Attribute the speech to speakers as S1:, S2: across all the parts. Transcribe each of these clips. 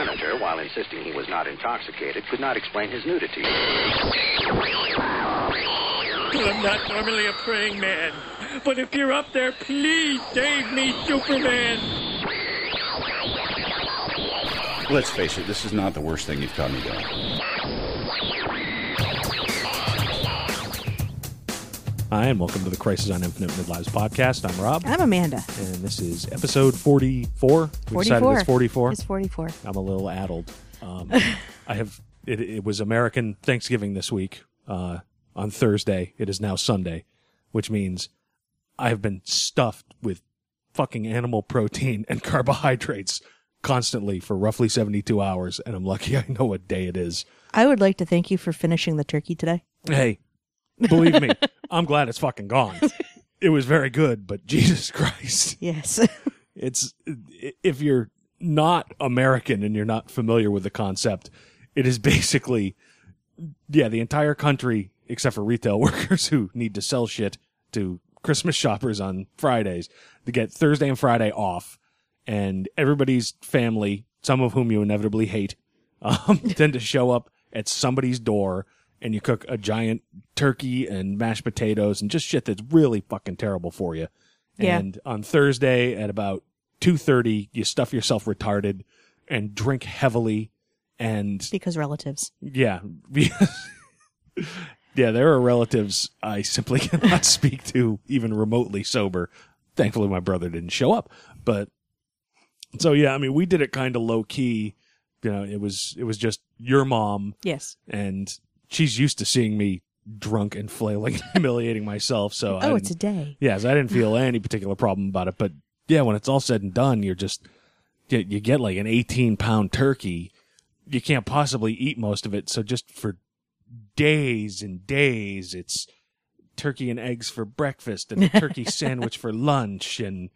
S1: senator, while insisting he was not intoxicated, could not explain his nudity.
S2: I'm not normally a praying man, but if you're up there, please save me, Superman.
S3: Let's face it, this is not the worst thing you've caught me doing.
S4: Hi, and welcome to the Crisis on Infinite Midlives podcast. I'm Rob,
S5: I'm Amanda.
S4: and this is episode 44. We decided
S5: 44.
S4: it's 44.
S5: It's 44.
S4: I'm a little addled. Um, I have it, it was American Thanksgiving this week uh, on Thursday. It is now Sunday, which means I have been stuffed with fucking animal protein and carbohydrates constantly for roughly 72 hours, and I'm lucky I know what day it is.
S5: I would like to thank you for finishing the turkey today.
S4: Hey, believe me, I'm glad it's fucking gone. It was very good, but Jesus Christ.
S5: Yes.
S4: It's if you're not American and you're not familiar with the concept, it is basically yeah, the entire country except for retail workers who need to sell shit to Christmas shoppers on Fridays to get Thursday and Friday off and everybody's family, some of whom you inevitably hate, um, tend to show up at somebody's door and you cook a giant turkey and mashed potatoes and just shit that's really fucking terrible for you.
S5: Yeah.
S4: And on Thursday at about 2:30 you stuff yourself retarded and drink heavily and
S5: because relatives.
S4: yeah. yeah, there are relatives I simply cannot speak to even remotely sober. Thankfully my brother didn't show up. But so yeah, I mean we did it kind of low key. You know, it was it was just your mom
S5: Yes.
S4: and she's used to seeing me drunk and flailing and humiliating myself, so I
S5: Oh, it's a day.
S4: Yes, I didn't feel any particular problem about it, but yeah, when it's all said and done, you're just you, you get like an 18 pound turkey. You can't possibly eat most of it, so just for days and days, it's turkey and eggs for breakfast and a turkey sandwich for lunch, and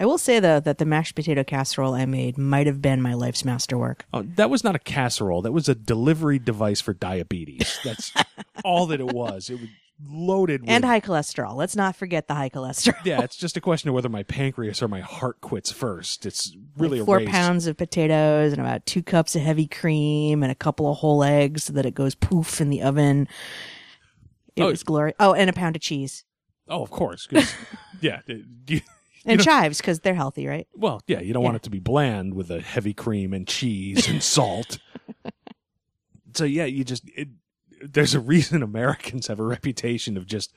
S5: I will say though that the mashed potato casserole I made might have been my life's masterwork.
S4: oh, that was not a casserole. That was a delivery device for diabetes. That's all that it was. It was loaded with
S5: And high cholesterol. Let's not forget the high cholesterol.
S4: yeah, it's just a question of whether my pancreas or my heart quits first. It's really
S5: Like four
S4: a race.
S5: pounds of potatoes and about two cups of heavy cream and a couple of whole eggs so that it goes poof in the oven. It
S4: Oh.
S5: was glory. Oh, and a pound of cheese
S4: Oh, of course. yeah.
S5: And
S4: know-
S5: chives because they're healthy, right?
S4: well, yeah, you don't want it to be bland with a heavy cream and cheese and salt. so yeah, you just it, there's a reason Americans have a reputation of just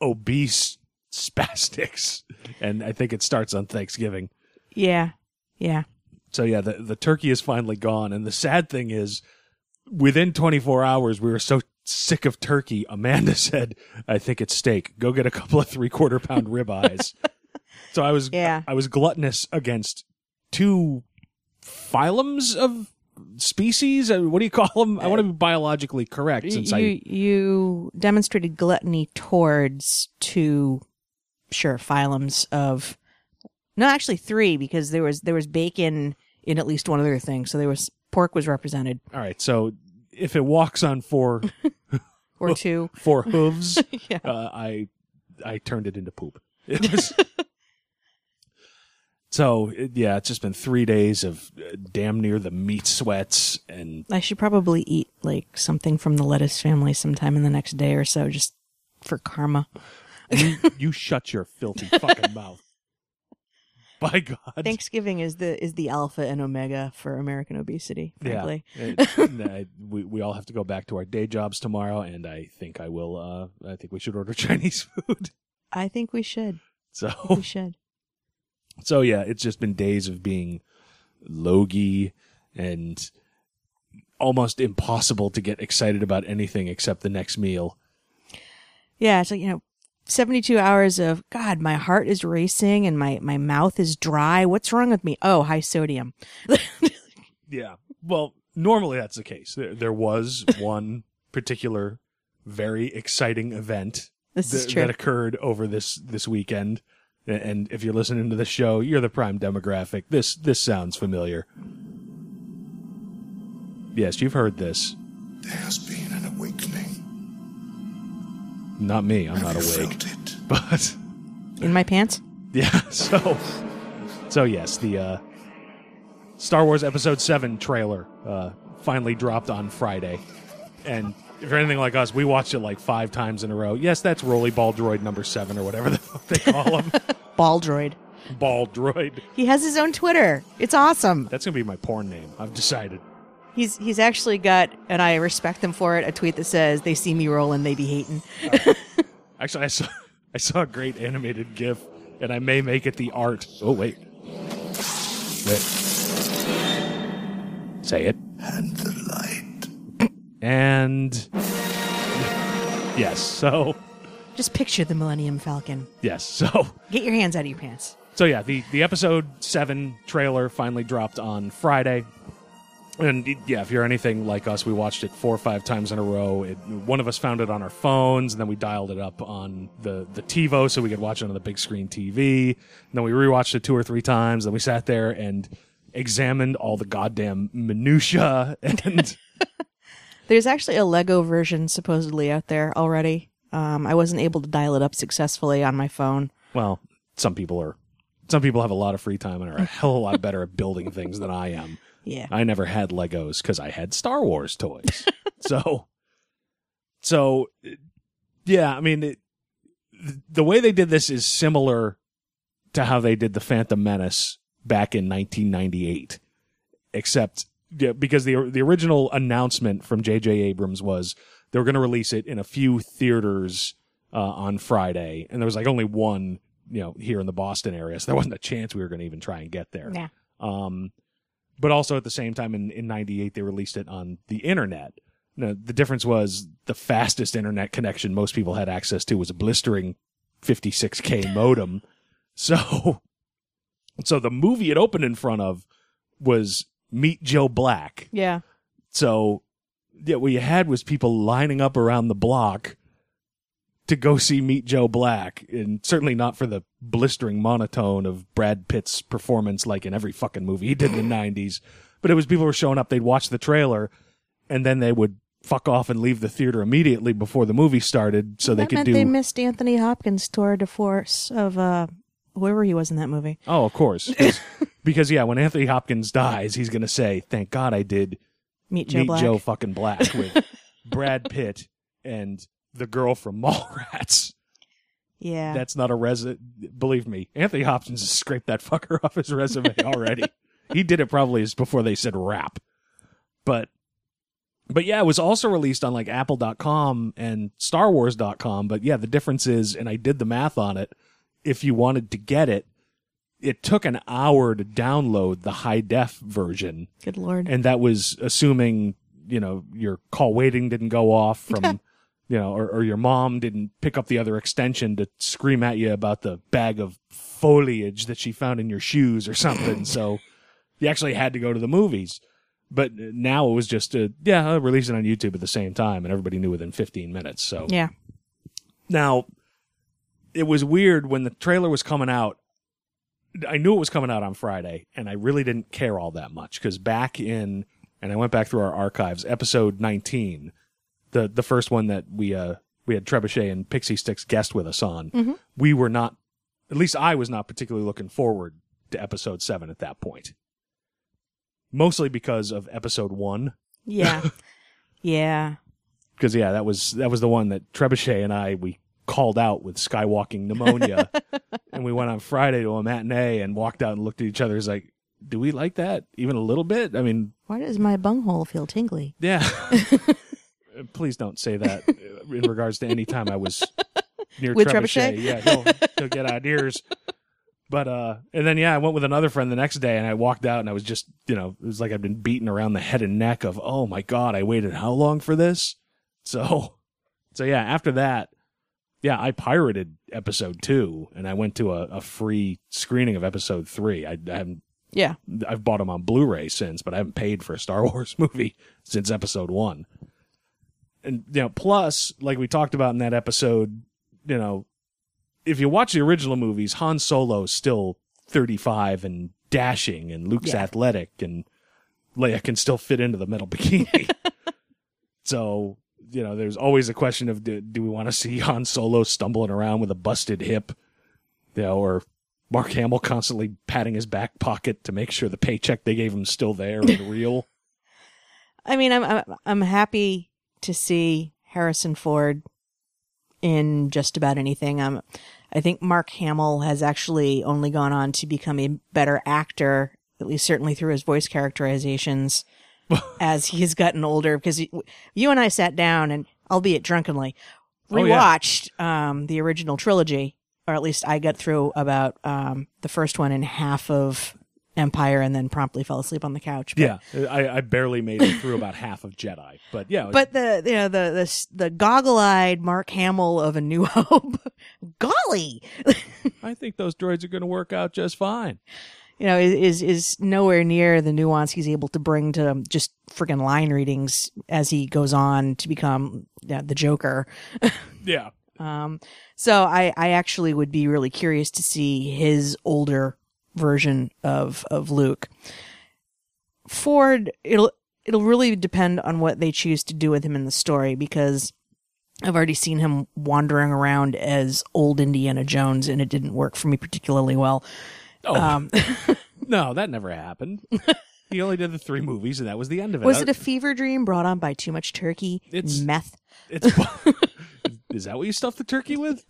S4: obese spastics, and I think it starts on Thanksgiving.
S5: Yeah. Yeah.
S4: So yeah, the the turkey is finally gone, and the sad thing is, within 24 hours, we were so sick of turkey. Amanda said, "I think it's steak. Go get a couple of three quarter pound ribeyes." so I was
S5: Yeah.
S4: I was gluttonous against two phylums of species. Uh, What do you call them? I want to be biologically correct since
S5: you
S4: I
S5: you demonstrated gluttony towards two sure phylums of no actually three because there was there was bacon in at least one other thing so there was pork was represented
S4: all right. So if it walks on four
S5: or two
S4: four hooves,
S5: Yeah.
S4: uh, I I turned it into poop. It was so yeah. It's just been three days of uh, damn near the meat sweats, and
S5: I should probably eat like something from the lettuce family sometime in the next day or so just for karma
S4: you, you shut your filthy fucking mouth. By God,
S5: Thanksgiving is the is the alpha and omega for American obesity frankly
S4: Yeah, It- we we all have to go back to our day jobs tomorrow, and I think I will. Uh, I think we should order Chinese food.
S5: I think we should
S4: So
S5: we should
S4: So yeah, it's just been days of being logy and almost impossible to get excited about anything except the next meal.
S5: Yeah, it's like, you know, 72 hours of God, my heart is racing and my, my mouth is dry. What's wrong with me? Oh, high sodium.
S4: Yeah. Well, normally that's the case. There, there was one particular very exciting event th- that occurred over this this weekend. A- And if you're listening to the show, you're the prime demographic. This this sounds familiar. Yes, you've heard this.
S6: There has been an awakening.
S4: Not me. I'm
S6: Have
S4: not
S6: you
S4: awake.
S6: felt it?
S4: But
S5: In my pants?
S4: Yeah. So, so yes, the uh, Star Wars Episode 7 trailer uh, finally dropped on Friday. And if you're anything like us, we watched it like five times in a row. Yes, that's Rolly Ball Droid number seven or whatever the fuck they call him.
S5: Ball droid.
S4: Ball Droid.
S5: He has his own Twitter. It's awesome.
S4: That's going to be my porn name. I've decided.
S5: He's he's actually got, and I respect him for it. A tweet that says, "They see me rolling, they be hating."
S4: Uh, actually, I saw I saw a great animated GIF, and I may make it the art. Oh wait, wait. Say it.
S6: And the light.
S4: And yes, so
S5: Just picture the Millennium Falcon.
S4: yes, so
S5: Get your hands out of your pants.
S4: so yeah, the the episode seven trailer finally dropped on Friday. And yeah, if you're anything like us, we watched it four or five times in a row. It, one of us found it on our phones, and then we dialed it up on the the TiVo so we could watch it on the big screen TV. And then we rewatched it two or three times. Then we sat there and examined all the goddamn minutia. And
S5: There's actually a Lego version supposedly out there already. Um, I wasn't able to dial it up successfully on my phone.
S4: well, some people are some people have a lot of free time and are a hell of a lot better at building things than I am.
S5: Yeah.
S4: I never had Legos because I had Star Wars toys. so, so yeah, I mean, it, the way they did this is similar to how they did the Phantom Menace back in 1998, except yeah, because the the original announcement from J.J. Abrams was they were going to release it in a few theaters uh, on Friday, and there was like only one, you know, here in the Boston area, so there wasn't a chance we were going to even try and get there.
S5: Yeah.
S4: Um, but also at the same time in, in 98, they released it on the internet. Now, the difference was the fastest internet connection most people had access to was a blistering 56k modem. So, so the movie it opened in front of was Meet Joe Black.
S5: Yeah.
S4: So, yeah, what you had was people lining up around the block to go see Meet Joe Black, and certainly not for the blistering monotone of Brad Pitt's performance, like in every fucking movie he did in the '90s. But it was people were showing up, they'd watch the trailer, and then they would fuck off and leave the theater immediately before the movie started, so they could do.
S5: they missed Anthony Hopkins' tour de force of uh, whoever he was in that movie.
S4: oh, of course. because yeah, when Anthony Hopkins dies, he's gonna say, "Thank God I did
S5: Meet Joe
S4: Meet
S5: Black.
S4: Joe fucking Black with Brad Pitt and the girl from Mallrats."
S5: yeah.
S4: That's not a res. Believe me, Anthony Hopkins has scraped that fucker off his resume already. he did it probably before they said rap, but but yeah, it was also released on like Apple.com and StarWars.com. But yeah, the difference is, and I did the math on it. If you wanted to get it, it took an hour to download the high def version
S5: Good lord.
S4: and that was assuming you know your call waiting didn't go off from you know or, or your mom didn't pick up the other extension to scream at you about the bag of foliage that she found in your shoes or something so you actually had to go to the movies but now it was just a, yeah I'll release it on youtube at the same time and everybody knew within 15 minutes so
S5: yeah.
S4: now, it was weird when the trailer was coming out. I knew it was coming out on Friday, and I really didn't care all that much because back in, and I went back through our archives, episode 19, the the first one that we uh we had Trebuchet and Pixie Sticks guest with us on, we were not, at least I was not particularly looking forward to episode seven at that point. Mostly because of episode one
S5: Yeah. yeah.
S4: because yeah, that was that was the one that Trebuchet and I we called out with skywalking pneumonia, and we went on Friday to a matinee and walked out and looked at each other. It's like, do we like that even a little bit? I mean,
S5: Why does my bunghole feel tingly?
S4: yeah. Please don't say that in regards to any time I was near
S5: With
S4: Trebuchet.
S5: Trebuchet?
S4: Yeah, he'll, he'll get ideas. But uh, and then yeah, I went with another friend the next day, and I walked out, and I was just, you know, it was like I'd been beaten around the head and neck of, oh my god, I waited how long for this? So, so yeah, after that, yeah, I pirated episode two, and I went to a, a free screening of episode three. I, I haven't
S5: Yeah.
S4: I've bought them on Blu-ray since, but I haven't paid for a Star Wars movie since episode one. And you know, plus, like we talked about in that episode, you know, if you watch the original movies, Han Solo's still 35 and dashing, and Luke's
S5: Yeah.
S4: athletic, and Leia can still fit into the metal bikini. so, you know, there's always a question of do, do we want to see Han Solo stumbling around with a busted hip, you know, or Mark Hamill constantly patting his back pocket to make sure the paycheck they gave him is still there and real.
S5: I mean, I'm I'm, I'm happy to see Harrison Ford in just about anything. Um, I think Mark Hamill has actually only gone on to become a better actor, at least certainly through his voice characterizations as he's gotten older. Because you, you and I sat down and, albeit drunkenly,
S4: Oh, yeah.
S5: rewatched um, the original trilogy, or at least I got through about um, the first one and half of Empire, and then promptly fell asleep on the couch. But-
S4: Yeah, I, I barely made it through about half of Jedi, but yeah,
S5: But the you know the the the goggle-eyed Mark Hamill of A New Hope, golly,
S4: I think those droids are going to work out just fine.
S5: You know is is nowhere near the nuance he's able to bring to just freaking line readings as he goes on to become yeah, the Joker.
S4: Yeah,
S5: Um, so I I actually would be really curious to see his older version of of Luke. Ford, it'll it'll really depend on what they choose to do with him in the story because I've already seen him wandering around as old Indiana Jones and it didn't work for me particularly well.
S4: Oh
S5: Um,
S4: no, that never happened. he only did the three movies, and that was the end of it.
S5: was it a fever dream brought on by too much turkey,
S4: It's-
S5: meth?
S4: It's is that what you stuffed the turkey with?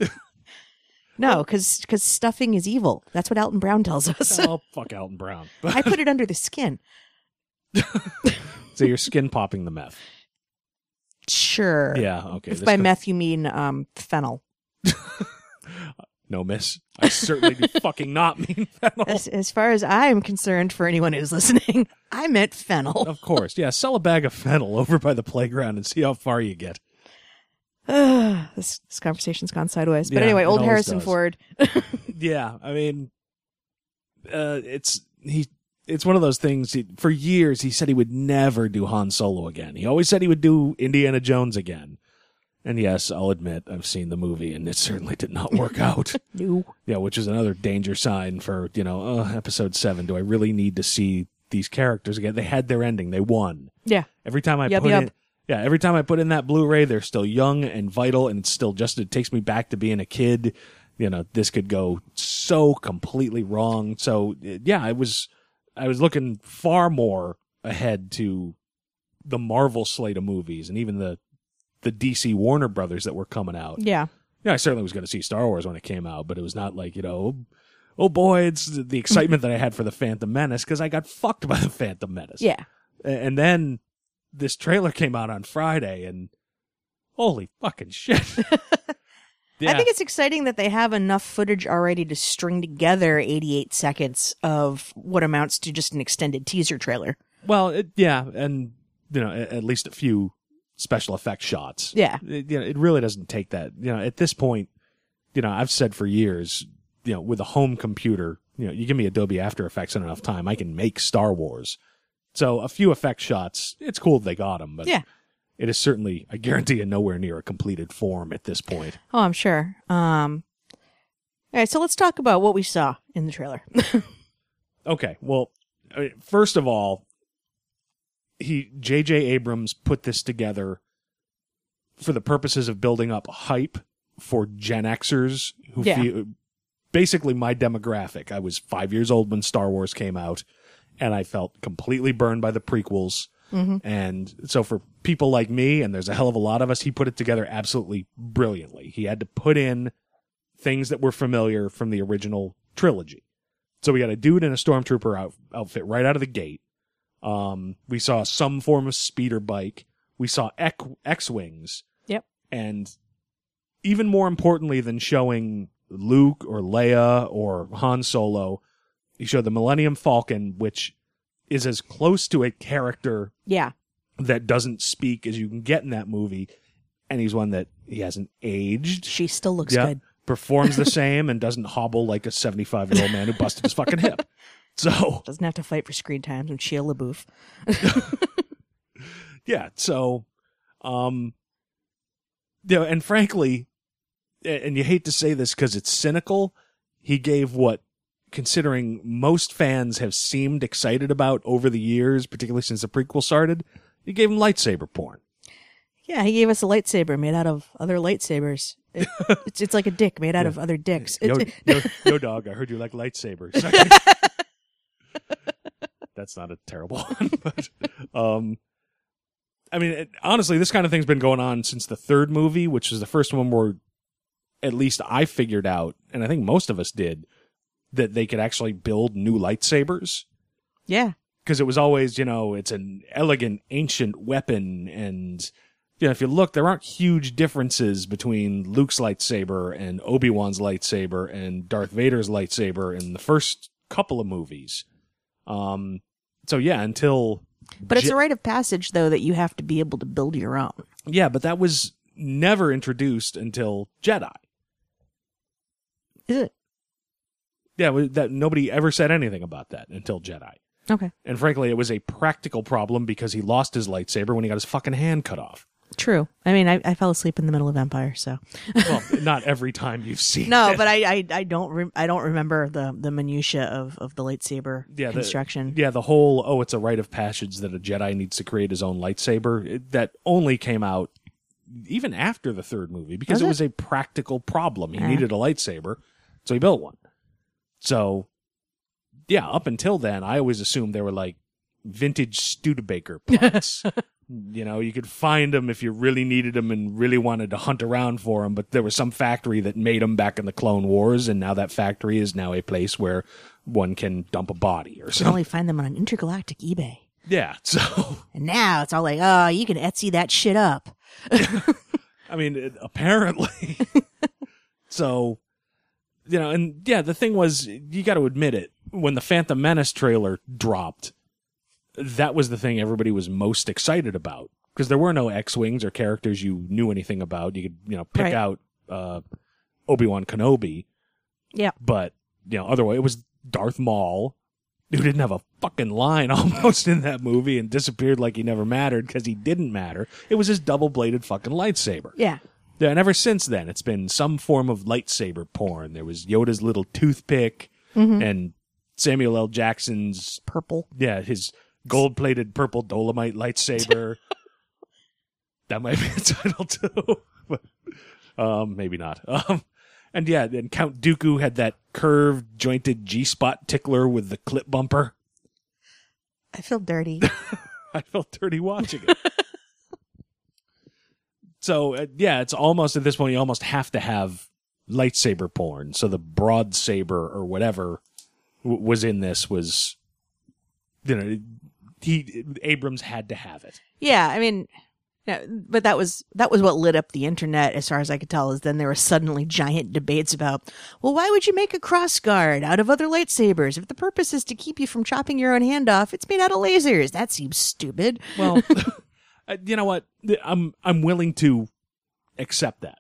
S5: No, because stuffing is evil. That's what Alton Brown tells us.
S4: oh, fuck Alton Brown.
S5: I put it under the skin.
S4: so you're skin popping the meth.
S5: Sure.
S4: Yeah, okay.
S5: If
S4: this
S5: by
S4: co-
S5: meth you mean um, fennel.
S4: No, miss. I certainly do fucking not mean fennel.
S5: As, as far as I am concerned, for anyone who's listening, I meant fennel.
S4: Of course, yeah. Sell a bag of fennel over by the playground and see how far you get.
S5: this, this conversation's gone sideways. But
S4: Yeah,
S5: anyway, old Harrison
S4: does.
S5: Ford.
S4: Yeah, I mean, uh, it's he. It's one of those things. He, for years, he said he would never do Han Solo again. He always said he would do Indiana Jones again. And yes, I'll admit I've seen the movie, and it certainly did not work out.
S5: No.
S4: yeah, which is another danger sign for you know uh, episode seven. Do I really need to see these characters again? They had their ending. They won.
S5: Yeah.
S4: Every time I
S5: Yub,
S4: put
S5: yub.
S4: in, yeah, every time I put in that Blu-ray, they're still young and vital, and it's still just it takes me back to being a kid. You know, this could go so completely wrong. So yeah, I was I was looking far more ahead to the Marvel slate of movies and even the the DC Warner Brothers that were coming out.
S5: Yeah.
S4: Yeah, I certainly was going to see Star Wars when it came out, but it was not like you know. Oh boy, it's the excitement that I had for the Phantom Menace because I got fucked by the Phantom Menace.
S5: Yeah.
S4: And then this trailer came out on Friday, and holy fucking shit! yeah,
S5: I think it's exciting that they have enough footage already to string together 88 seconds of what amounts to just an extended teaser trailer.
S4: well, it, yeah, and you know, at, at least a few special effect shots.
S5: Yeah.
S4: It, you know, it really doesn't take that. You know, at this point, you know, I've said for years, you know, with a home computer, you know, you give me Adobe After Effects in enough time, I can make Star Wars. So a few effect shots, it's cool they got them, but
S5: Yeah.
S4: it is certainly, I guarantee you, nowhere near a completed form at this point.
S5: Oh, I'm sure. Um, all right, so let's talk about what we saw in the trailer.
S4: Okay, well, first of all, he J.J. Abrams put this together for the purposes of building up hype for Gen Xers who
S5: Yeah.
S4: feel basically my demographic. I was five years old when Star Wars came out, and I felt completely burned by the prequels. Mm-hmm. And so for people like me, and there's a hell of a lot of us, he put it together absolutely brilliantly. He had to put in things that were familiar from the original trilogy. So we got a dude in a stormtrooper out, outfit right out of the gate. Um, we saw some form of speeder bike. We saw X, X-wings.
S5: Yep.
S4: And even more importantly than showing Luke or Leia or Han Solo, he showed the Millennium Falcon, which is as close to a character
S5: yeah.
S4: that doesn't speak as you can get in that movie. And he's one that he hasn't aged.
S5: She still looks
S4: Yep.
S5: good.
S4: Performs the same and doesn't hobble like a 75 year old man who busted his fucking hip. So,
S5: Doesn't have to fight for screen times with Shia LaBeouf.
S4: yeah. So, um, you know, and frankly, and you hate to say this because it's cynical, he gave what, considering most fans have seemed excited about over the years, particularly since the prequel started, he gave him lightsaber porn.
S5: Yeah, he gave us a lightsaber made out of other lightsabers. It- it's it's like a dick made out of other dicks.
S4: Yo, yo, yo, dog, I heard you like lightsabers. That's not a terrible one, but um, I mean, it, honestly, this kind of thing's been going on since the third movie, which was the first one where at least I figured out, and I think most of us did, that they could actually build new lightsabers.
S5: yeah,
S4: Because it was always, you know, it's an elegant, ancient weapon, and you know, if you look, there aren't huge differences between Luke's lightsaber and Obi Wan's lightsaber and Darth Vader's lightsaber in the first couple of movies. Um, so yeah, until
S5: but it's a rite of passage though that you have to be able to build your own.
S4: yeah, but that was never introduced until Jedi.
S5: Is it
S4: Yeah, that nobody ever said anything about that until Jedi.
S5: okay?
S4: And frankly, it was a practical problem because he lost his lightsaber when he got his fucking hand cut off.
S5: True. I mean, I, I fell asleep in the middle of Empire, so
S4: Well, not every time you've seen
S5: no,
S4: it.
S5: but I I, I don't re- I don't remember the the minutia of of the lightsaber
S4: yeah, the,
S5: construction.
S4: Yeah, the whole oh, it's a rite of passage that a Jedi needs to create his own lightsaber. It, that only came out even after the third movie because
S5: Was
S4: it
S5: it?
S4: was a practical problem. He
S5: Ah.
S4: needed a lightsaber, so he built one. So, yeah, up until then, I always assumed they were like vintage Studebaker parts. You know, you could find them if you really needed them and really wanted to hunt around for them. But there was some factory that made them back in the Clone Wars, and now that factory is now a place where one can dump a body or something.
S5: You can only find them on an intergalactic eBay.
S4: Yeah. So,
S5: And now it's all like, oh, you can Etsy that shit up.
S4: I mean, it, apparently. so, you know, and yeah, the thing was, you got to admit it. When the Phantom Menace trailer dropped, that was the thing everybody was most excited about because there were no X-wings or characters you knew anything about. You could, you know, pick
S5: Right.
S4: out uh, Obi Wan Kenobi,
S5: Yeah.
S4: but you know, otherwise it was Darth Maul, who didn't have a fucking line almost in that movie and disappeared like he never mattered because he didn't matter. It was his double bladed fucking lightsaber.
S5: Yeah.
S4: Yeah, and ever since then, it's been some form of lightsaber porn. There was Yoda's little toothpick and Samuel L. Jackson's,
S5: Purple.
S4: yeah, his gold plated purple dolomite lightsaber. that might be a title too. but, um, maybe not. Um, and yeah, then Count Dooku had that curved, jointed G spot tickler with the clip bumper.
S5: I feel dirty.
S4: I felt dirty watching it. so uh, yeah, it's almost at this point you almost have to have lightsaber porn. So the broad saber or whatever w- was in this was, you know, he Abrams had to have it.
S5: yeah, I mean, but that was that was what lit up the internet, as far as I could tell. Is then there were suddenly giant debates about, well, why would you make a cross guard out of other lightsabers if the purpose is to keep you from chopping your own hand off? It's made out of lasers. That seems stupid.
S4: Well, uh, you know what? I'm I'm willing to accept that.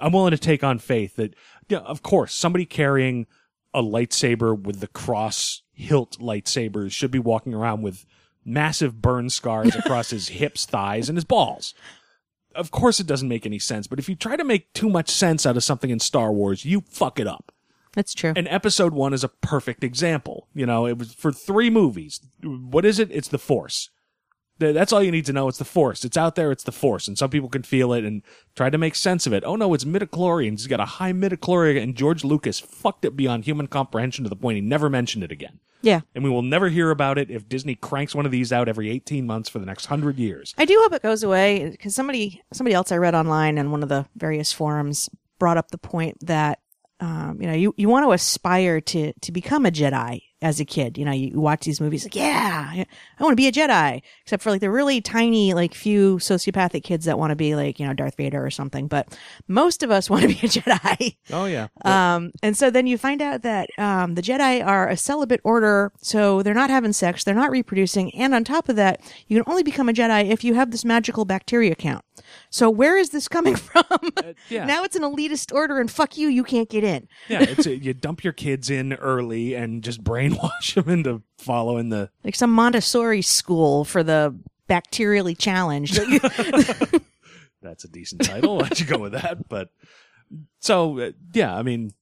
S4: I'm willing to take on faith that, yeah, of course, somebody carrying a lightsaber with the cross hilt lightsabers should be walking around with massive burn scars across his hips, thighs, and his balls. Of course, it doesn't make any sense. But if you try to make too much sense out of something in Star Wars, you fuck it up.
S5: That's true.
S4: And episode one is a perfect example. You know, it was for three movies. What is it? It's the Force. That's all you need to know. It's the Force. It's out there. It's the Force. And some people can feel it and try to make sense of it. Oh no, it's midichlorians. He's got a high midichlorian and George Lucas fucked it beyond human comprehension to the point he never mentioned it again.
S5: Yeah.
S4: And we will never hear about it if Disney cranks one of these out every 18 months for the next hundred years.
S5: I do hope it goes away because somebody somebody else I read online on one of the various forums brought up the point that um, you know you, you want to aspire to to become a Jedi as a kid. You know, you, watch these movies like, yeah, I want to be a Jedi. Except for like the really tiny, like few sociopathic kids that want to be like you know Darth Vader or something. But most of us want to be a Jedi.
S4: Oh yeah.
S5: Um, and so then you find out that um, the Jedi are a celibate order, so they're not having sex, they're not reproducing, and on top of that, you can only become a Jedi if you have this magical bacteria count. So where is this coming from?
S4: yeah.
S5: now it's an elitist order, and fuck you, you can't get in.
S4: yeah, it's a, you dump your kids in early and just brainwash them into following the
S5: Like some Montessori school for the bacterially challenged.
S4: that's a decent title. Why'd you go with that? But so uh, yeah, I mean,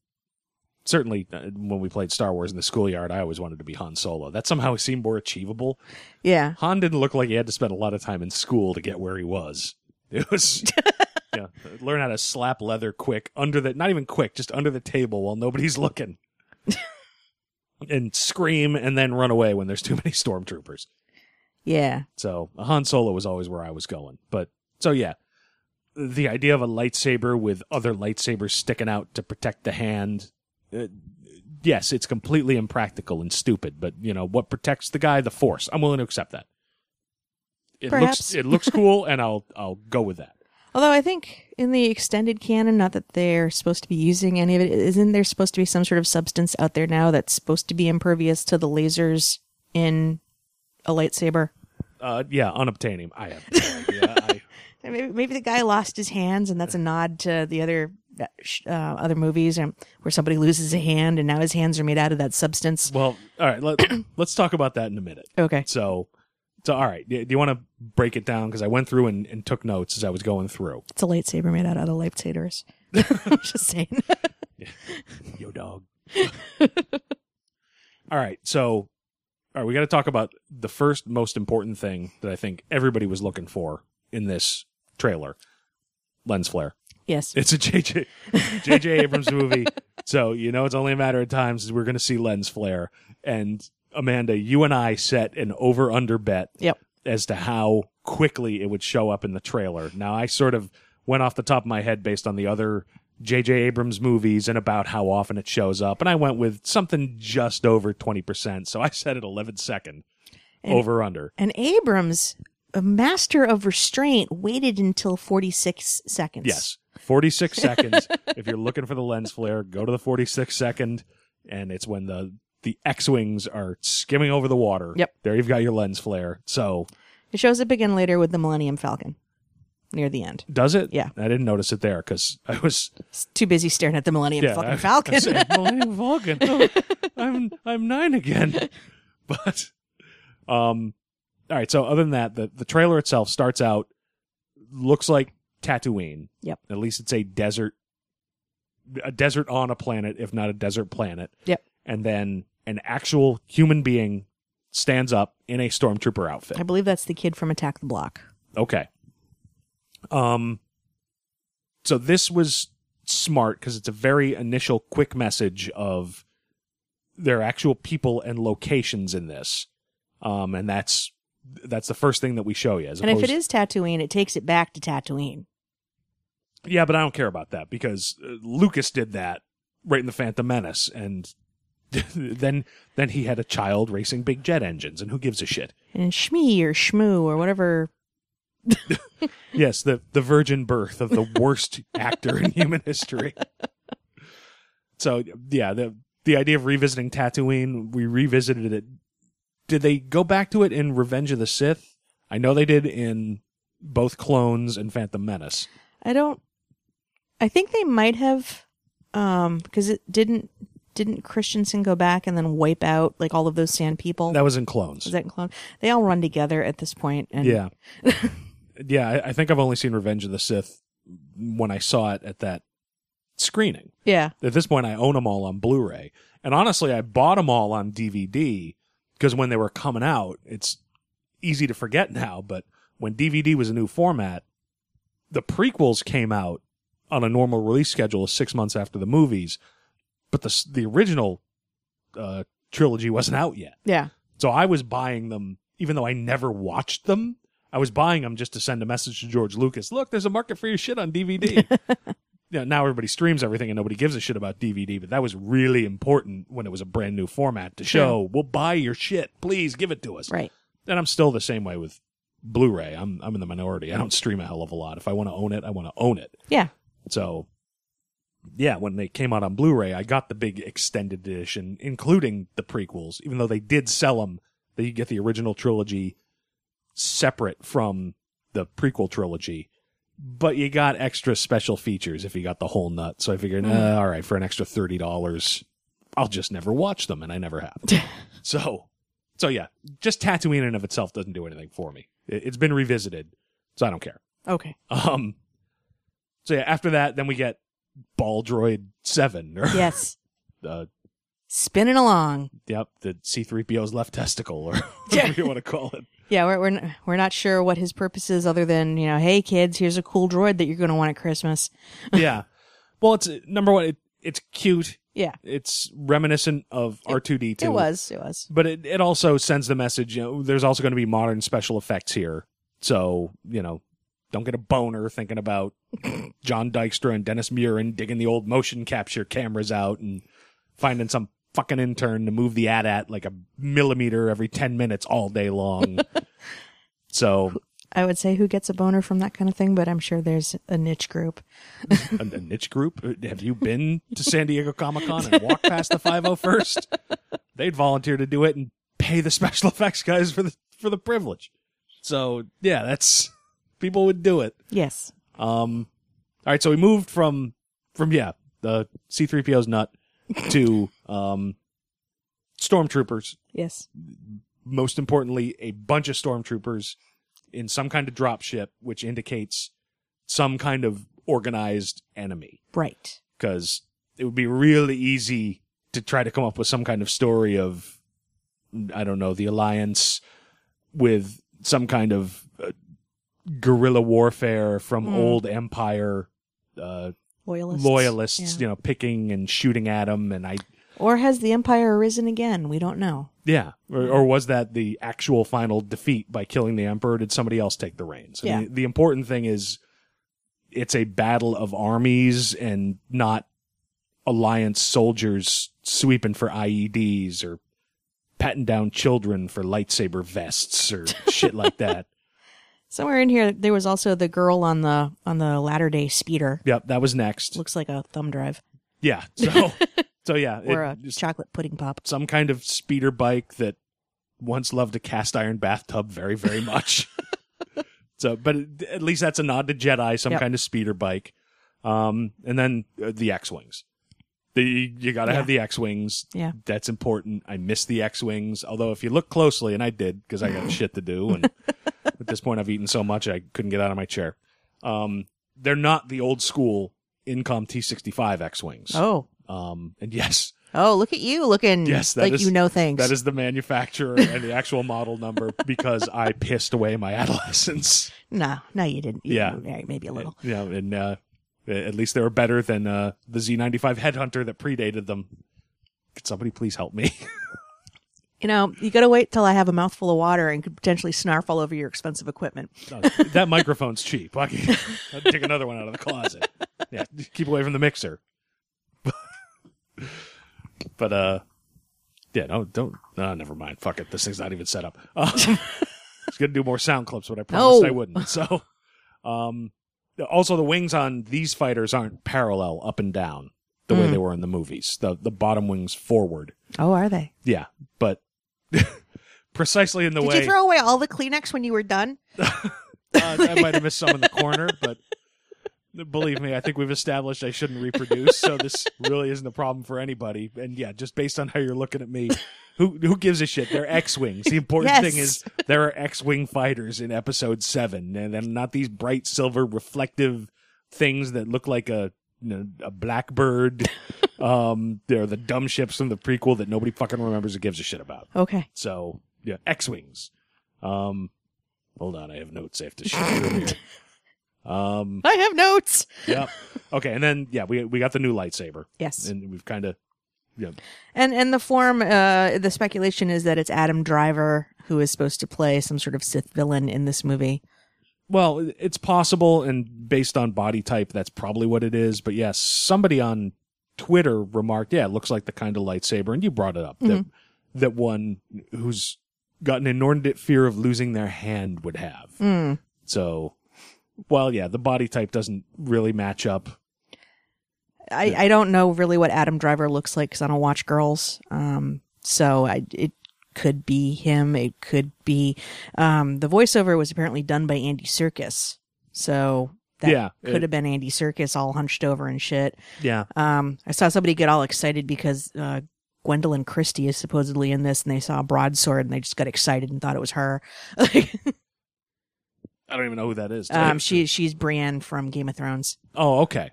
S4: certainly uh, when we played Star Wars in the schoolyard, I always wanted to be Han Solo. That somehow seemed more achievable.
S5: yeah.
S4: Han didn't look like he had to spend a lot of time in school to get where he was. It was yeah, learn how to slap leather quick under the not even quick, just under the table while nobody's looking. And scream and then run away when there's too many stormtroopers.
S5: Yeah.
S4: So Han Solo was always where I was going. But so yeah, the idea of a lightsaber with other lightsabers sticking out to protect the hand. Uh, yes, it's completely impractical and stupid, but you know what protects the guy? The Force. I'm willing to accept that. It
S5: Perhaps.
S4: looks it looks cool, and I'll I'll go with that.
S5: Although I think in the extended canon, not that they're supposed to be using any of it, isn't there supposed to be some sort of substance out there now that's supposed to be impervious to the lasers in a lightsaber?
S4: Uh, yeah, unobtainium. I have no idea. I,
S5: Maybe, maybe the guy lost his hands, and that's a nod to the other uh, uh, other movies um, where somebody loses a hand, and now his hands are made out of that substance.
S4: well, all right. Let, let's talk about that in a minute.
S5: Okay.
S4: So, so all right. Do you want to break it down? Because I went through and, and took notes as I was going through.
S5: It's a lightsaber made out of other lightsabers. I'm just saying.
S4: Yo, dog. all right. So, all right. We got to talk about the first most important thing that I think everybody was looking for in this trailer lens flare.
S5: yes.
S4: It's a JJ JJ Abrams movie, so you know it's only a matter of time since we're going to see lens flare. And Amanda, you and I set an over under bet
S5: Yep.
S4: as to how quickly it would show up in the trailer. Now I sort of went off the top of my head based on the other JJ Abrams movies and about how often it shows up, and I went with something just over twenty percent. So I set it eleven second over under.
S5: And Abrams, a master of restraint, waited until 46 seconds.
S4: Yes. 46 seconds. If you're looking for the lens flare, go to the 46 second, and it's when the the X-wings are skimming over the water.
S5: Yep.
S4: There you've got your lens flare. So
S5: It shows up again later with the Millennium Falcon near the end.
S4: does it?
S5: Yeah.
S4: I didn't notice it there because I was
S5: It's too busy staring at the Millennium
S4: yeah,
S5: fucking
S4: I-
S5: Falcon.
S4: I said, Millennium Falcon. Oh, I'm I'm nine again. But um, all right. So other than that, the the trailer itself starts out looks like Tatooine.
S5: Yep.
S4: At least it's a desert, a desert on a planet, if not a desert planet.
S5: Yep.
S4: And then an actual human being stands up in a stormtrooper outfit.
S5: I believe that's the kid from Attack the Block.
S4: Okay. Um so this was smart because it's a very initial quick message of there are actual people and locations in this. Um and that's that's the first thing that we show you as
S5: And if it is Tatooine, it takes it back to Tatooine.
S4: Yeah, but I don't care about that because uh, Lucas did that right in the Phantom Menace and then then he had a child racing big jet engines and who gives a shit.
S5: And Shmee or Shmoo or whatever.
S4: Yes, the the virgin birth of the worst actor in human history. So yeah, the the idea of revisiting Tatooine, we revisited it. Did they go back to it in Revenge of the Sith? I know they did in both Clones and Phantom Menace.
S5: I don't. I think they might have, um, because it didn't didn't Christensen go back and then wipe out like all of those sand people.
S4: That was in Clones.
S5: Was that in Clone? They all run together at this point, and
S4: Yeah. yeah, I, I think I've only seen Revenge of the Sith when I saw it at that screening.
S5: yeah,
S4: At this point, I own them all on Blu-ray, and honestly, I bought them all on DVD because when they were coming out, it's easy to forget now. But when DVD was a new format, the prequels came out on a normal release schedule six months after the movies, but the the original uh, trilogy wasn't out yet.
S5: yeah.
S4: So I was buying them, even though I never watched them. I was buying them just to send a message to George Lucas. Look, there's a market for your shit on DVD. you know, now everybody streams everything and nobody gives a shit about DVD, but that was really important when it was a brand new format to show, we'll buy your shit. Please give it to us.
S5: Right.
S4: And I'm still the same way with Blu-ray. I'm I'm in the minority. I don't stream a hell of a lot. If I want to own it, I want to own it.
S5: Yeah.
S4: So, yeah, when they came out on Blu-ray, I got the big extended edition, including the prequels. Even though they did sell them, that you get the original trilogy separate from the prequel trilogy. But you got extra special features if you got the whole nut. So I figured, uh, all right, for an extra thirty dollars, I'll just never watch them, and I never have. so, so yeah, just Tatooine in and of itself doesn't do anything for me. It, it's been revisited, so I don't care.
S5: Okay.
S4: Um. So yeah, after that, then we get Ball Droid Seven, or
S5: Yes.
S4: uh,
S5: Spinning along.
S4: yep, the C three PO's left testicle, or whatever you want to call it.
S5: Yeah, we're we're n- we're not sure what his purpose is, other than you know, hey kids, here's a cool droid that you're going to want at Christmas.
S4: yeah. Well, it's number one. It, it's cute.
S5: Yeah,
S4: It's reminiscent of R two D two.
S5: it was, it was.
S4: but it, it also sends the message. You know, there's also going to be modern special effects here, so you know, don't get a boner thinking about John Dykstra and Dennis Muren digging the old motion capture cameras out and finding some fucking intern to move the ad at like a millimeter every ten minutes all day long. so
S5: I would say who gets a boner from that kind of thing, but I'm sure there's a niche group.
S4: a, a niche group. Uh, Have you been to San Diego Comic Con and walked past the 501st? They'd volunteer to do it and pay the special effects guys for the for the privilege. So yeah, that's people would do it.
S5: Yes.
S4: Um, all right, so we moved from from yeah the C3PO's nut to um stormtroopers.
S5: Yes.
S4: Most importantly, a bunch of stormtroopers in some kind of dropship, which indicates some kind of organized enemy.
S5: Right.
S4: because it would be really easy to try to come up with some kind of story of I don't know the alliance with some kind of guerrilla warfare from old empire uh,
S5: Loyalists.
S4: loyalists,
S5: Yeah.
S4: you know, picking and shooting at them, and I
S5: Or has the Empire arisen again? We don't know.
S4: yeah, or, or was that the actual final defeat by killing the emperor? Did somebody else take the reins? I
S5: Yeah.
S4: mean, the important thing is it's a battle of armies and not alliance soldiers sweeping for IEDs or patting down children for lightsaber vests or shit like that.
S5: Somewhere in here, there was also the girl on the on the latter day speeder.
S4: Yep, that was next.
S5: Looks like a thumb drive
S4: Yeah, so so yeah,
S5: or
S4: it-
S5: a chocolate pudding pop.
S4: some kind of speeder bike that once loved a cast iron bathtub very very much. so, but it- at least that's a nod to Jedi, some
S5: Yep.
S4: kind of speeder bike. Um, and then uh, the X-wings. The you got to
S5: Yeah.
S4: have the X-wings.
S5: Yeah.
S4: That's important. I miss the X-wings, although if you look closely, and I did because I got shit to do, and at this point I've eaten so much I couldn't get out of my chair. Um, they're not the old school Incom T65 X-wings.
S5: Oh,
S4: Um, and yes,
S5: oh, look at you looking
S4: Yes, that
S5: like
S4: is-
S5: you know things.
S4: that is the manufacturer and the actual model number because I pissed away my adolescence.
S5: no, no, you didn't. You
S4: Yeah.
S5: didn't. Maybe a little.
S4: Yeah, and uh, at least they were better than uh, the Z95 Headhunter that predated them. Could somebody please help me?
S5: You know, you got to wait till I have a mouthful of water and could potentially snarf all over your expensive equipment.
S4: No, that microphone's cheap. I can I'll take another one out of the closet. Yeah, keep away from the mixer. but uh, yeah, no, don't. No, never mind. Fuck it. This thing's not even set up. Um, I was gonna do more sound clips, but I promised
S5: No.
S4: I wouldn't. So, um, also the wings on these fighters aren't parallel up and down the way they were in the movies. The the bottom wings forward.
S5: Oh, are they?
S4: Yeah, but precisely in the
S5: Did
S4: way Did
S5: you throw away all the Kleenex when you were done?
S4: uh, I might have missed some in the corner, but believe me, I think we've established I shouldn't reproduce, so this really isn't a problem for anybody. And yeah, just based on how you're looking at me, who who gives a shit? They're X-wings. The important
S5: Yes.
S4: thing is there are X-wing fighters in Episode Seven, and then not these bright silver reflective things that look like a you know, a blackbird. um, they're the dumb ships from the prequel that nobody fucking remembers or gives a shit about.
S5: Okay.
S4: So yeah, X wings. Um, hold on, I have notes I have to show you here. Um,
S5: I have notes.
S4: yep. Okay, and then yeah, we we got the new lightsaber,
S5: Yes.
S4: and we've kind of yeah,
S5: And and the form, uh, the speculation is that it's Adam Driver who is supposed to play some sort of Sith villain in this movie.
S4: well, it's possible, and based on body type, that's probably what it is. But yes, somebody on Twitter remarked, yeah, it looks like the kind of lightsaber, and you brought it up that that one who's got an inordinate fear of losing their hand would have.
S5: Mm.
S4: So, well, yeah, the body type doesn't really match up.
S5: I, I don't know really what Adam Driver looks like because I don't watch girls. Um, so I, it could be him. It could be, um, the voiceover was apparently done by Andy Serkis. So that
S4: Yeah,
S5: could
S4: it-
S5: have been Andy Serkis all hunched over and shit.
S4: Yeah.
S5: Um, I saw somebody get all excited because, uh, Gwendoline Christie is supposedly in this and they saw a broadsword and they just got excited and thought it was her.
S4: I don't even know who that is.
S5: um, she, she's Brienne from Game of Thrones.
S4: Oh, okay.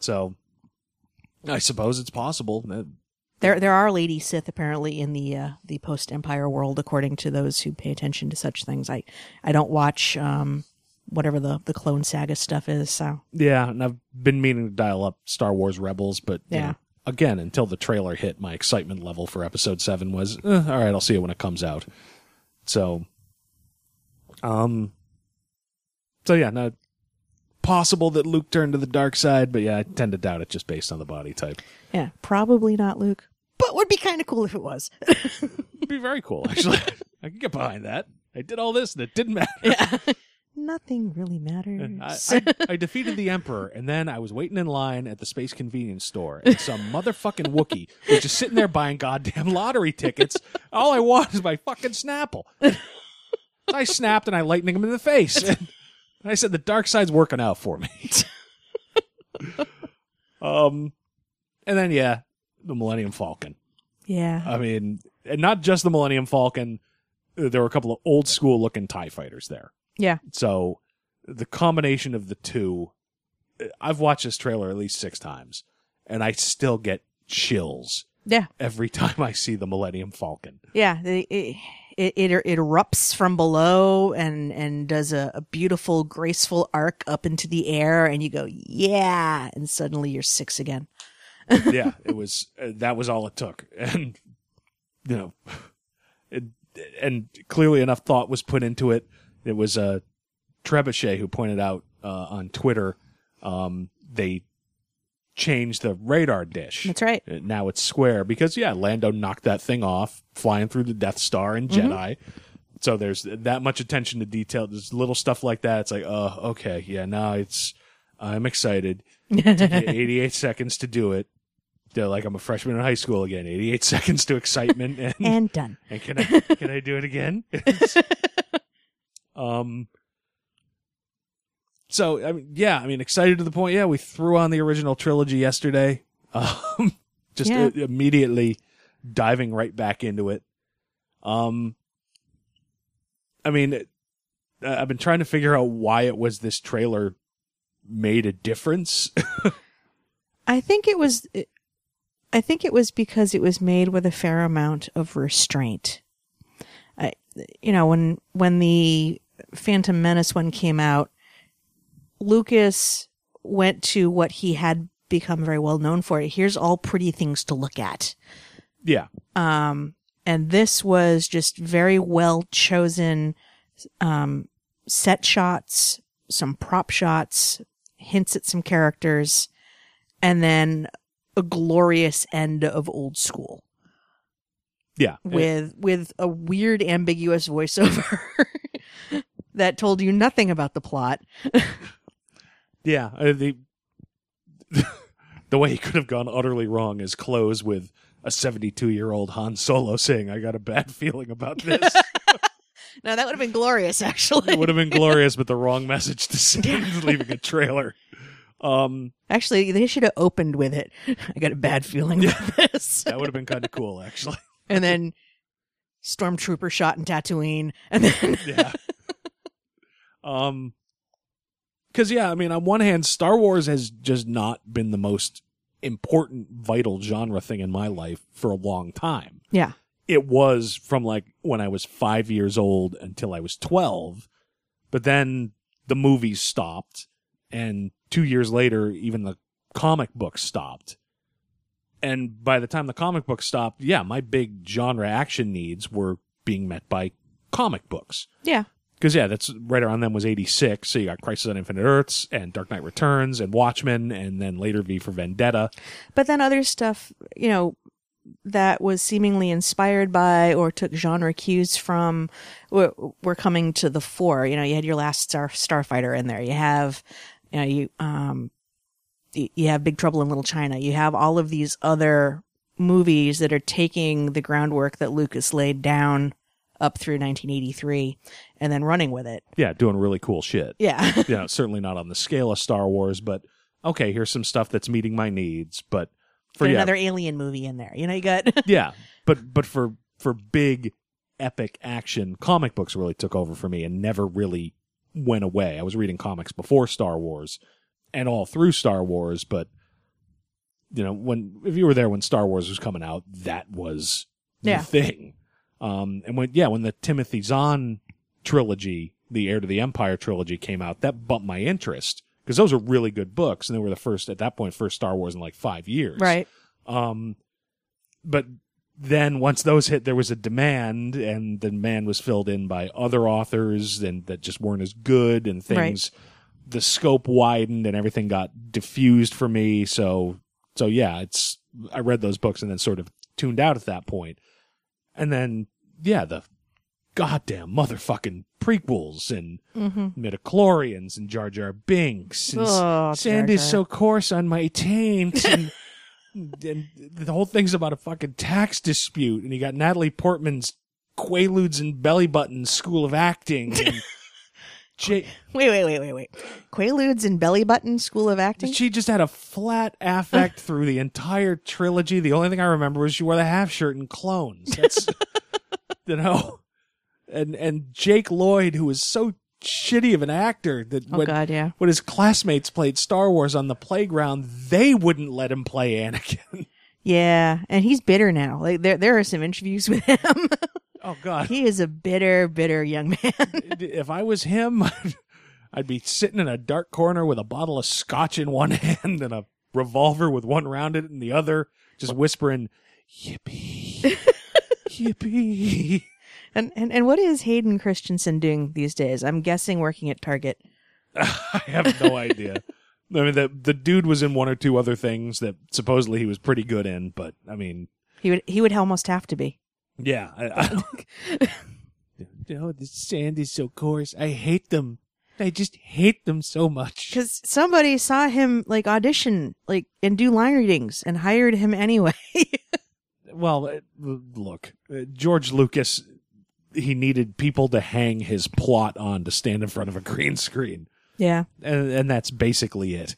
S4: So, I suppose it's possible. That
S5: There, there are lady Sith apparently in the uh, the post Empire world, according to those who pay attention to such things. I, I don't watch um, whatever the the Clone Saga stuff is. So
S4: Yeah, and I've been meaning to dial up Star Wars Rebels, but you
S5: Yeah.
S4: know, again, until the trailer hit, my excitement level for Episode Seven was eh, all right. I'll see it when it comes out. So, um, so yeah, not possible that Luke turned to the dark side, but yeah, I tend to doubt it just based on the body type.
S5: yeah, probably not Luke, but would be kind of cool if it was.
S4: It'd be very cool, actually. I could get behind that. I did all this and it didn't matter. Yeah.
S5: Nothing really matters.
S4: I, I, I defeated the Emperor, and then I was waiting in line at the space convenience store, and some motherfucking Wookiee was just sitting there buying goddamn lottery tickets. All I want is my fucking Snapple. I snapped and I lightning him in the face. And I said, "The dark side's working out for me." um, and then yeah, the Millennium Falcon.
S5: yeah,
S4: I mean, and not just the Millennium Falcon. uh, There were a couple of old school looking Tie fighters there.
S5: yeah,
S4: So the combination of the two, I've watched this trailer at least six times, and I still get chills
S5: yeah,
S4: every time I see the Millennium Falcon.
S5: yeah. It, it, it, it erupts from below and and does a, a beautiful, graceful arc up into the air, and you go, yeah, and suddenly you're six again.
S4: yeah, it was uh, that was all it took, and you know, it, and clearly enough thought was put into it. It was uh, Trebuchet who pointed out uh, on Twitter um, they changed the radar dish.
S5: That's right.
S4: Uh, Now it's square because yeah, Lando knocked that thing off flying through the Death Star in Jedi. So there's that much attention to detail. There's little stuff like that. It's like, oh, okay, yeah, now it's. I'm excited. Took you 88 seconds to do it. They're like I'm a freshman in high school again. 88 seconds to excitement, and, and,
S5: And done.
S4: can I can I do it again? um. So I mean, yeah, I mean, excited to the point. Yeah, we threw on the original trilogy yesterday. Um, just
S5: Yeah.
S4: i- immediately diving right back into it. Um, I mean, I've been trying to figure out why it was this trailer made a difference.
S5: I think it was. I think it was because it was made with a fair amount of restraint. I, you know, when when the Phantom Menace one came out, Lucas went to what he had become very well known for. Here's all pretty things to look at.
S4: yeah,
S5: Um, and this was just very well chosen um, set shots, some prop shots, hints at some characters, and then a glorious end of old school
S4: yeah.
S5: with with a weird ambiguous voiceover that told you nothing about the plot.
S4: Yeah, uh, the the way he could have gone utterly wrong is close with a 72 year old Han Solo saying, "I got a bad feeling about this."
S5: Now that would have been glorious, actually.
S4: it would have been glorious, but the wrong message to send, leaving a trailer. Um,
S5: Actually, they should have opened with it. I got a bad feeling about this.
S4: that would have been kind of cool, actually.
S5: and then stormtrooper shot in Tatooine, and then
S4: Yeah. um, because yeah, I mean, on one hand, Star Wars has just not been the most important, vital genre thing in my life for a long time.
S5: yeah,
S4: it was from like when I was five years old until I was 12. But then the movies stopped. And two years later, even the comic books stopped. And by the time the comic books stopped, yeah, my big genre action needs were being met by comic books.
S5: yeah,
S4: Because, yeah, that's right around them was 86. So you got Crisis on Infinite Earths and Dark Knight Returns and Watchmen and then later V for Vendetta.
S5: but then other stuff, you know, that was seemingly inspired by or took genre cues from were, were coming to the fore. You know, you had your last Star Starfighter in there. You have, you know, you um, y- you have Big Trouble in Little China. You have all of these other movies that are taking the groundwork that Lucas laid down up through 1983 and then running with it.
S4: Yeah, doing really cool shit.
S5: Yeah.
S4: you know, certainly not on the scale of Star Wars, but okay, here's some stuff that's meeting my needs. But for yeah,
S5: another alien movie in there. You know, you got
S4: yeah, but but for for big epic action, comic books really took over for me and never really went away. I was reading comics before Star Wars and all through Star Wars, but you know, when if you were there when Star Wars was coming out, that was the
S5: Yeah.
S4: thing. Um, and when yeah, when the Timothy Zahn trilogy, the Heir to the Empire trilogy came out, that bumped my interest because those were really good books, and they were the first at that point first Star Wars in like five years,
S5: Right.
S4: Um, but then once those hit, there was a demand, and the demand was filled in by other authors, and that just weren't as good, and things. The scope widened, and everything got diffused for me. So, so yeah, it's I read those books and then sort of tuned out at that point, and then yeah, the goddamn motherfucking prequels and mm-hmm. midichlorians and Jar Jar Binks and
S5: Oh,
S4: S- Sandy's
S5: Jar Jar.
S4: so coarse on my taint and, and the whole thing's about a fucking tax dispute and you got Natalie Portman's Quaaludes and belly buttons school of acting and
S5: Wait, wait, wait, wait, wait. Quaaludes and belly button school of acting.
S4: she just had a flat affect through the entire trilogy. The only thing I remember was she wore the half shirt in Clones. That's you know, and and Jake Lloyd, who was so shitty of an actor that
S5: Oh
S4: when,
S5: God, yeah.
S4: when his classmates played Star Wars on the playground, they wouldn't let him play Anakin.
S5: Yeah, and he's bitter now. Like there, there are some interviews with him.
S4: Oh God!
S5: he is a bitter, bitter young man.
S4: if I was him, I'd be sitting in a dark corner with a bottle of scotch in one hand and a revolver with one round in it in the other, just whispering, "Yippee, yippee."
S5: and, and and what is Hayden Christensen doing these days? I'm guessing working at Target.
S4: I have no idea. I mean, the the dude was in one or two other things that supposedly he was pretty good in, but I mean,
S5: He would he would almost have to be.
S4: Yeah. I, I, oh, the sand is so coarse. I hate them. I just hate them so much.
S5: Because somebody saw him like audition, like and do line readings, and hired him anyway.
S4: Well, uh, look, uh, George Lucas, he needed people to hang his plot on to stand in front of a green screen,
S5: yeah,
S4: and and that's basically it.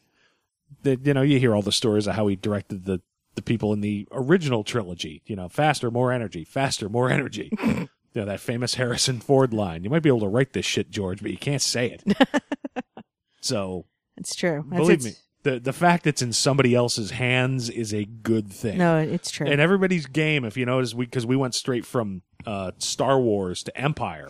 S4: That you know, you hear all the stories of how he directed the the people in the original trilogy. You know, faster, more energy, faster, more energy. you know that famous Harrison Ford line. You might be able to write this shit, George, but you can't say it. so
S5: it's true. That's,
S4: believe
S5: it's-
S4: me, the the fact it's in somebody else's hands is a good thing
S5: No, it's true.
S4: and everybody's game if you notice we because we went straight from uh star wars to empire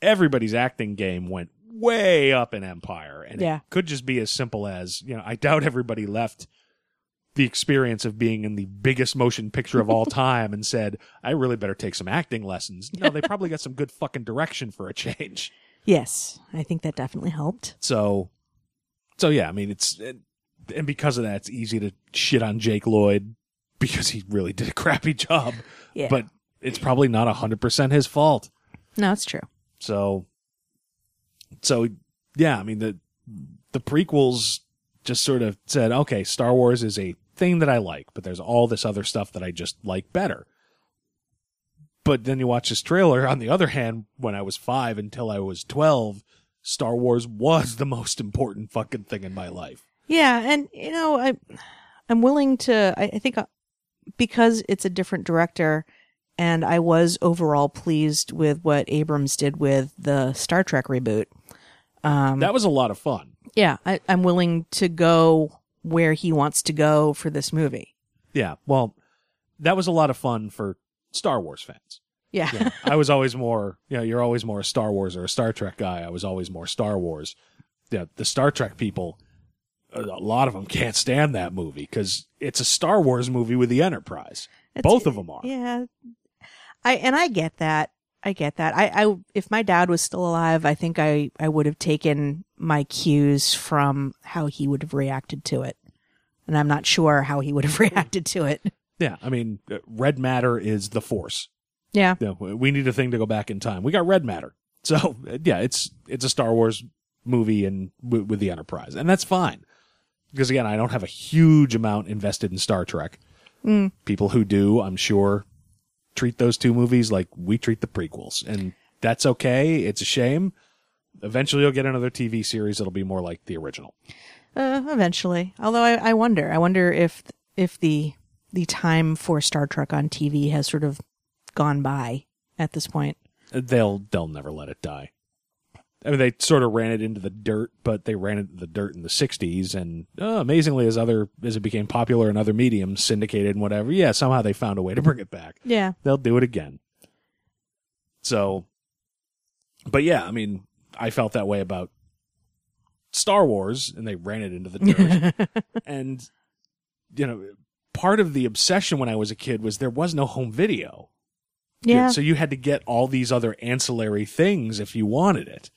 S4: everybody's acting game went way up in empire and
S5: Yeah.
S4: it could just be as simple as you know i doubt everybody left the experience of being in the biggest motion picture of all time and said i really better take some acting lessons no they probably got some good fucking direction for a change
S5: yes, I think that definitely helped.
S4: so so yeah i mean it's it, and because of that it's easy to shit on jake lloyd because he really did a crappy job
S5: Yeah,
S4: but it's probably not 100% his fault.
S5: no, it's true.
S4: So, so yeah, I mean, the, the prequels just sort of said, okay, Star Wars is a thing that I like, but there's all this other stuff that I just like better. But then you watch this trailer. On the other hand, when I was five until I was 12, Star Wars was the most important fucking thing in my life.
S5: Yeah, and you know, I I'm willing to. I, I think uh, because it's a different director, and I was overall pleased with what Abrams did with the Star Trek reboot. Um,
S4: that was a lot of fun.
S5: yeah, I, I'm willing to go where he wants to go for this movie.
S4: Yeah. Well, that was a lot of fun for Star Wars fans.
S5: Yeah.
S4: I was always more, you know, you're always more a Star Wars or a Star Trek guy. I was always more Star Wars. Yeah, the Star Trek people, a lot of them can't stand that movie because it's a Star Wars movie with the Enterprise. Both of them are.
S5: Yeah, I and I get that. I get that. I, I if my dad was still alive, I think I I would have taken my cues from how he would have reacted to it, and I'm not sure how he would have reacted to it.
S4: Yeah, I mean, uh, red matter is the Force.
S5: Yeah,
S4: You know, we need a thing to go back in time. We got red matter, so uh, yeah, it's it's a Star Wars movie and with, with the Enterprise, and that's fine. Because again, I don't have a huge amount invested in Star Trek. People who do, I'm sure, treat those two movies like we treat the prequels, and that's okay. It's a shame. Eventually, you'll get another TV series that'll be more like the original.
S5: uh, eventually. Although I, I wonder, I wonder if if the the time for Star Trek on TV has sort of gone by at this point.
S4: They'll they'll never let it die. I mean, they sort of ran it into the dirt, but they ran it into the dirt in the '60s, and uh, amazingly, as other as it became popular in other mediums, syndicated and whatever, yeah, somehow they found a way to bring it back.
S5: Yeah.
S4: They'll do it again. So, but yeah, I mean, I felt that way about Star Wars, and they ran it into the dirt. and you know, part of the obsession when I was a kid was there was no home video.
S5: Yeah.
S4: So you had to get all these other ancillary things if you wanted it.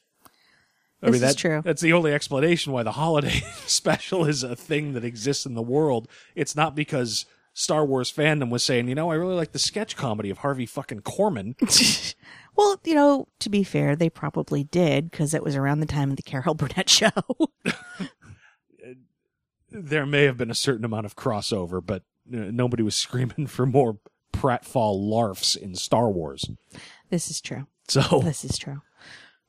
S4: I
S5: This
S4: mean,
S5: is
S4: that,
S5: true.
S4: That's the only explanation why the holiday special is a thing that exists in the world. It's not because Star Wars fandom was saying, you know, I really like the sketch comedy of Harvey fucking Corman.
S5: Well, you know, to be fair, they probably did because it was around the time of the Carol Burnett show.
S4: there may have been a certain amount of crossover, but nobody was screaming for more pratfall larfs in Star Wars.
S5: this is true.
S4: So,
S5: This is true.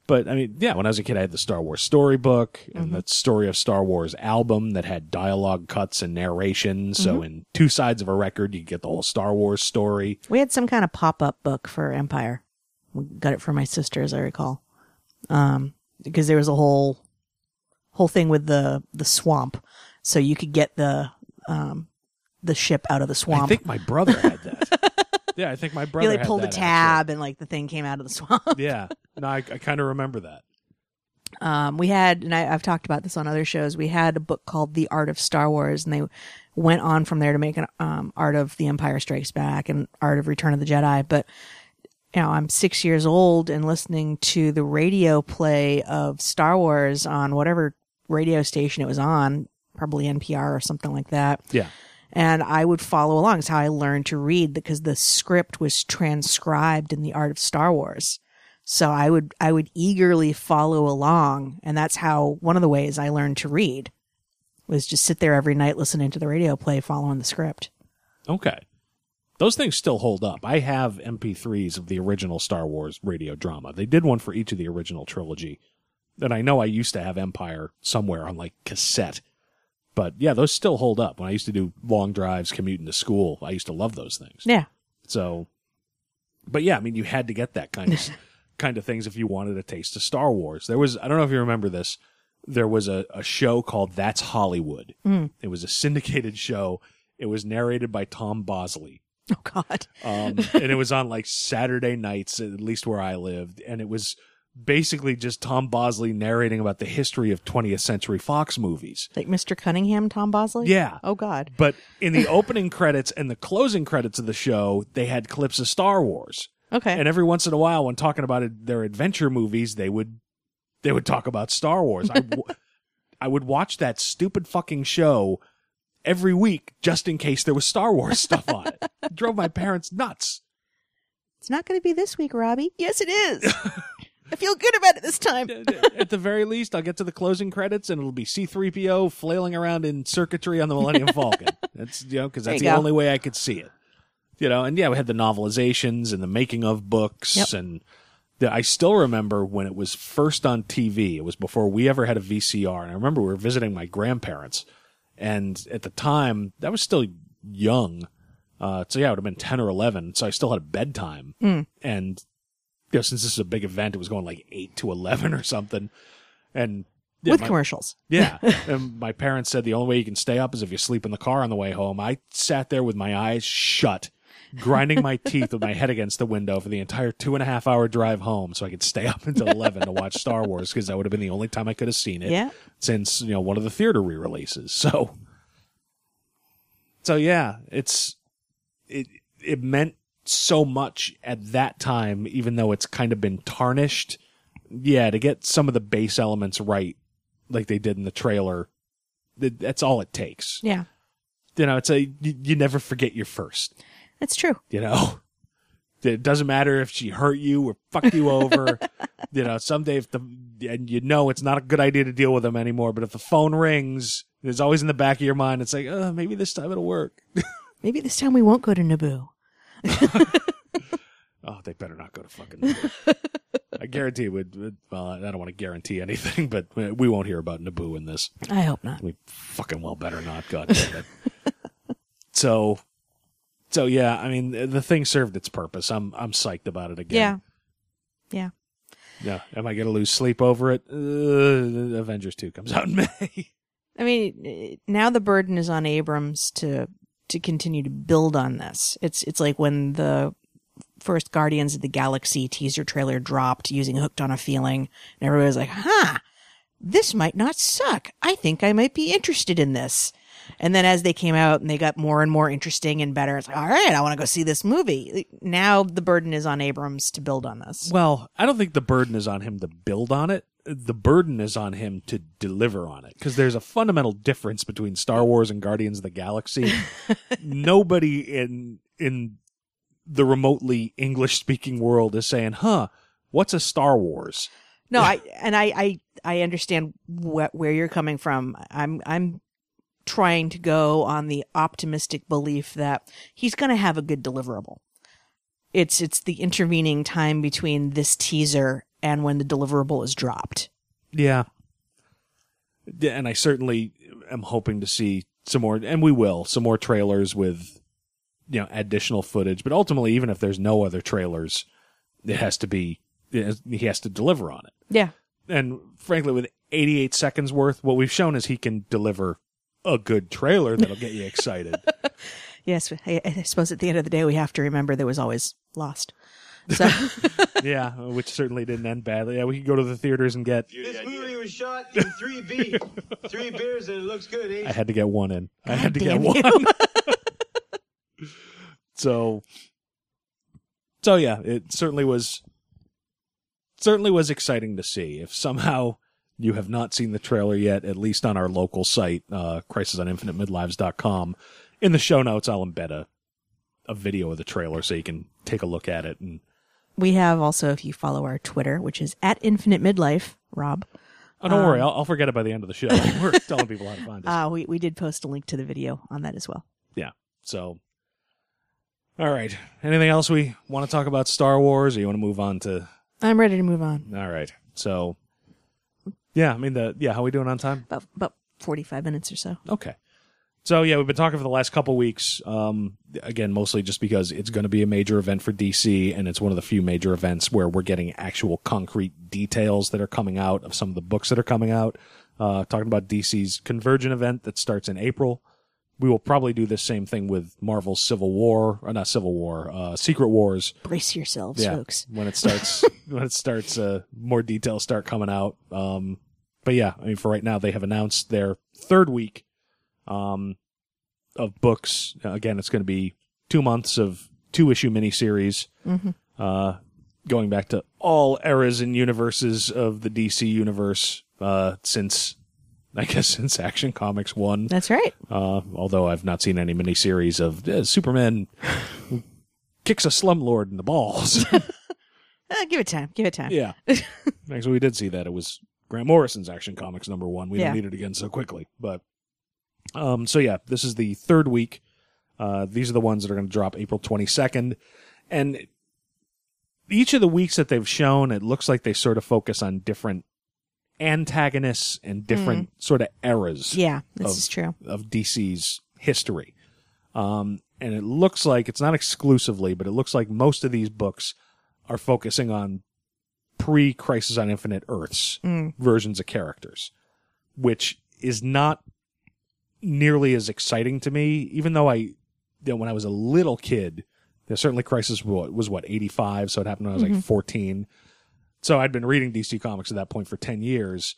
S4: But I mean, yeah, when I was a kid, I had the Star Wars storybook
S5: Mm-hmm.
S4: and the Story of Star Wars album that had dialogue cuts and narration. So,
S5: Mm-hmm.
S4: in two sides of a record, you get the whole Star Wars story.
S5: We had some kind of pop up book for Empire. We got it for my sister, as I recall. Um, because there was a whole whole thing with the the swamp, so you could get the um the ship out of the swamp.
S4: I think my brother had. yeah, I think my brother
S5: you like pulled
S4: that,
S5: tab and like the thing came out of the swamp.
S4: Yeah, no, I, I kind of remember that.
S5: Um, we had, and I, I've talked about this on other shows. We had a book called The Art of Star Wars, and they went on from there to make an um, Art of The Empire Strikes Back and Art of Return of the Jedi. But you know, I'm six years old and listening to the radio play of Star Wars on whatever radio station it was on, probably NPR or something like that
S4: Yeah,
S5: and I would follow along. It's how I learned to read because the script was transcribed in the art of Star Wars. So I would I would eagerly follow along, and that's how one of the ways I learned to read was just sit there every night listening to the radio play, following the script.
S4: okay. Those things still hold up. I have MP3s of the original Star Wars radio drama. They did one for each of the original trilogy. And I know I used to have Empire somewhere on like cassette. But yeah, those still hold up. When I used to do long drives commuting to school, I used to love those things.
S5: Yeah,
S4: So, but yeah, I mean, you had to get that kind of kind of things if you wanted a taste of Star Wars. There was, I don't know if you remember this, there was a, a show called That's Hollywood. It was a syndicated show. It was narrated by Tom Bosley.
S5: oh God,
S4: Um, and it was on like Saturday nights, at least where I lived. And it was basically just Tom Bosley narrating about the history of 20th Century Fox movies.
S5: like Mr. Cunningham, Tom Bosley.
S4: Yeah.
S5: Oh God.
S4: But in the opening credits and the closing credits of the show, they had clips of Star Wars.
S5: Okay.
S4: And every once in a while, when talking about it, their adventure movies, they would they would talk about Star Wars. I, w- I would watch that stupid fucking show every week just in case there was Star Wars stuff on it. it drove my parents nuts.
S5: it's not going to be this week, Robbie. Yes, it is. I feel good about it this time.
S4: At the very least, I'll get to the closing credits and it'll be C3PO flailing around in circuitry on the Millennium Falcon. That's you know because that's the
S5: go.
S4: only way I could see it. You know, and yeah, we had the novelizations and the making of books
S5: Yep.
S4: and the, I still remember when it was first on TV. It was before we ever had a VCR, and I remember we were visiting my grandparents, and at the time that was still young. Uh, so yeah, it would have been ten or eleven. So I still had a bedtime, and you know, since this is a big event, it was going like eight to eleven or something, and yeah,
S5: With
S4: my-
S5: commercials.
S4: yeah. and my parents said the only way you can stay up is if you sleep in the car on the way home. I sat there with my eyes shut, grinding my teeth with my head against the window for the entire two and a half hour drive home so I could stay up until 11 to watch Star Wars because that would have been the only time I could have seen it
S5: Yeah.
S4: since, you know, one of the theater re releases. So, so yeah, it's, it, it meant so much at that time, even though it's kind of been tarnished. Yeah, to get some of the base elements right, like they did in the trailer, th- that's all it takes.
S5: Yeah.
S4: You know, it's a, you, you never forget your first,
S5: That's true.
S4: you know? It doesn't matter if she hurt you or fucked you over. you know, someday if the, and you know it's not a good idea to deal with them anymore, but if the phone rings, it's always in the back of your mind. It's like, oh, maybe this time it'll work.
S5: Maybe this time we won't go to Naboo.
S4: Oh, they better not go to fucking. I guarantee would. Well, I don't want to guarantee anything, but we won't hear about Naboo in this.
S5: I hope not.
S4: We fucking well better not. God damn it. so, so yeah. I mean, the thing served its purpose. I'm I'm psyched about it again.
S5: Yeah. Yeah.
S4: Yeah. Am I going to lose sleep over it? Uh, Avengers 2 comes out in May.
S5: I mean, now the burden is on Abrams to to continue to build on this. It's it's like when the first Guardians of the Galaxy teaser trailer dropped using Hooked on a Feeling, and everybody was like, "Huh, this might not suck. I think I might be interested in this." And then as they came out and they got more and more interesting and better, it's like, "All right, I want to go see this movie." Now the burden is on Abrams to build on this.
S4: Well, I don't think the burden is on him to build on it. The burden is on him to deliver on it because there's a fundamental difference between Star Wars and Guardians of the Galaxy. Nobody in in the remotely English speaking world is saying, "Huh, what's a Star Wars?"
S5: No, I and I I I understand wh- where you're coming from. I'm I'm trying to go on the optimistic belief that he's going to have a good deliverable. It's it's the intervening time between this teaser and when the deliverable is dropped.
S4: Yeah. And I certainly am hoping to see some more, and we will, some more trailers with, you know, additional footage. But ultimately, even if there's no other trailers, it has to be, has- he has to deliver on it.
S5: Yeah.
S4: And frankly, with 88 seconds worth, what we've shown is he can deliver a good trailer that'll get you excited.
S5: Yes, I, I suppose at the end of the day we have to remember there was always Lost. So
S4: yeah, which certainly didn't end badly. Yeah, we could go to the theaters and get,
S7: This movie was shot in 3B. Three beers and it looks good, eh?
S4: I had to get one in. I had to get
S5: damn
S4: one. so so yeah it certainly was certainly was exciting to see if somehow you have not seen the trailer yet at least on our local site uh crisisoninfiniteMidlives.com in the show notes i'll embed a a video of the trailer so you can take a look at it and
S5: we have also, if you follow our Twitter, which is at Infinite Midlife, Rob,
S4: oh don't worry I'll, I'll forget it by the end of the show we're telling people how to find us
S5: uh, we we did post a link to the video on that as well.
S4: yeah so all right anything else we want to talk about star wars or you want to move on to
S5: I'm ready to move on.
S4: All right. So, yeah, I mean the yeah, how we doing on time?
S5: About about 45 minutes or so.
S4: Okay. So yeah, we've been talking for the last couple weeks. Um, again, mostly just because it's going to be a major event for DC, and it's one of the few major events where we're getting actual concrete details that are coming out of some of the books that are coming out. Uh, talking about DC's Convergence event that starts in April. We will probably do the same thing with Marvel's Civil War, or not Civil War, uh, Secret Wars.
S5: Brace yourselves,
S4: yeah,
S5: folks.
S4: when it starts when it starts uh more details start coming out um but yeah i mean for right now they have announced their third week um of books again it's going to be two months of two issue miniseries uh going back to all eras and universes of the dc universe uh since i guess since action comics 1
S5: That's right.
S4: uh, although I've not seen any miniseries of uh, Superman kicks a slumlord in the balls.
S5: Uh, give it time. Give it time.
S4: yeah. Actually, we did see that. It was Grant Morrison's Action Comics number one. We
S5: Yeah.
S4: don't need it again so quickly. But, um, so yeah, this is the third week. Uh, these are the ones that are going to drop April 22nd. And each of the weeks that they've shown, it looks like they sort of focus on different antagonists and different sort of eras
S5: Yeah, this
S4: Of-
S5: is true.
S4: of DC's history. Um, and it looks like it's not exclusively, but it looks like most of these books are focusing on pre Crisis on Infinite Earths versions of characters, which is not nearly as exciting to me, even though I, you know, when I was a little kid, certainly Crisis was, was what, 85, so it happened when I was like 14. So I'd been reading DC Comics at that point for 10 years.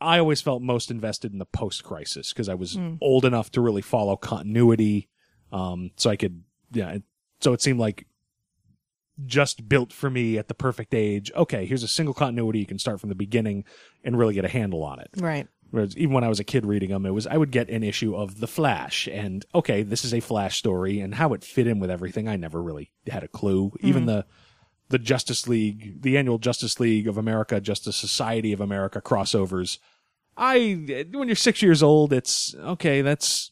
S4: I always felt most invested in the post crisis because I was old enough to really follow continuity. Um, so I could, yeah. So it seemed like just built for me at the perfect age. Okay, here's a single continuity. You can start from the beginning and really get a handle on it.
S5: Right.
S4: Whereas even when I was a kid reading them, it was I would get an issue of the Flash, and okay, this is a Flash story, and how it fit in with everything, I never really had a clue. Even the the Justice League, the annual Justice League of America, Justice Society of America crossovers. I when you're six years old, it's okay. That's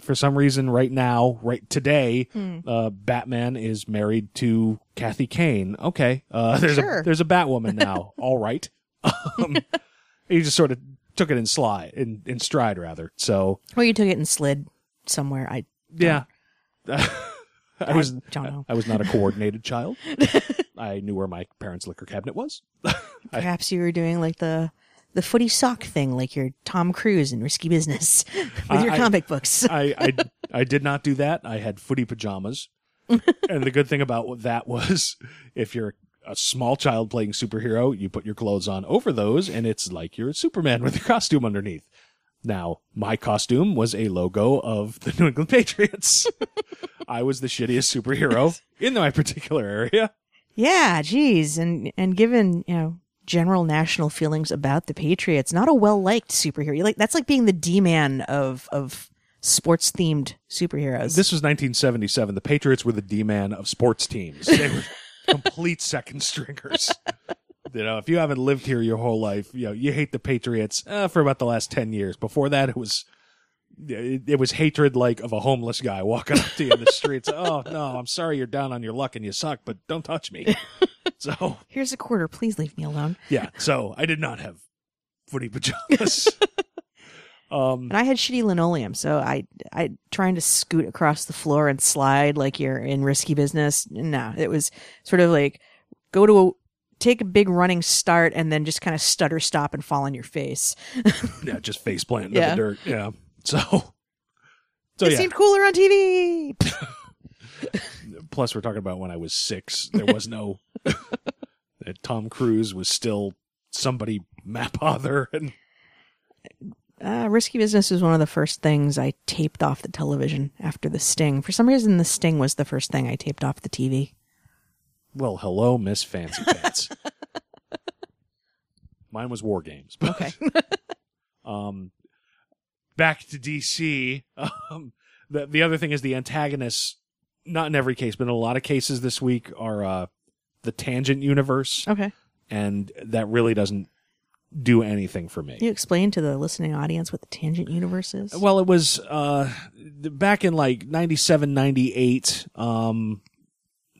S4: for some reason right now, right today, uh, Batman is married to Kathy Kane. Okay, uh, there's
S5: Sure.
S4: a there's a Batwoman now. All right. Um, he just sort of took it in slide in, in stride rather. So
S5: Or you took it and slid somewhere. I
S4: yeah, I was
S5: don't know.
S4: I was not a coordinated child. I knew where my parents' liquor cabinet was.
S5: Perhaps you were doing like the the footy sock thing, like your Tom Cruise in Risky Business with your
S4: I-
S5: comic books.
S4: I, I I did not do that. I had footy pajamas, and the good thing about that was, if you're a small child playing superhero, you put your clothes on over those, and it's like you're a Superman with your costume underneath. Now, my costume was a logo of the New England Patriots. I was the shittiest superhero in my particular area.
S5: yeah, geez, and and given you know general national feelings about the Patriots, not a well liked superhero. You like that's like being the D man of of sports themed superheroes.
S4: This was 1977. The Patriots were the D-man of sports teams. They were complete second stringers. You know, if you haven't lived here your whole life, you know, you hate the Patriots uh, for about the last 10 years. Before that, it was it, it was hatred like of a homeless guy walking up to you in the streets. oh, no, I'm sorry you're down on your luck and you suck, but don't touch me. so,
S5: Here's a quarter. Please leave me alone.
S4: yeah, so I did not have footy pajamas. Um
S5: And I had shitty linoleum, so I I trying to scoot across the floor and slide like you're in risky business. No, it was sort of like go to a take a big running start and then just kind of stutter stop and fall on your face.
S4: yeah, just face planting in
S5: Yeah.
S4: the dirt. Yeah. So So
S5: it
S4: yeah.
S5: seemed cooler on TV.
S4: plus we're talking about when I was six. There was no that Tom Cruise was still somebody Mapother and
S5: Uh, risky business was one of the first things I taped off the television after the Sting. For some reason, the Sting was the first thing I taped off the TV.
S4: well, hello, Miss Fancy Pants. Mine was War Games. But,
S5: Okay.
S4: um, back to DC. Um, the the other thing is the antagonists. Not in every case, but in a lot of cases this week are uh, the Tangent universe,
S5: okay.
S4: and that really doesn't do anything for me.
S5: You explain to the listening audience what the tangent universe is.
S4: Well, it was uh back in like 97, 98. Um,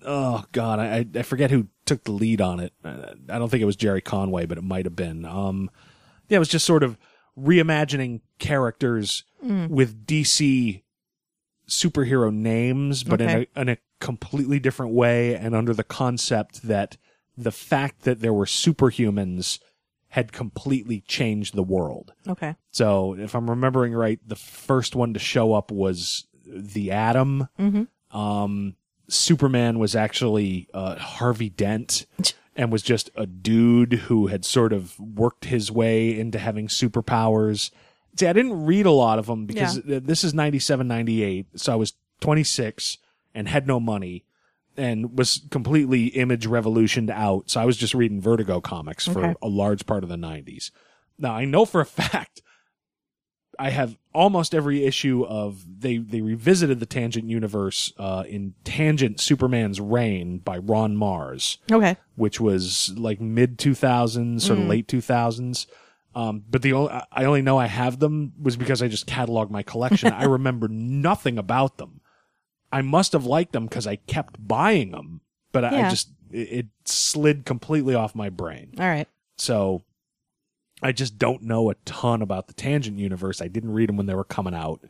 S4: oh god, I I forget who took the lead on it. I don't think it was Gerry Conway, but it might have been. Um, yeah, it was just sort of reimagining characters with DC superhero names, but
S5: Okay.
S4: in a in a completely different way, and under the concept that the fact that there were superhumans had completely changed the world.
S5: okay.
S4: So if I'm remembering right, the first one to show up was the Atom.
S5: Mm-hmm.
S4: Um, Superman was actually uh, Harvey Dent and was just a dude who had sort of worked his way into having superpowers. See, I didn't read a lot of them because
S5: Yeah.
S4: this is 97, 98. So I was 26 and had no money and was completely image revolutioned out. So I was just reading Vertigo comics for
S5: Okay.
S4: a large part of the 90s. Now I know for a fact I have almost every issue of they they revisited the Tangent universe uh, in Tangent Superman's Reign by Ron Marz,
S5: Okay.
S4: which was like mid 2000s, sort of late 2000s. Um, but the only, I only know I have them was because I just cataloged my collection. I remember nothing about them. I must have liked them because I kept buying them, but I, I just it, it slid completely off my brain.
S5: All right.
S4: So I just don't know a ton about the Tangent universe. I didn't read them when they were coming out,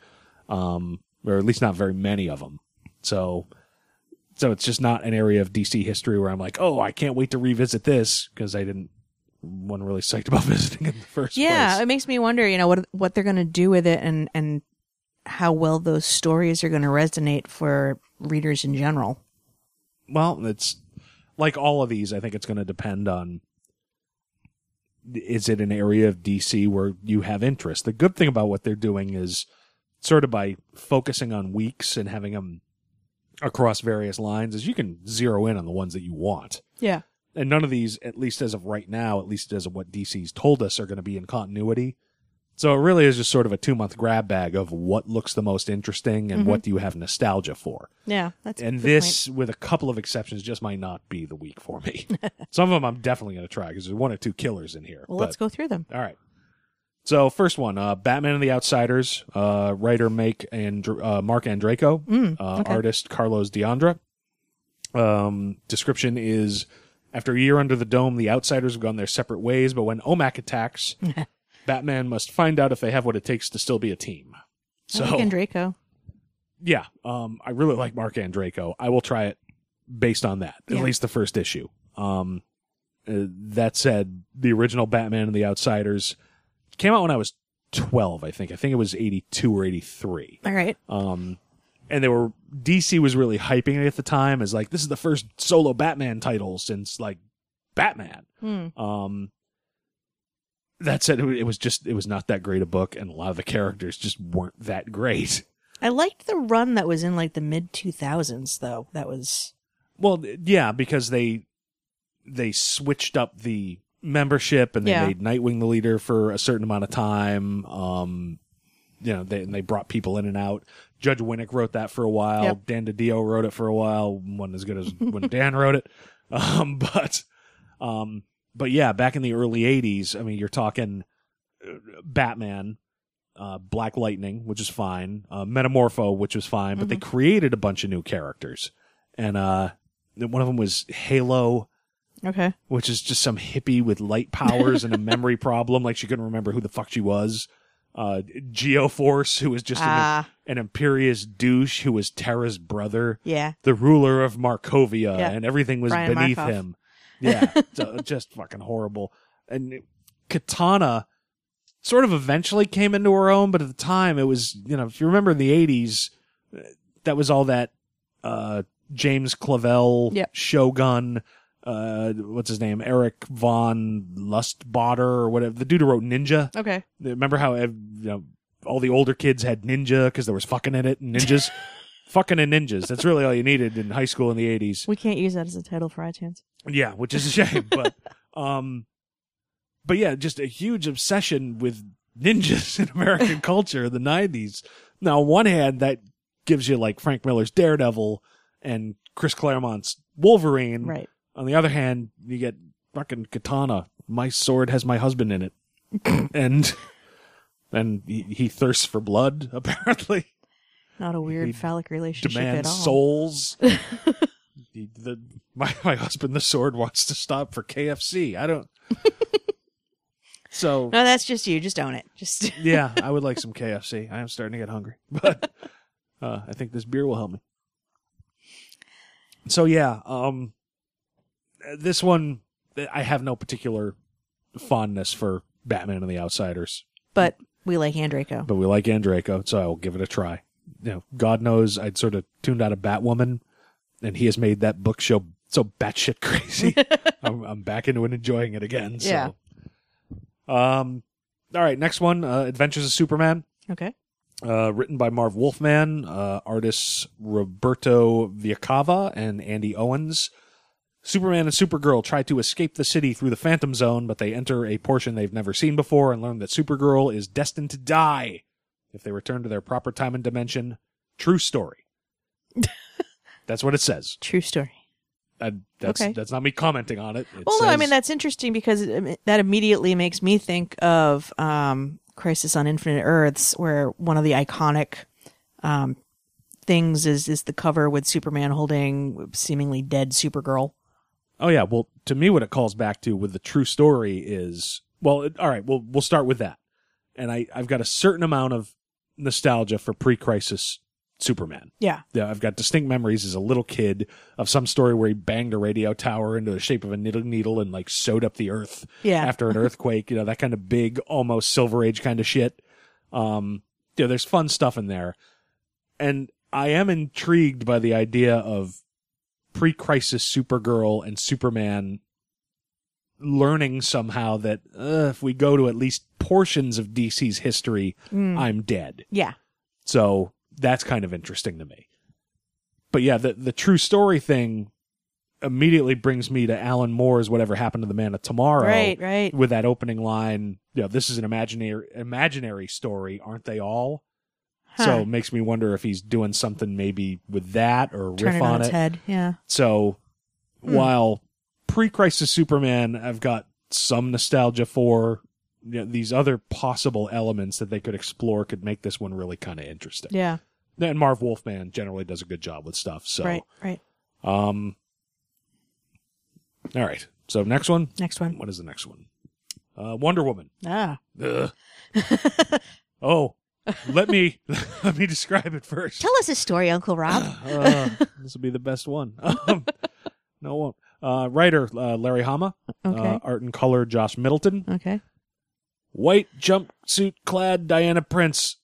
S4: um, or at least not very many of them. So, so it's just not an area of DC history where I'm like, oh, I can't wait to revisit this because I didn't wasn't really psyched about visiting in the first
S5: Yeah,
S4: place.
S5: Yeah, it makes me wonder, you know, what what they're going to do with it and and how well those stories are going to resonate for readers in general.
S4: Well, it's like all of these. I think it's going to depend on is it an area of DC where you have interest. The good thing about what they're doing is sort of by focusing on weeks and having them across various lines, is you can zero in on the ones that you want.
S5: Yeah.
S4: And none of these, at least as of right now, at least as of what DC's told us, are going to be in continuity. So it really is just sort of a two month grab bag of what looks the most interesting and what do you have nostalgia for
S5: Yeah, that's a
S4: and this, with a couple of exceptions, just might not be the week for me. Some of them I'm definitely going to try because there's one or two killers in here.
S5: Well,
S4: but-
S5: let's go through them.
S4: All right. So first one, uh, Batman and the Outsiders, uh, writer Make and uh, Marc Andreyko, uh,
S5: okay.
S4: artist Carlos D'Anda. Um, description is: After a year under the dome, the Outsiders have gone their separate ways. But when OMAC attacks, Batman must find out if they have what it takes to still be a team. So
S5: I like Draco.
S4: yeah, um, I really like Marc Andreyko. I will try it based on that,
S5: Yeah.
S4: at least the first issue. Um, uh, that said, the original Batman and the Outsiders came out when I was 12, I think. I think it was 82 or 83.
S5: All right.
S4: Um, and they were, DC was really hyping it at the time as like, this is the first solo Batman title since like Batman.
S5: Hmm.
S4: Um, that said, it was just, it was not that great a book, and a lot of the characters just weren't that great.
S5: I liked the run that was in like the mid 2000s, though. That was.
S4: Well, yeah, because they they switched up the membership and they
S5: Yeah.
S4: made Nightwing the leader for a certain amount of time. Um, you know, they and they brought people in and out. Judd Winick wrote that for a while.
S5: Yep.
S4: Dan DiDio wrote it for a while. wasn't as good as when Dan wrote it. Um, but um, but yeah, back in the early '80s, I mean, you're talking uh, Batman. Uh, Black Lightning, which is fine, uh, Metamorpho, which was fine, but they created a bunch of new characters, and uh, one of them was Halo,
S5: Okay.
S4: which is just some hippie with light powers and a memory problem. Like she couldn't remember who the fuck she was. Uh, Geoforce, who was just
S5: Ah.
S4: an, an imperious douche who was Terra's brother,
S5: Yeah.
S4: the ruler of Markovia,
S5: Yeah.
S4: and everything was
S5: Brian
S4: beneath
S5: Markov.
S4: him. Yeah, just fucking horrible. And Katana sort of eventually came into her own, but at the time it was, you know, if you remember in the 80s, that was all that uh, James Clavell
S5: Yep.
S4: Shogun. Uh, what's his name? Eric von Lustbader or whatever. The dude who wrote Ninja.
S5: Okay.
S4: Remember how you know all the older kids had ninja because there was fucking in it and ninjas, fucking and ninjas. That's really all you needed in high school in the eighties.
S5: We can't use that as a title for iTunes.
S4: Yeah, which is a shame, but um, but yeah, just a huge obsession with ninjas in American culture in the nineties. Now, on one hand, that gives you like Frank Miller's Daredevil and Chris Claremont's Wolverine.
S5: Right.
S4: On the other hand, you get fucking Katana. My sword has my husband in it, and and he, he thirsts for blood. Apparently,
S5: Not a weird
S4: He
S5: phallic relationship at all.
S4: souls. He- the, my my husband, the sword, wants to stop for KFC. I don't. so
S5: No, that's just you. Just own it. Just
S4: yeah, I would like some KFC. I am starting to get hungry, but uh, I think this beer will help me. So yeah, um, this one I have no particular fondness for Batman and the Outsiders,
S5: but we like Andreyko.
S4: but we like Andreyko, so I will give it a try. You know, God knows I'd sort of tuned out of Batwoman, and he has made that book show so batshit crazy. I'm, I'm back into it, enjoying it again. So.
S5: Yeah.
S4: Um. All right, next one, uh, Adventures of Superman.
S5: Okay.
S4: Uh, written by Marv Wolfman, uh, artists Roberto Viacava and Andy Owens. Superman and Supergirl try to escape the city through the Phantom Zone, but they enter a portion they've never seen before and learn that Supergirl is destined to die if they return to their proper time and dimension. True story. that's what it says.
S5: True story.
S4: That's
S5: Okay.
S4: that's not me commenting on it. It
S5: well, no, I mean that's interesting because it, that immediately makes me think of um, Crisis on Infinite Earths, where one of the iconic um, things is is the cover with Superman holding seemingly dead Supergirl.
S4: Oh yeah, well, to me, what it calls back to with the true story is well, it- all right, well, we'll start with that. And I, I've got a certain amount of nostalgia for pre-crisis Superman.
S5: Yeah.
S4: Yeah, I've got distinct memories as a little kid of some story where he banged a radio tower into the shape of a knitting needle and like sewed up the earth
S5: Yeah.
S4: after an earthquake. You know that kind of big, almost Silver Age kind of shit. Um, you know, there's fun stuff in there, and I am intrigued by the idea of pre-crisis Supergirl and Superman learning somehow that uh, if we go to at least portions of DC's history, I'm dead.
S5: Yeah.
S4: So that's kind of interesting to me. But yeah, the the true story thing immediately brings me to Alan Moore's "Whatever Happened to the Man of Tomorrow."
S5: Right, right.
S4: With that opening line, you know, this is an imaginary imaginary story, aren't they all? So it makes me wonder if he's doing something maybe with that or
S5: Turn
S4: riff
S5: it on,
S4: on it.
S5: head. Yeah.
S4: So
S5: Hmm.
S4: while pre-crisis Superman, I've got some nostalgia for. You know, these other possible elements that they could explore could make this one really kind of interesting.
S5: Yeah.
S4: And Marv Wolfman generally does a good job with stuff. So,
S5: Right. Right.
S4: um, all right. So next one.
S5: Next one.
S4: What is the next one? Uh, Wonder Woman.
S5: Ah.
S4: Oh, let me let me describe it first.
S5: Tell us a story, Uncle Rob.
S4: Uh, this will be the best one. Um, no, it won't. Uh, writer uh, Larry Hama.
S5: Okay.
S4: Uh, art and color Josh Middleton.
S5: okay.
S4: White jumpsuit clad Diana Prince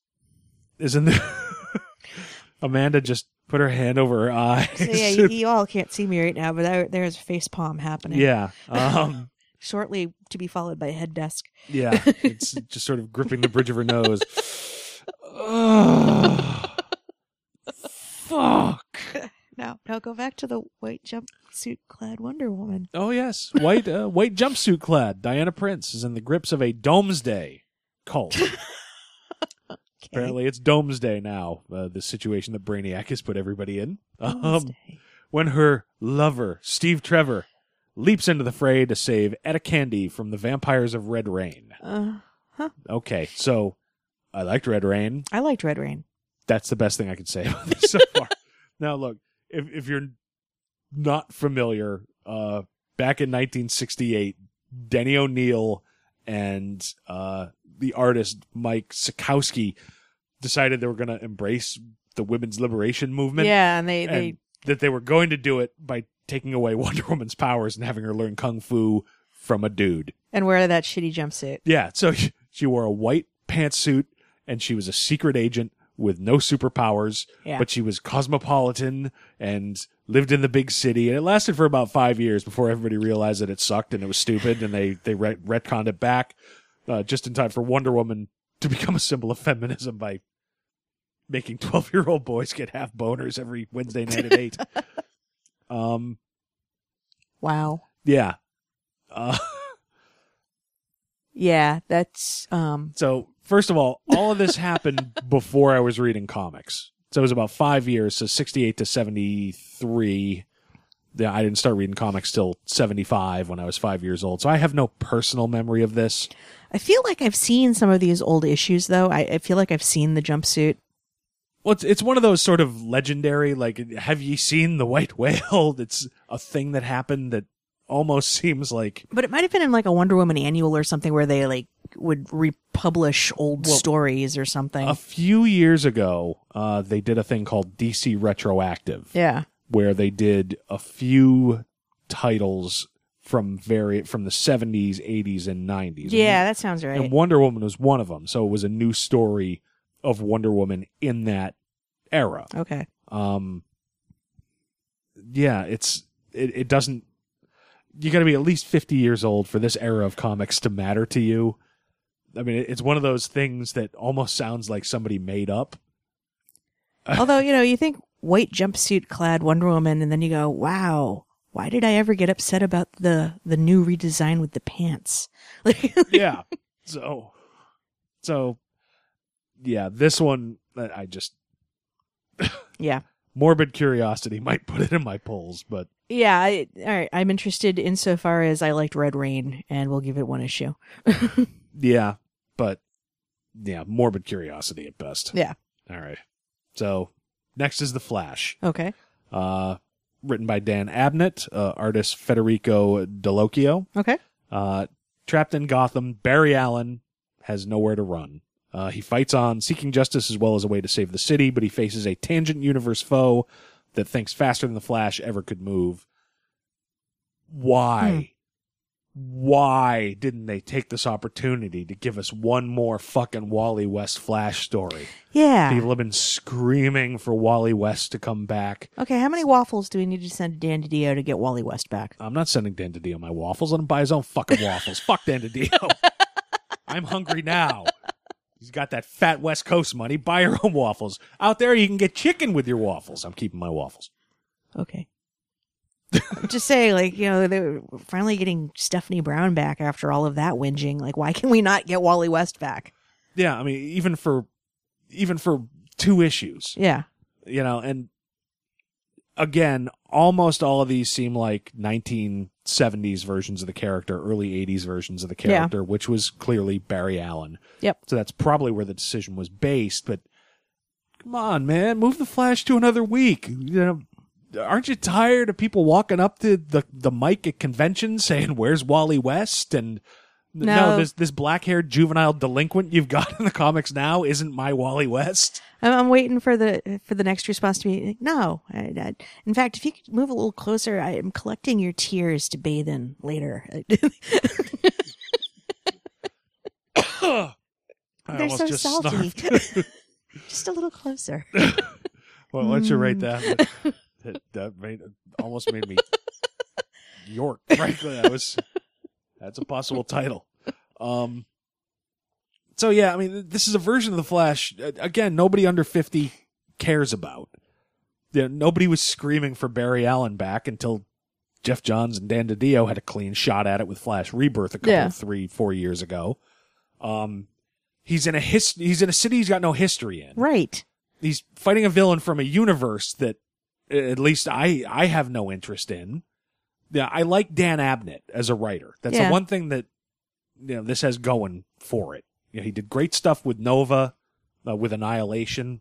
S4: is in the. Amanda just put her hand over her eyes.
S5: So yeah, you, you all can't see me right now, but there, there's a face palm happening.
S4: yeah. Um,
S5: Shortly to be followed by head desk.
S4: yeah. It's just sort of gripping the bridge of her nose. Fuck.
S5: Now, now go back to the white jumpsuit clad Wonder Woman.
S4: Oh yes, white uh, white jumpsuit clad Diana Prince is in the grips of a Doomsday cult.
S5: Okay.
S4: Apparently, it's Doomsday now. Uh, the situation that Brainiac has put everybody in. Um, when her lover Steve Trevor leaps into the fray to save Etta Candy from the vampires of Red Rain.
S5: Uh,
S4: Okay, so I liked Red Rain.
S5: I liked Red Rain.
S4: That's the best thing I could say about this so far. now, look, if if you're not familiar, uh, back in 1968, Denny O'Neil and uh, the artist Mike Sekowsky decided they were going to embrace the women's liberation movement.
S5: yeah, and they,
S4: and
S5: they
S4: that they were going to do it by taking away Wonder Woman's powers and having her learn kung fu from a dude.
S5: and wear that shitty jumpsuit.
S4: Yeah, so she wore a white pantsuit and she was a secret agent with no superpowers,
S5: Yeah.
S4: but she was cosmopolitan and lived in the big city. And it lasted for about five years before everybody realized that it sucked and it was stupid, and they they ret- retconned it back uh, just in time for Wonder Woman to become a symbol of feminism by making twelve year old boys get half boners every Wednesday night at eight. um,
S5: Wow.
S4: yeah. Uh,
S5: Yeah, that's um
S4: So, first of all, all of this happened before I was reading comics. So it was about five years, so 68 to 73. Yeah, I didn't start reading comics till 75 when I was five years old. So I have no personal memory of this.
S5: I feel like I've seen some of these old issues though. I, I feel like I've seen the jumpsuit.
S4: Well, it's, it's one of those sort of legendary, like, have you seen the white whale? It's a thing that happened that almost seems like
S5: But it might have been in like a Wonder Woman annual or something where they like would republish old
S4: Well,
S5: stories or something.
S4: a few years ago, uh, they did a thing called DC Retroactive.
S5: yeah.
S4: where they did a few titles from very from the 70s, 80s and 90s.
S5: Yeah, that sounds right.
S4: And Wonder Woman was one of them. So it was a new story of Wonder Woman in that era.
S5: okay.
S4: Um yeah, it's it, it doesn't you got to be at least 50 years old for this era of comics to matter to you. I mean, it's one of those things that almost sounds like somebody made up.
S5: Although, you know, you think white jumpsuit clad Wonder Woman and then you go, "Wow, why did I ever get upset about the the new redesign with the pants?"
S4: Yeah. So, so, yeah, this one, uh, I just,
S5: Yeah.
S4: morbid curiosity might put it in my polls, but
S5: Yeah, I, all right. I'm interested insofar as I liked Red Rain, and we'll give it one issue.
S4: yeah, but yeah, morbid curiosity at best.
S5: Yeah.
S4: All right. So, next is The Flash,
S5: Okay.
S4: uh, written by Dan Abnett, uh, artist Federico Dallocchio.
S5: Okay.
S4: Uh, trapped in Gotham, Barry Allen has nowhere to run. Uh, he fights on, seeking justice as well as a way to save the city, but he faces a tangent universe foe that thinks faster than the Flash ever could move. Why? Hmm. Why didn't they take this opportunity to give us one more fucking Wally West Flash story?
S5: Yeah.
S4: People have been screaming for Wally West to come back.
S5: Okay. How many waffles do we need to send to Dan DiDio to get Wally West back?
S4: I'm not sending Dan DiDio my waffles. Let him buy his own fucking waffles. Fuck Dan DiDio. I'm hungry now. He's got that fat West Coast money. Buy your own waffles. Out there, you can get chicken with your waffles. I'm keeping my waffles.
S5: Okay. Just say, like, you know, they're finally getting Stephanie Brown back after all of that whinging. Like, why can we not get Wally West back?
S4: Yeah, I mean, even for even for two issues,
S5: Yeah.
S4: you know, and again, almost all of these seem like 1970s versions of the character, early 80s versions of the
S5: Yeah.
S4: character, which was clearly Barry Allen.
S5: Yep.
S4: So that's probably where the decision was based. But come on, man, move the Flash to another week. You know, aren't you tired of people walking up to the the mic at conventions saying, "Where's Wally West?" and
S5: No.
S4: this this black haired juvenile delinquent you've got in the comics now isn't my Wally West.
S5: I'm, I'm waiting for the for the next response to be no. I, I, in fact, if you could move a little closer, I am collecting your tears to bathe in later.
S4: I
S5: They're so
S4: just
S5: salty. Just a little closer.
S4: well, why don't you rate
S5: Mm.
S4: that? that, that made, almost made me York. Frankly, that was that's a possible title. Um. So yeah, I mean, this is a version of the Flash. uh, Again, nobody under fifty cares about. Yeah, nobody was screaming for Barry Allen back until Geoff Johns and Dan DiDio had a clean shot at it with Flash Rebirth a couple,
S5: Yeah.
S4: three, four years ago. Um, he's in a his, he's in a city he's got no history in
S5: Right.
S4: he's fighting a villain from a universe that at least I I have no interest in. Yeah, I like Dan Abnett as a writer. That's
S5: Yeah.
S4: the one thing that you know this has going for it. You know, he did great stuff with Nova, uh, with Annihilation.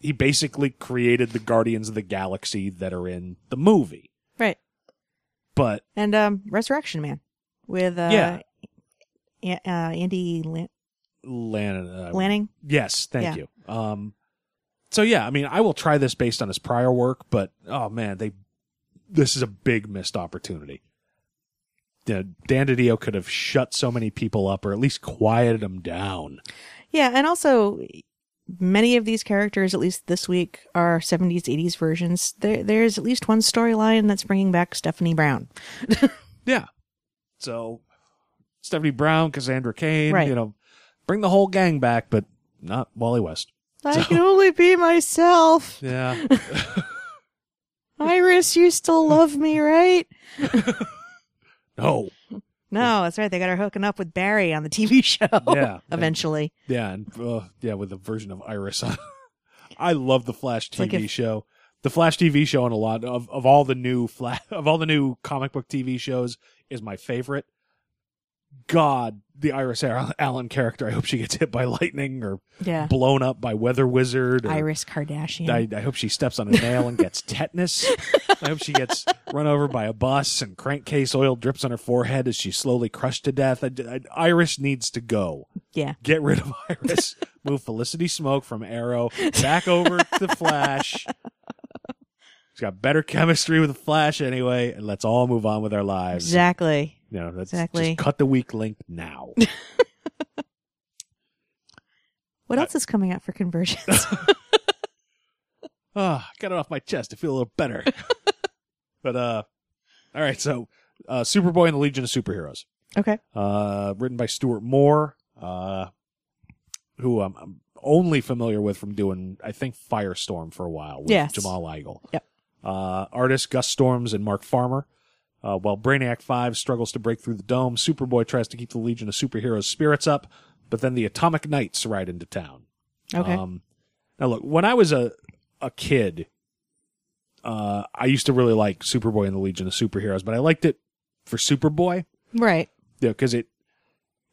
S4: He basically created the Guardians of the Galaxy that are in the movie.
S5: Right.
S4: But
S5: And um, Resurrection Man with uh,
S4: Yeah.
S5: A- uh, Andy Lan-
S4: Lan- uh,
S5: Lanning.
S4: Yes, thank
S5: Yeah.
S4: you. Um, so yeah, I mean, I will try this based on his prior work, but oh man, they this is a big missed opportunity. Yeah, Dan DiDio could have shut so many people up, or at least quieted them down.
S5: Yeah, and also many of these characters, at least this week, are 70s, 80s versions. There, there's at least one storyline that's bringing back Stephanie Brown.
S4: Yeah. So Stephanie Brown, Cassandra Cain,
S5: Right.
S4: you know, bring the whole gang back, but not Wally West.
S5: I can only be myself.
S4: Yeah.
S5: Iris, you still love me, right?
S4: no.
S5: No, that's right. They got her hooking up with Barry on the TV show.
S4: Yeah.
S5: Eventually.
S4: Yeah, and uh, yeah, with a version of Iris. I love the Flash TV
S5: like if-
S4: show. The Flash TV show and a lot of, of all the new Flash of all the new comic book TV shows is my favorite. God, the Iris Allen character. I hope she gets hit by lightning or
S5: Yeah.
S4: blown up by Weather Wizard. Or
S5: Iris Kardashian.
S4: I, I hope she steps on a nail and gets tetanus. I hope she gets run over by a bus and crankcase oil drips on her forehead as she's slowly crushed to death. I, I- Iris needs to go.
S5: yeah.
S4: Get rid of Iris. Move Felicity Smoak from Arrow back over to Flash. She's got better chemistry with Flash anyway, and let's all move on with our lives.
S5: Exactly.
S4: You know, let's
S5: Exactly.
S4: just cut the weak link now.
S5: What else is coming out for Convergence?
S4: Ah, get it off my chest. I feel a little better. but uh, all right. So, uh, Superboy and the Legion of Superheroes,
S5: okay.
S4: uh, written by Stuart Moore, uh, who I'm, I'm only familiar with from doing, I think, Firestorm for a while with
S5: Yes.
S4: Jamal Igle.
S5: Yep.
S4: Uh, artists Gus Storms and Mark Farmer. Uh, while Brainiac 5 struggles to break through the dome, Superboy tries to keep the Legion of Superheroes spirits up, but then the Atomic Knights ride into town.
S5: Okay.
S4: Um, now look, when I was a a kid, uh, I used to really like Superboy and the Legion of Superheroes, but I liked it for Superboy,
S5: right.
S4: yeah, because it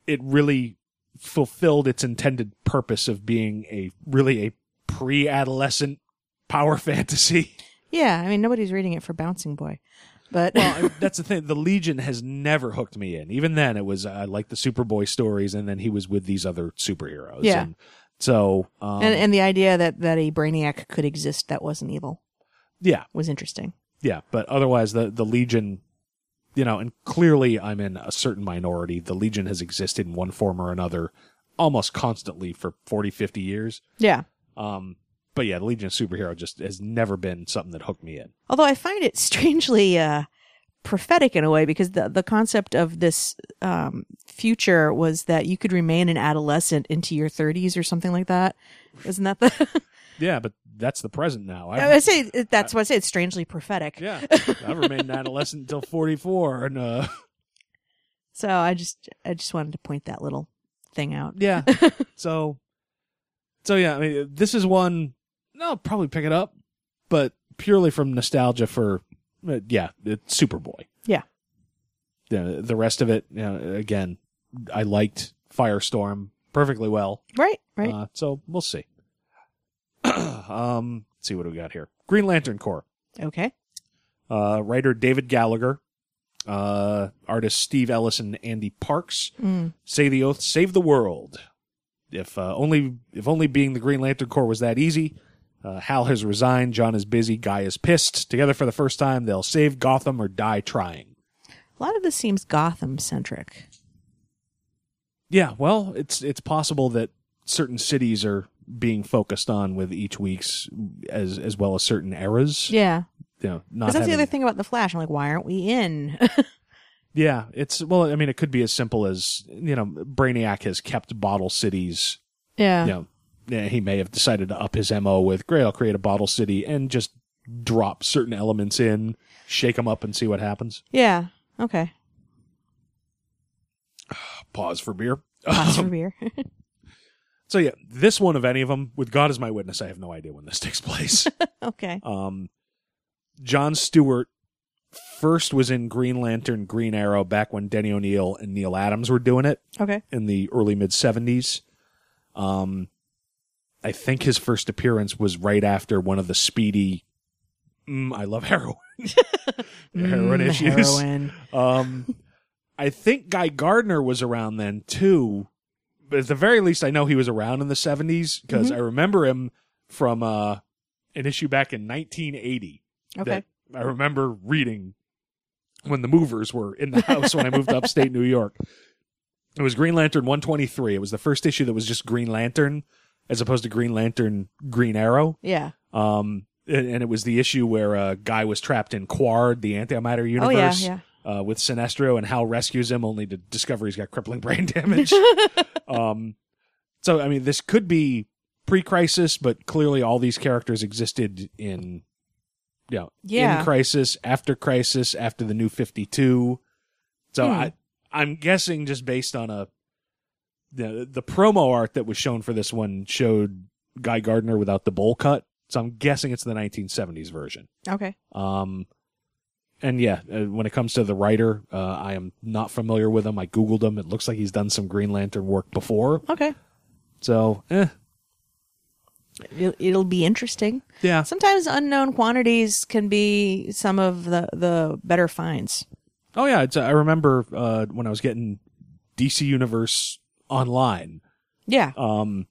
S4: it really fulfilled its intended purpose of being a really a pre-adolescent power fantasy.
S5: Yeah. I mean, nobody's reading it for Bouncing Boy. But
S4: Well, that's the thing. The Legion has never hooked me in. Even then, it was I liked the Superboy stories, and then he was with these other superheroes.
S5: Yeah.
S4: And so, um,
S5: and, and the idea that, that a Brainiac could exist that wasn't evil
S4: yeah,
S5: was interesting.
S4: Yeah, but otherwise, the the Legion, you know, and clearly I'm in a certain minority. The Legion has existed in one form or another almost constantly for 40, 50 years.
S5: Yeah.
S4: Um, but yeah, the Legion of Superhero just has never been something that hooked me in.
S5: Although I find it strangely uh, prophetic in a way because the the concept of this um, future was that you could remain an adolescent into your 30s or something like that. Isn't that the?
S4: Yeah, but that's the present now.
S5: I
S4: I've,
S5: say that's why I say it's strangely prophetic.
S4: yeah, I've remained an adolescent until 44, and uh,
S5: So I just I just wanted to point that little thing out.
S4: yeah. so, so yeah, I mean, this is one. I'll probably pick it up, but purely from nostalgia for, uh, yeah, it's Superboy.
S5: Yeah.
S4: the the rest of it, you know, again, I liked Firestorm perfectly well.
S5: Right. Right.
S4: Uh, so we'll see. um, let's see what we got here. Green Lantern Corps.
S5: okay.
S4: Uh, writer David Gallaher. Uh, artists Steve Ellis and Andy Parks say the oath, save the world. If uh, only if only being the Green Lantern Corps was that easy. Uh, Hal has resigned. John is busy. Guy is pissed. Together for the first time, they'll save Gotham or die trying.
S5: A lot of this seems Gotham centric.
S4: Yeah, well, it's it's possible that certain cities are being focused on with each week's as as well as certain eras.
S5: Yeah.
S4: You know, not
S5: that's the other thing about the Flash. I'm like, why aren't we in?
S4: Yeah, it's well. I mean, it could be as simple as you know, Brainiac has kept bottle cities.
S5: yeah.
S4: You know, yeah, he may have decided to up his mo with great. I'll create a bottle city and just drop certain elements in, shake them up, and see what happens.
S5: Yeah. Okay.
S4: Pause for beer.
S5: Pause for beer.
S4: So yeah, this one of any of them, with God as my witness, I have no idea when this takes place.
S5: okay.
S4: um, John Stewart first was in Green Lantern, Green Arrow back when Denny O'Neil and Neal Adams were doing it.
S5: Okay.
S4: in the early mid 70s. Um, I think his first appearance was right after one of the speedy. Mm, I love heroin. heroin
S5: Mm,
S4: issues.
S5: Heroin.
S4: Um, I think Guy Gardner was around then too, but at the very least, I know he was around in the 70s because
S5: Mm-hmm.
S4: I remember him from uh, an issue back in 1980
S5: Okay.
S4: I remember reading when the movers were in the house when I moved to upstate New York. It was Green Lantern 123. It was the first issue that was just Green Lantern as opposed to Green Lantern Green Arrow.
S5: Yeah.
S4: Um, and, and it was the issue where a guy was trapped in Qward, the antimatter
S5: Oh
S4: universe,
S5: yeah. Yeah.
S4: uh, with Sinestro, and Hal rescues him only to discover he's got crippling brain damage. um, so, I mean, this could be pre crisis, but clearly all these characters existed in, you know,
S5: Yeah.
S4: in crisis, after crisis, after the new 52. So
S5: Hmm.
S4: I, I'm guessing just based on a, the, the promo art that was shown for this one showed Guy Gardner without the bowl cut. So I'm guessing it's the 1970s version.
S5: Okay.
S4: Um, and yeah, uh, when it comes to the writer, uh, I am not familiar with him. I googled him. It looks like he's done some Green Lantern work before.
S5: Okay.
S4: So, eh,
S5: It'll, it'll be interesting.
S4: yeah,
S5: Sometimes unknown quantities can be some of the the better finds.
S4: oh yeah. It's, I remember uh, when I was getting DC Universe online,
S5: Yeah.
S4: um,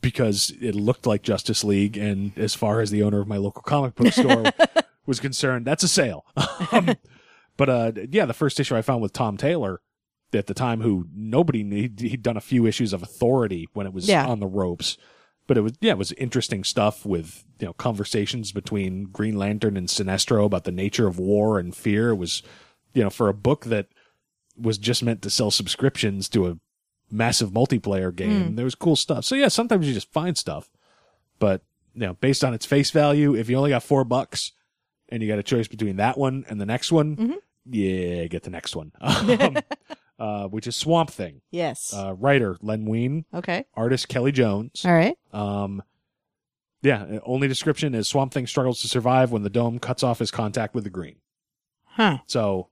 S4: because it looked like Justice League, and as far as the owner of my local comic book store was concerned, that's a sale. um, but uh, yeah, the first issue I found with Tom Taylor at the time, who nobody knew, he'd, he'd done a few issues of Authority when it was
S5: Yeah.
S4: on the ropes. But it was yeah, it was interesting stuff with you know conversations between Green Lantern and Sinestro about the nature of war and fear. It was you know for a book that was just meant to sell subscriptions to a massive multiplayer game. There was cool stuff. So yeah, sometimes you just find stuff, but you know, based on its face value, if you only got four bucks and you got a choice between that one and the next one, yeah, get the next one. Um, uh, which is Swamp Thing.
S5: Yes.
S4: Uh, writer Len Wein,
S5: okay.
S4: artist Kelly Jones.
S5: All right.
S4: Um, yeah, only description is Swamp Thing struggles to survive when the dome cuts off his contact with the green.
S5: Huh.
S4: So,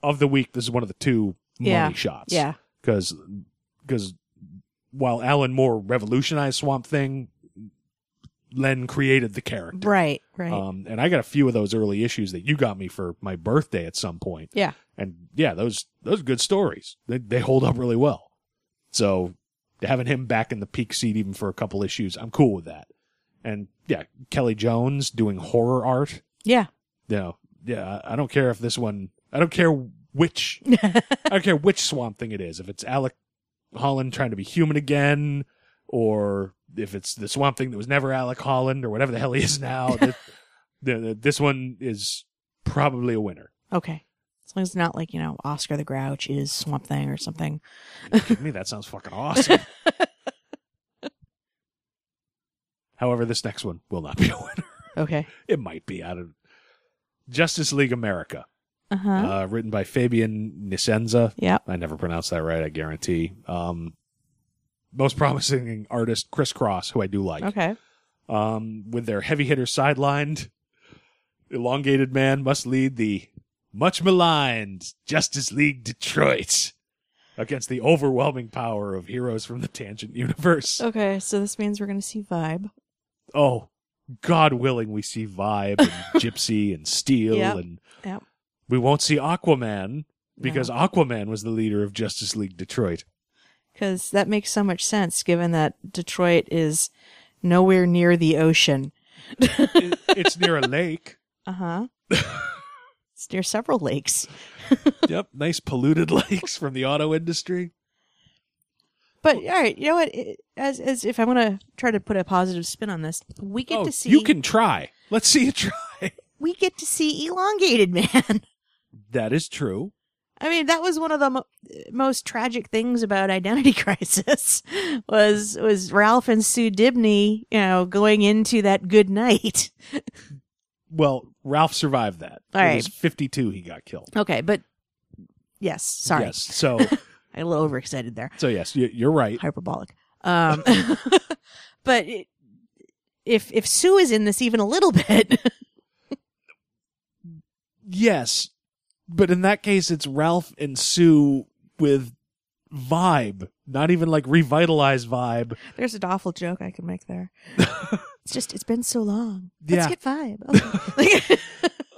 S4: of the week, this is one of the two money
S5: Yeah.
S4: shots.
S5: Yeah.
S4: because because while Alan Moore revolutionized Swamp Thing, Len created the character.
S5: Right. Right.
S4: Um, and I got a few of those early issues that you got me for my birthday at some point.
S5: yeah.
S4: And yeah, those those are good stories. They they hold up really well. So having him back in the peak seat even for a couple issues, I'm cool with that. And yeah, Kelly Jones doing horror art.
S5: Yeah.
S4: You know, yeah, I I don't care if this one. I don't care which. I don't care which Swamp Thing it is. If it's Alec Holland trying to be human again, or if it's the Swamp Thing that was never Alec Holland, or whatever the hell he is now. the, the, this one is probably a winner.
S5: Okay. As long as it's not like you know Oscar the Grouch is Swamp Thing or something.
S4: Me? That sounds fucking awesome. However, this next one will not be a winner.
S5: Okay.
S4: It might be out of Justice League America,
S5: Uh huh.
S4: uh, written by Fabian Nicenza.
S5: yeah.
S4: I never pronounced that right, I guarantee. Um, most promising artist Chris Cross, who I do like.
S5: Okay.
S4: Um, with their heavy hitter sidelined, elongated man must lead the much maligned Justice League Detroit against the overwhelming power of heroes from the Tangent Universe.
S5: Okay. So this means we're gonna see Vibe.
S4: Oh, God willing, we see Vibe and Gypsy and Steel
S5: Yep.
S4: and
S5: Yep.
S4: We won't see Aquaman because Aquaman was the leader of Justice League Detroit.
S5: Because that makes so much sense given that Detroit is nowhere near the ocean.
S4: It- it's near a lake.
S5: Uh huh. it's near several lakes.
S4: Yep, nice polluted lakes from the auto industry.
S5: But all right, you know what? It- As as if I want to try to put a positive spin on this, we get
S4: oh,
S5: to see
S4: you can try. Let's see you try.
S5: we get to see elongated man.
S4: That is true.
S5: I mean, that was one of the mo- most tragic things about Identity Crisis was was Ralph and Sue Dibney, you know, going into that good night.
S4: Well, Ralph survived that.
S5: All right.
S4: was 52 he got killed.
S5: Okay, but yes, sorry,
S4: Yes. So
S5: I a little overexcited there.
S4: so yes, you, you're right.
S5: hyperbolic. Um, but it, if if Sue is in this even a little bit,
S4: Yes. But in that case it's Ralph and Sue with vibe, not even like revitalized vibe.
S5: there's an awful joke I can make there. it's just it's been so long. Let's
S4: Yeah.
S5: get vibe. Okay.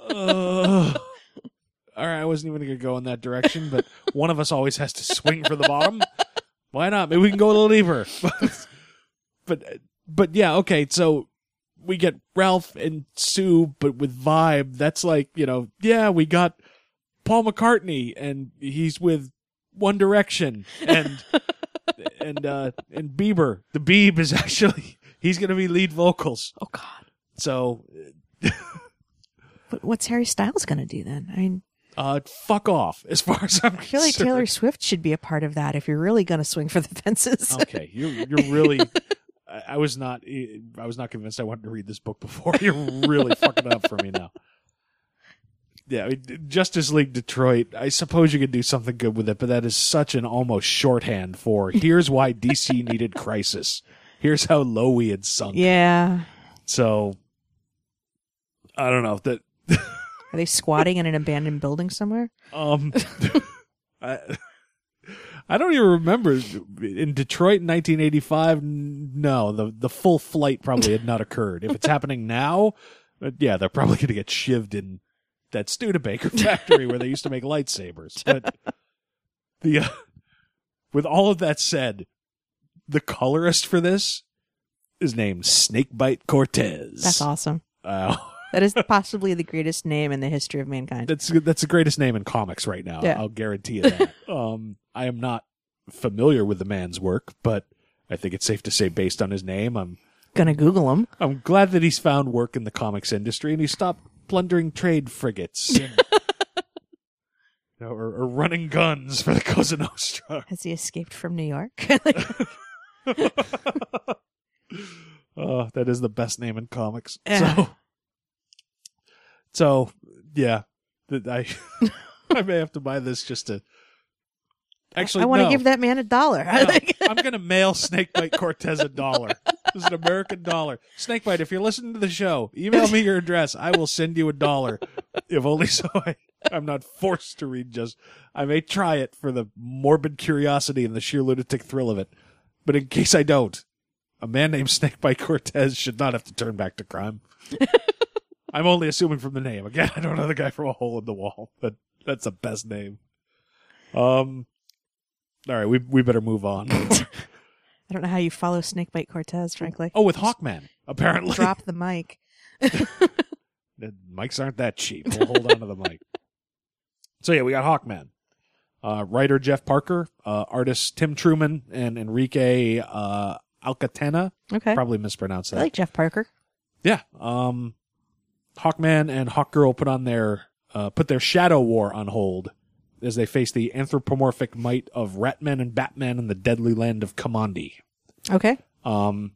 S4: Ugh. all right, I wasn't even going to go in that direction, but one of us always has to swing for the bottom. Why not? Maybe we can go a little deeper. but but yeah, okay. So we get Ralph and Sue, but with vibe. That's like you know, yeah, we got Paul McCartney, and he's with One Direction, and and uh and Bieber. The Beeb is actually he's going to be lead vocals.
S5: oh God,
S4: So
S5: but what's Harry Styles gonna do then? I mean,
S4: uh, fuck off. As far as I'm
S5: I feel like
S4: concerned.
S5: Taylor Swift should be a part of that if you're really gonna swing for the fences.
S4: okay, you're you're really. I, I was not. I was not convinced I wanted to read this book before. You're really fucking up for me now. Yeah, I mean, Justice League Detroit. I suppose you could do something good with it, but that is such an almost shorthand for here's why DC needed Crisis. Here's how low we had sunk.
S5: yeah,
S4: So I don't know that.
S5: are they squatting in an abandoned building somewhere?
S4: Um, I, I don't even remember in Detroit in 1985. No, the the full flight probably had not occurred. If it's happening now, uh, yeah, they're probably going to get shivved in that Studebaker factory where they used to make lightsabers. But the uh, with all of that said, the colorist for this is named Snakebite Cortez.
S5: That's awesome.
S4: Uh,
S5: That is possibly the greatest name in the history of mankind.
S4: That's that's the greatest name in comics right now.
S5: Yeah.
S4: I'll guarantee you that. um, I am not familiar with the man's work, but I think it's safe to say, based on his name, I'm
S5: Gonna Google him.
S4: I'm glad that he's found work in the comics industry and he stopped plundering trade frigates and, you know, or, or running guns for the Cosa Nostra.
S5: Has he escaped from New York?
S4: Oh, that is the best name in comics. So, so yeah, I I may have to buy this just to. Actually,
S5: I want to
S4: no.
S5: give that man a dollar.
S4: No, I'm going to mail Snakebite Cortez a dollar. This is an American dollar. Snakebite, if you're listening to the show, email me your address. I will send you a dollar. If only so I, I'm not forced to read just. I may try it for the morbid curiosity and the sheer lunatic thrill of it. But in case I don't, a man named Snakebite Cortez should not have to turn back to crime. I'm only assuming from the name. Again, I don't know the guy from a hole in the wall, but that's the best name. Um, all right, we we better move on.
S5: I don't know how you follow Snakebite Cortez, frankly.
S4: Oh, with Hawkman, apparently.
S5: Drop the mic.
S4: The mics aren't that cheap. We'll hold on to the mic. So yeah, we got Hawkman. Uh, writer Jeff Parker, uh, artist Tim Truman and Enrique uh, Alcatena.
S5: Okay.
S4: Probably mispronounced
S5: I
S4: that.
S5: like Jeff Parker.
S4: yeah. Um, Hawkman and Hawkgirl put on their uh, put their Shadow War on hold as they face the anthropomorphic might of Ratman and Batman in the deadly land of Kamandi.
S5: Okay.
S4: Um,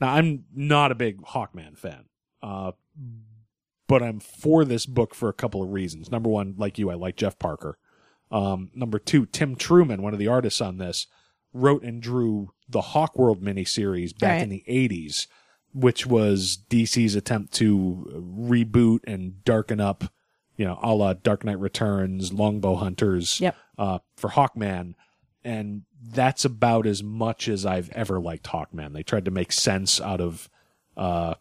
S4: now I'm not a big Hawkman fan, uh, but I'm for this book for a couple of reasons. Number one, like you, I like Jeff Parker. Um, number two, Tim Truman, one of the artists on this, wrote and drew the Hawkworld miniseries back
S5: Right.
S4: in the '80s, which was DC's attempt to reboot and darken up, you know, a la Dark Knight Returns, Longbow Hunters
S5: Yep.
S4: uh, for Hawkman, and that's about as much as I've ever liked Hawkman. They tried to make sense out of uh,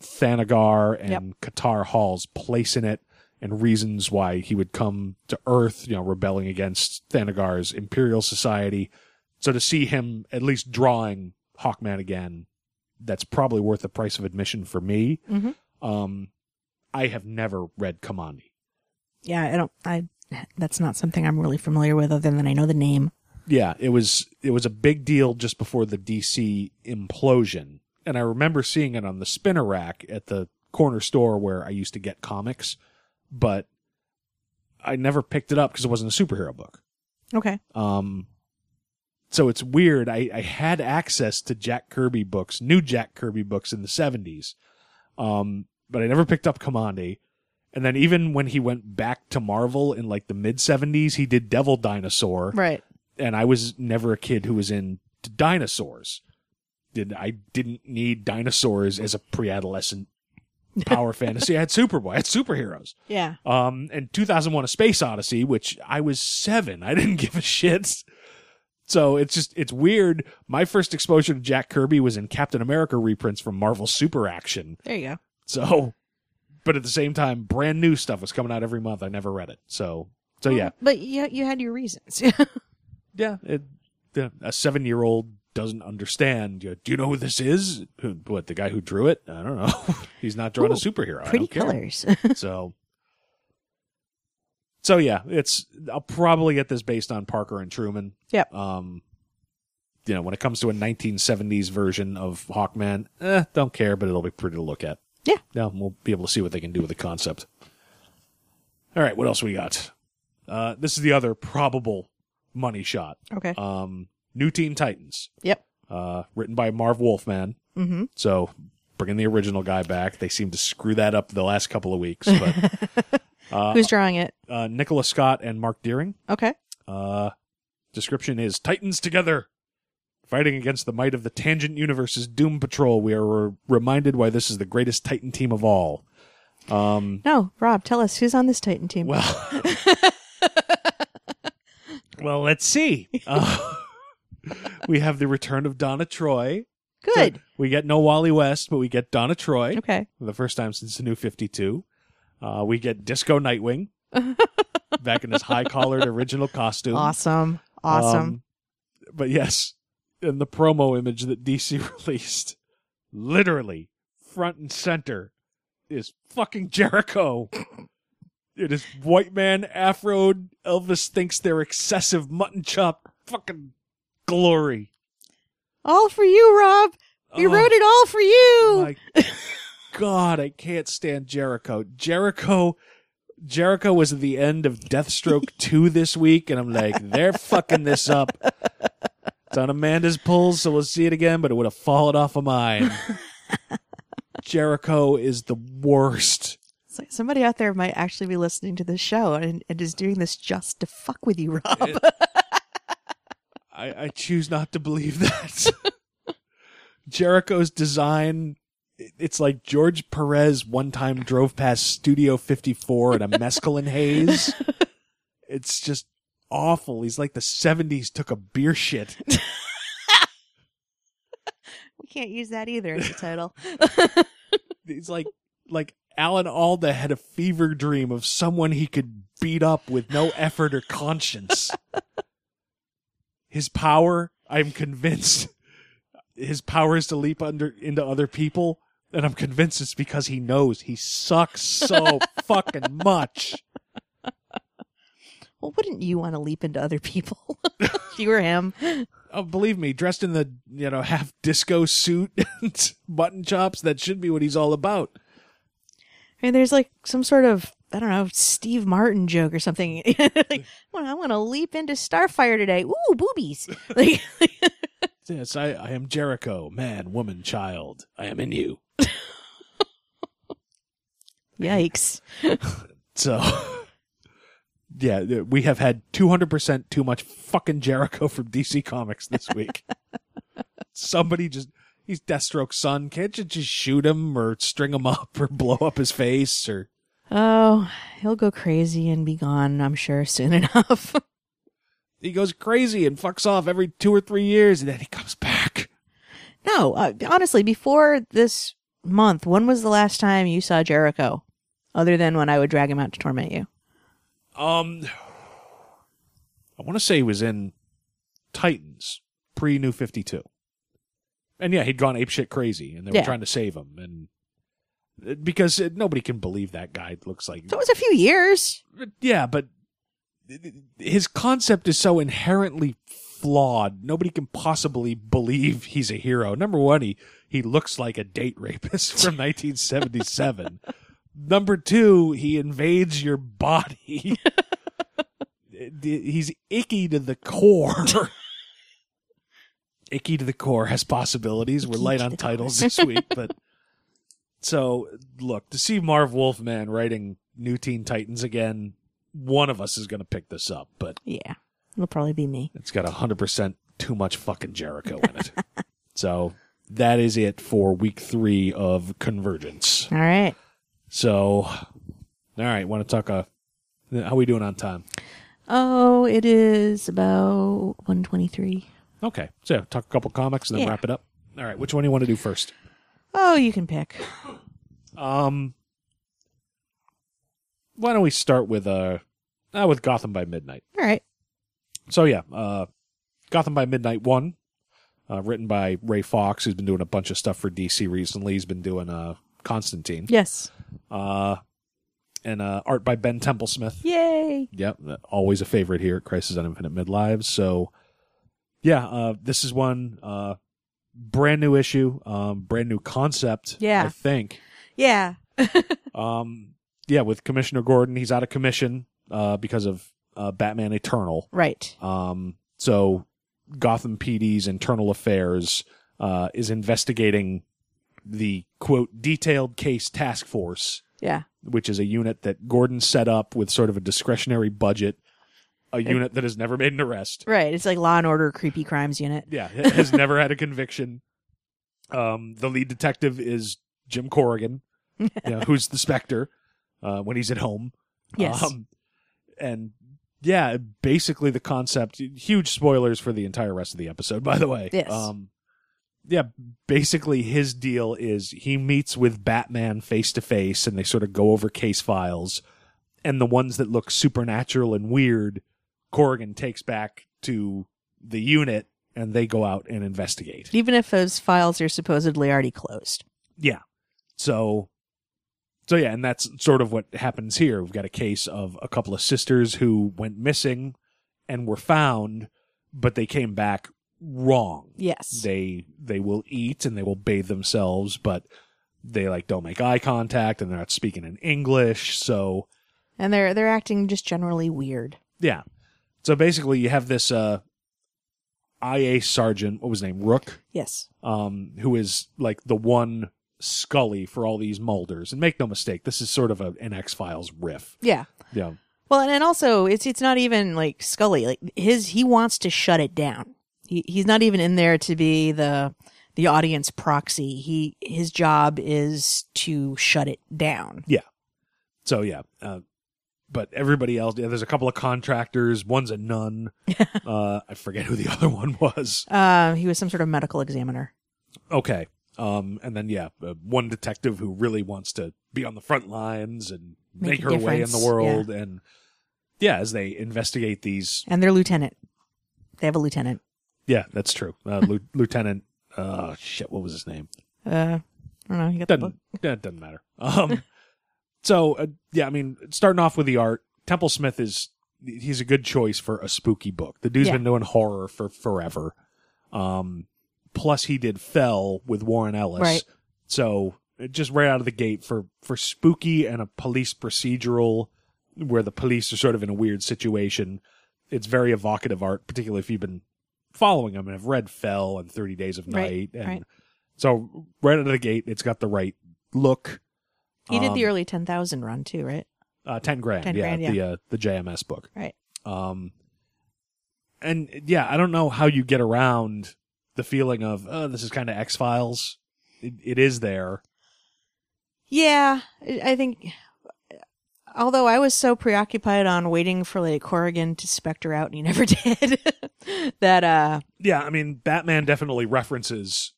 S4: Thanagar and Katar Hol's place in it, and reasons why he would come to Earth, you know, rebelling against Thanagar's Imperial Society. So to see him at least drawing Hawkman again, that's probably worth the price of admission for me.
S5: Mhm.
S4: Um, I have never read Kamandi.
S5: Yeah, I don't. I. That's not something I'm really familiar with, other than I know the name.
S4: Yeah, it was it was a big deal just before the DC implosion, and I remember seeing it on the spinner rack at the corner store where I used to get comics, but I never picked it up because it wasn't a superhero book.
S5: Okay.
S4: Um, so it's weird. I, I had access to Jack Kirby books, new Jack Kirby books in the seventies. Um, but I never picked up Kamandi. And then even when he went back to Marvel in like the mid seventies, he did Devil Dinosaur.
S5: Right.
S4: And I was never a kid who was into dinosaurs. Did I didn't need dinosaurs as a pre-adolescent power fantasy. I had Superboy. I had superheroes.
S5: Yeah.
S4: Um, and 2001: A Space Odyssey, which I was seven. I didn't give a shit. So it's just it's weird. My first exposure to Jack Kirby was in Captain America reprints from Marvel Super Action.
S5: There you go.
S4: So, but at the same time, brand new stuff was coming out every month. I never read it. So, so yeah,
S5: But you you had your reasons.
S4: yeah. It, the, a seven year old doesn't understand. You know, Do you know who this is? Who, what the guy who drew it? I don't know. He's not drawing a
S5: Ooh,
S4: superhero. I
S5: Pretty colors.
S4: so so yeah it's i'll probably get this based on parker and truman
S5: Yep.
S4: um you know when it comes to a 1970s version of hawkman eh, don't care but it'll be pretty to look at
S5: Yeah.
S4: yeah we'll be able to see what they can do with the concept all right what else we got uh this is the other probable money shot
S5: okay.
S4: um new teen titans
S5: yep.
S4: uh written by marv wolfman
S5: Mm-hmm.
S4: so bringing the original guy back they seem to screw that up the last couple of weeks but uh,
S5: Who's drawing it?
S4: uh, Nicholas Scott and Marc Deering.
S5: Okay.
S4: Uh, description is Titans together. Fighting against the might of the Tangent Universe's Doom Patrol, we are re- reminded why this is the greatest Titan team of all. Um,
S5: No, Rob, tell us who's on this Titan team.
S4: well, well, let's see. Uh, we have the return of Donna Troy.
S5: Good.
S4: We get no Wally West, but we get Donna Troy
S5: Okay.
S4: for the first time since the new 52. Uh, we get Disco Nightwing back in his high collared original costume.
S5: Awesome. Awesome.
S4: Um, but yes, in the promo image that DC released, literally front and center is fucking Jericho. It is white man afro. Elvis thinks they're excessive mutton chop. Fucking glory.
S5: all for you, Rob. We
S4: Oh,
S5: wrote it all for you.
S4: My God, I can't stand Jericho. Jericho. Jericho was at the end of Deathstroke 2 this week, and I'm like, they're fucking this up. It's on Amanda's pulls, so we'll see it again, but it would have fallen off of mine. Jericho is the worst.
S5: It's like somebody out there might actually be listening to this show and, and is doing this just to fuck with you, Rob.
S4: I, I choose not to believe that. Jericho's design it's like George Perez one time drove past Studio 54 in a mescaline haze. It's just awful. He's like the 70s took a beer shit.
S5: we can't use that either as a title.
S4: He's like, like Alan Alda had a fever dream of someone he could beat up with no effort or conscience. His power, I'm convinced, his power is to leap under into other people, and I'm convinced it's because he knows he sucks so fucking much.
S5: Well, wouldn't you want to leap into other people if you were him?
S4: Oh, believe me, dressed in the you know half disco suit and button chops, that should be what he's all about.
S5: I mean, there's like some sort of I don't know Steve Martin joke or something. like, well, I want to leap into Starfire today. Ooh, boobies! Like,
S4: Yes, I, I am Jericho, man, woman, child. I am in you.
S5: yikes!
S4: So, yeah, we have had 200% too much fucking Jericho from DC Comics this week. Somebody just, he's Deathstroke's son. Can't you just shoot him or string him up or blow up his face or.
S5: Oh, he'll go crazy and be gone. I'm sure soon enough.
S4: He goes crazy and fucks off every two or three years and then he comes back.
S5: no, uh, honestly, before this month, when was the last time you saw Jericho? other than when I would drag him out to torment you.
S4: Um, I want to say he was in Titans pre New Fifty Two, and yeah, he'd gone apeshit crazy, and they were
S5: Yeah.
S4: trying to save him, and uh, because uh, nobody can believe that guy looks like
S5: So it was a few years.
S4: yeah, but his concept is so inherently flawed. Nobody can possibly believe he's a hero. Number one, he he looks like a date rapist from 1977. Number two, he invades your body. he's icky to the core. icky to the core has possibilities. We're light on titles this week, but so look to see Marv Wolfman writing New Teen Titans again. One of us is going to pick this up, but
S5: Yeah, it'll probably be me.
S4: it's got hundred percent too much fucking Jericho in it. so that is it for week three of Convergence.
S5: All right.
S4: So, all right, want to talk? Uh, how we doing on time?
S5: Oh, it is about one twenty-three.
S4: Okay, so yeah, talk a couple comics and then
S5: Yeah.
S4: wrap it up. All right, which one do you want to do first?
S5: Oh, you can pick.
S4: Um, why don't we start with uh, uh with Gotham by Midnight?
S5: All right.
S4: So yeah, uh, Gotham by Midnight one, uh, written by Ray Fawkes, who's been doing a bunch of stuff for DC recently. He's been doing uh Constantine,
S5: Yes.
S4: Uh, and uh, art by Ben Templesmith.
S5: Yay.
S4: Yep, always a favorite here at Crisis on Infinite Midlives. So, yeah, uh, this is one uh, brand new issue, um, brand new concept.
S5: Yeah.
S4: I think.
S5: Yeah.
S4: Um, yeah, with Commissioner Gordon, he's out of commission uh, because of uh, Batman Eternal.
S5: Right.
S4: Um, so Gotham PD's internal affairs uh, is investigating the quote detailed case task force
S5: Yeah.
S4: which is a unit that Gordon set up with sort of a discretionary budget, a unit that has never made an arrest.
S5: Right. It's like Law and Order creepy crimes unit.
S4: Yeah, it has never had a conviction. Um, the lead detective is Jim Corrigan, you know, who's the Spectre uh, when he's at home.
S5: Yes.
S4: Um, and yeah, basically the concept. Huge spoilers for the entire rest of the episode, by the way.
S5: Yes.
S4: Um, yeah, basically his deal is he meets with Batman face to face, and they sort of go over case files, and the ones that look supernatural and weird, Corrigan takes back to the unit, and they go out and investigate.
S5: Even if those files are supposedly already closed.
S4: Yeah. So, so yeah, and that's sort of what happens here. We've got a case of a couple of sisters who went missing and were found, but they came back wrong.
S5: Yes.
S4: They they will eat and they will bathe themselves, but they like don't make eye contact and they're not speaking in English. So
S5: and they're they're acting just generally weird.
S4: yeah. So basically, you have this uh, IA sergeant. What was his name? Rook.
S5: Yes.
S4: um, who is like the one Scully for all these Mulders. And make no mistake, this is sort of a, an X Files riff.
S5: Yeah.
S4: Yeah,
S5: Well, and, and also it's it's not even like Scully. Like his he wants to shut it down. He he's not even in there to be the the audience proxy. He his job is to shut it down. Yeah.
S4: So yeah. Uh, but everybody else, yeah, there's a couple of contractors. One's a nun. uh, I forget who the other one was.
S5: Uh, he was some sort of medical examiner.
S4: Okay. Um, and then yeah, uh, one detective who really wants to be on the front lines and make,
S5: Make
S4: her way in the
S5: difference,
S4: world. And yeah, as they investigate these,
S5: And their lieutenant. They have a lieutenant.
S4: Yeah, that's true. Uh, Lieutenant, uh, shit, what was his name?
S5: Uh, I don't know. You got the book.
S4: doesn't that doesn't matter. Um, so uh, yeah, I mean, starting off with the art, Templesmith is he's a good choice for a spooky book. The dude's
S5: Yeah.
S4: been doing horror for forever. Um, plus he did Fell with Warren Ellis,
S5: Right.
S4: so just right out of the gate for for spooky and a police procedural where the police are sort of in a weird situation. It's very evocative art, particularly if you've been following them and have read Fell and Thirty Days of
S5: Right,
S4: Night, and
S5: right.
S4: so right out of the gate, it's got the right look.
S5: He did the
S4: Um,
S5: early 10,000 run too, right?
S4: uh, ten grand,
S5: 10
S4: yeah,
S5: grand,
S4: the uh, the JMS book.
S5: Right.
S4: Um, and yeah, I don't know how you get around the feeling of oh, this is kind of X Files. It, it is there.
S5: Yeah, I think. Although I was so preoccupied on waiting for like Corrigan to specter out, and he never did. that uh,
S4: Yeah, I mean, Batman definitely references.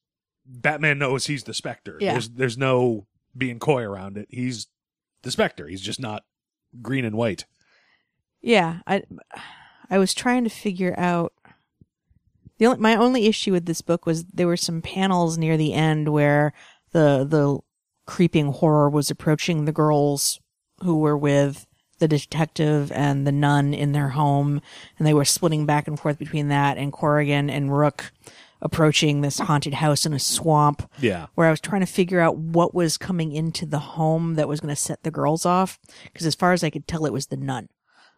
S4: Batman knows he's the Spectre.
S5: Yeah.
S4: There's there's no being coy around it. He's the Spectre. He's just not green and white.
S5: Yeah, I I was trying to figure out the only my only issue with this book was there were some panels near the end where the the creeping horror was approaching the girls who were with the detective and the nun in their home and they were splitting back and forth between that and Corrigan and Rook approaching this haunted house in a swamp
S4: Yeah.
S5: where I was trying to figure out what was coming into the home that was going to set the girls off because as far as I could tell it was the nun.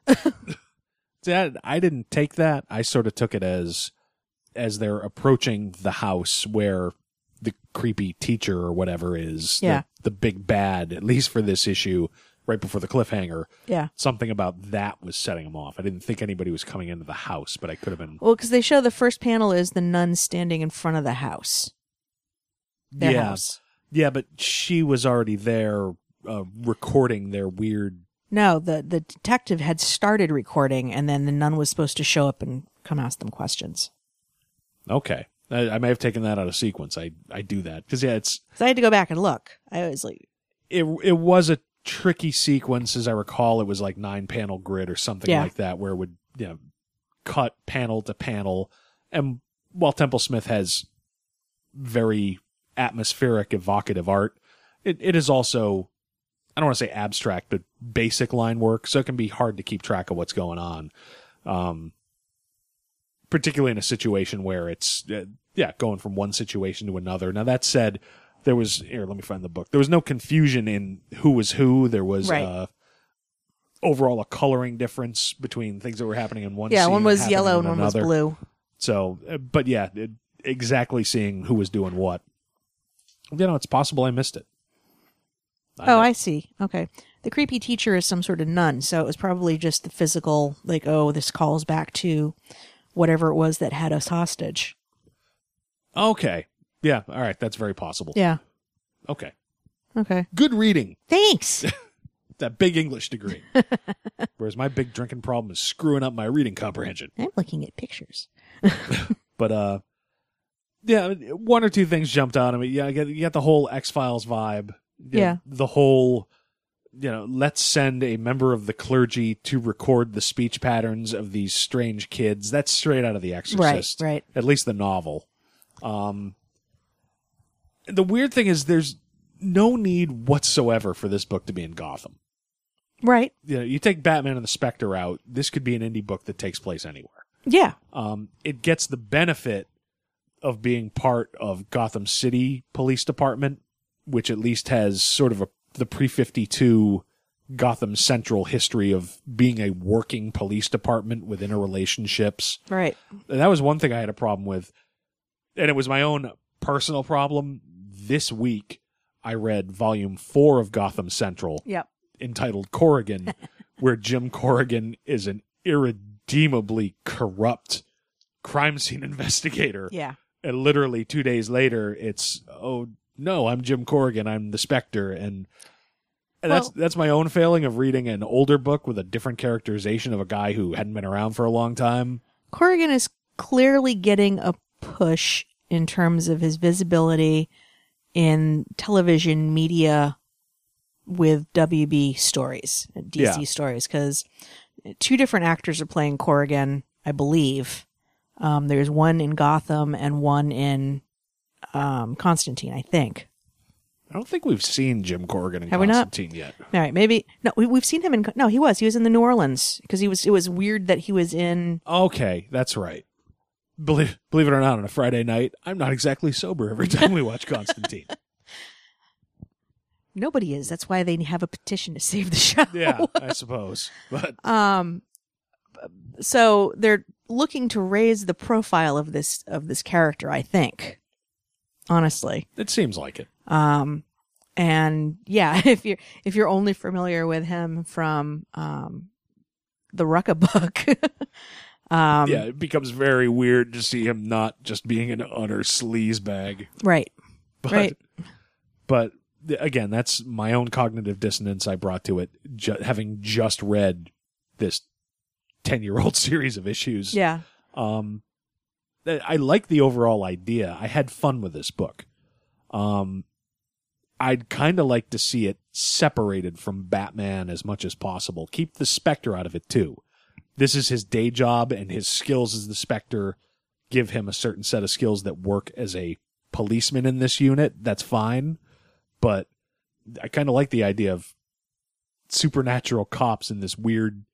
S4: Dad, I, didn't take that. I sort of took it as as they're approaching the house where the creepy teacher or whatever is the-
S5: Yeah.
S4: the, big bad, at least for this issue, right before the cliffhanger.
S5: Yeah.
S4: Something about that was setting him off. I didn't think anybody was coming into the house, but I could have been.
S5: Well, because they show the first panel is the nun standing in front of the house. Their
S4: yeah,
S5: house.
S4: yeah, but she was already there uh, recording their weird.
S5: No, the the detective had started recording, and then the nun was supposed to show up and come ask them questions.
S4: Okay, I, I may have taken that out of sequence. I I do that because yeah, it's
S5: So I had to go back and look. I was like,
S4: it it was a tricky sequence as I recall. It was like nine panel grid or something
S5: Yeah.
S4: like that, where it would you know cut panel to panel. And while Templesmith has very atmospheric, evocative art, it, it is also I don't want to say abstract, but basic line work, so it can be hard to keep track of what's going on. Um, particularly in a situation where it's uh, yeah going from one situation to another. Now that said, there was here. Let me find the book. There was no confusion in who was who. There was
S5: Right.
S4: uh, overall a coloring difference between things that were happening in one.
S5: yeah, one was yellow and one was blue.
S4: So, uh, but yeah, it, exactly seeing who was doing what. You know, it's possible I missed it.
S5: Oh, I see. Okay. The creepy teacher is some sort of nun, so it was probably just the physical, like, oh, this calls back to whatever it was that had us hostage.
S4: Okay. Yeah. All right. That's very possible.
S5: Yeah.
S4: Okay.
S5: Okay.
S4: Good reading.
S5: Thanks.
S4: That big English degree. Whereas my big drinking problem is screwing up my reading comprehension.
S5: I'm looking at pictures.
S4: But uh, yeah, one or two things jumped out at me. Yeah, you got the whole X Files vibe. You know,
S5: Yeah.
S4: The whole, you know, let's send a member of the clergy to record the speech patterns of these strange kids. That's straight out of The Exorcist.
S5: Right, right.
S4: At least the novel. Um, the weird thing is there's no need whatsoever for this book to be in Gotham.
S5: Right.
S4: You know, you take Batman and the Spectre out, this could be an indie book that takes place anywhere
S5: Yeah.
S4: um, it gets the benefit of being part of Gotham City Police Department, which at least has sort of a the pre fifty two Gotham Central history of being a working police department with interrelationships.
S5: Right.
S4: And that was one thing I had a problem with, and it was my own personal problem. This week, I read volume four of Gotham Central,
S5: Yep.
S4: entitled Corrigan, where Jim Corrigan is an irredeemably corrupt crime scene investigator.
S5: Yeah.
S4: And literally two days later, it's, oh, no, I'm Jim Corrigan. I'm the Spectre. And, and that's,
S5: Well-
S4: that's my own failing of reading an older book with a different characterization of a guy who hadn't been around for a long time.
S5: Corrigan is clearly getting a push in terms of his visibility in television media with WB stories, DC
S4: Yeah.
S5: stories, because two different actors are playing Corrigan, I believe. Um, there's one in Gotham and one in um, Constantine, I think.
S4: I don't think we've seen Jim Corrigan in
S5: Have we not?
S4: Constantine yet.
S5: All right, maybe no. We, we've seen him in. No, he was. He was in the New Orleans because he was. It was weird that he was in.
S4: Okay, that's right. Believe, believe it or not, on a Friday night, I'm not exactly sober every time we watch Constantine.
S5: Nobody is. That's why they have a petition to save the show.
S4: yeah, I suppose. But
S5: Um, so they're looking to raise the profile of this of this character. I think, honestly.
S4: it seems like it.
S5: Um, and yeah, if you're if you're only familiar with him from um, the Rucka book, um,
S4: yeah, it becomes very weird to see him not just being an utter sleaze bag.
S5: right,
S4: But,
S5: Right.
S4: But again, that's my own cognitive dissonance I brought to it, ju- having just read this ten-year-old series of issues.
S5: yeah,
S4: Um, I like the overall idea. I had fun with this book. Um, I'd kind of like to see it separated from Batman as much as possible. Keep the Spectre out of it too. This is his day job, and his skills as the Spectre give him a certain set of skills that work as a policeman in this unit. That's fine, but I kind of like the idea of supernatural cops in this weird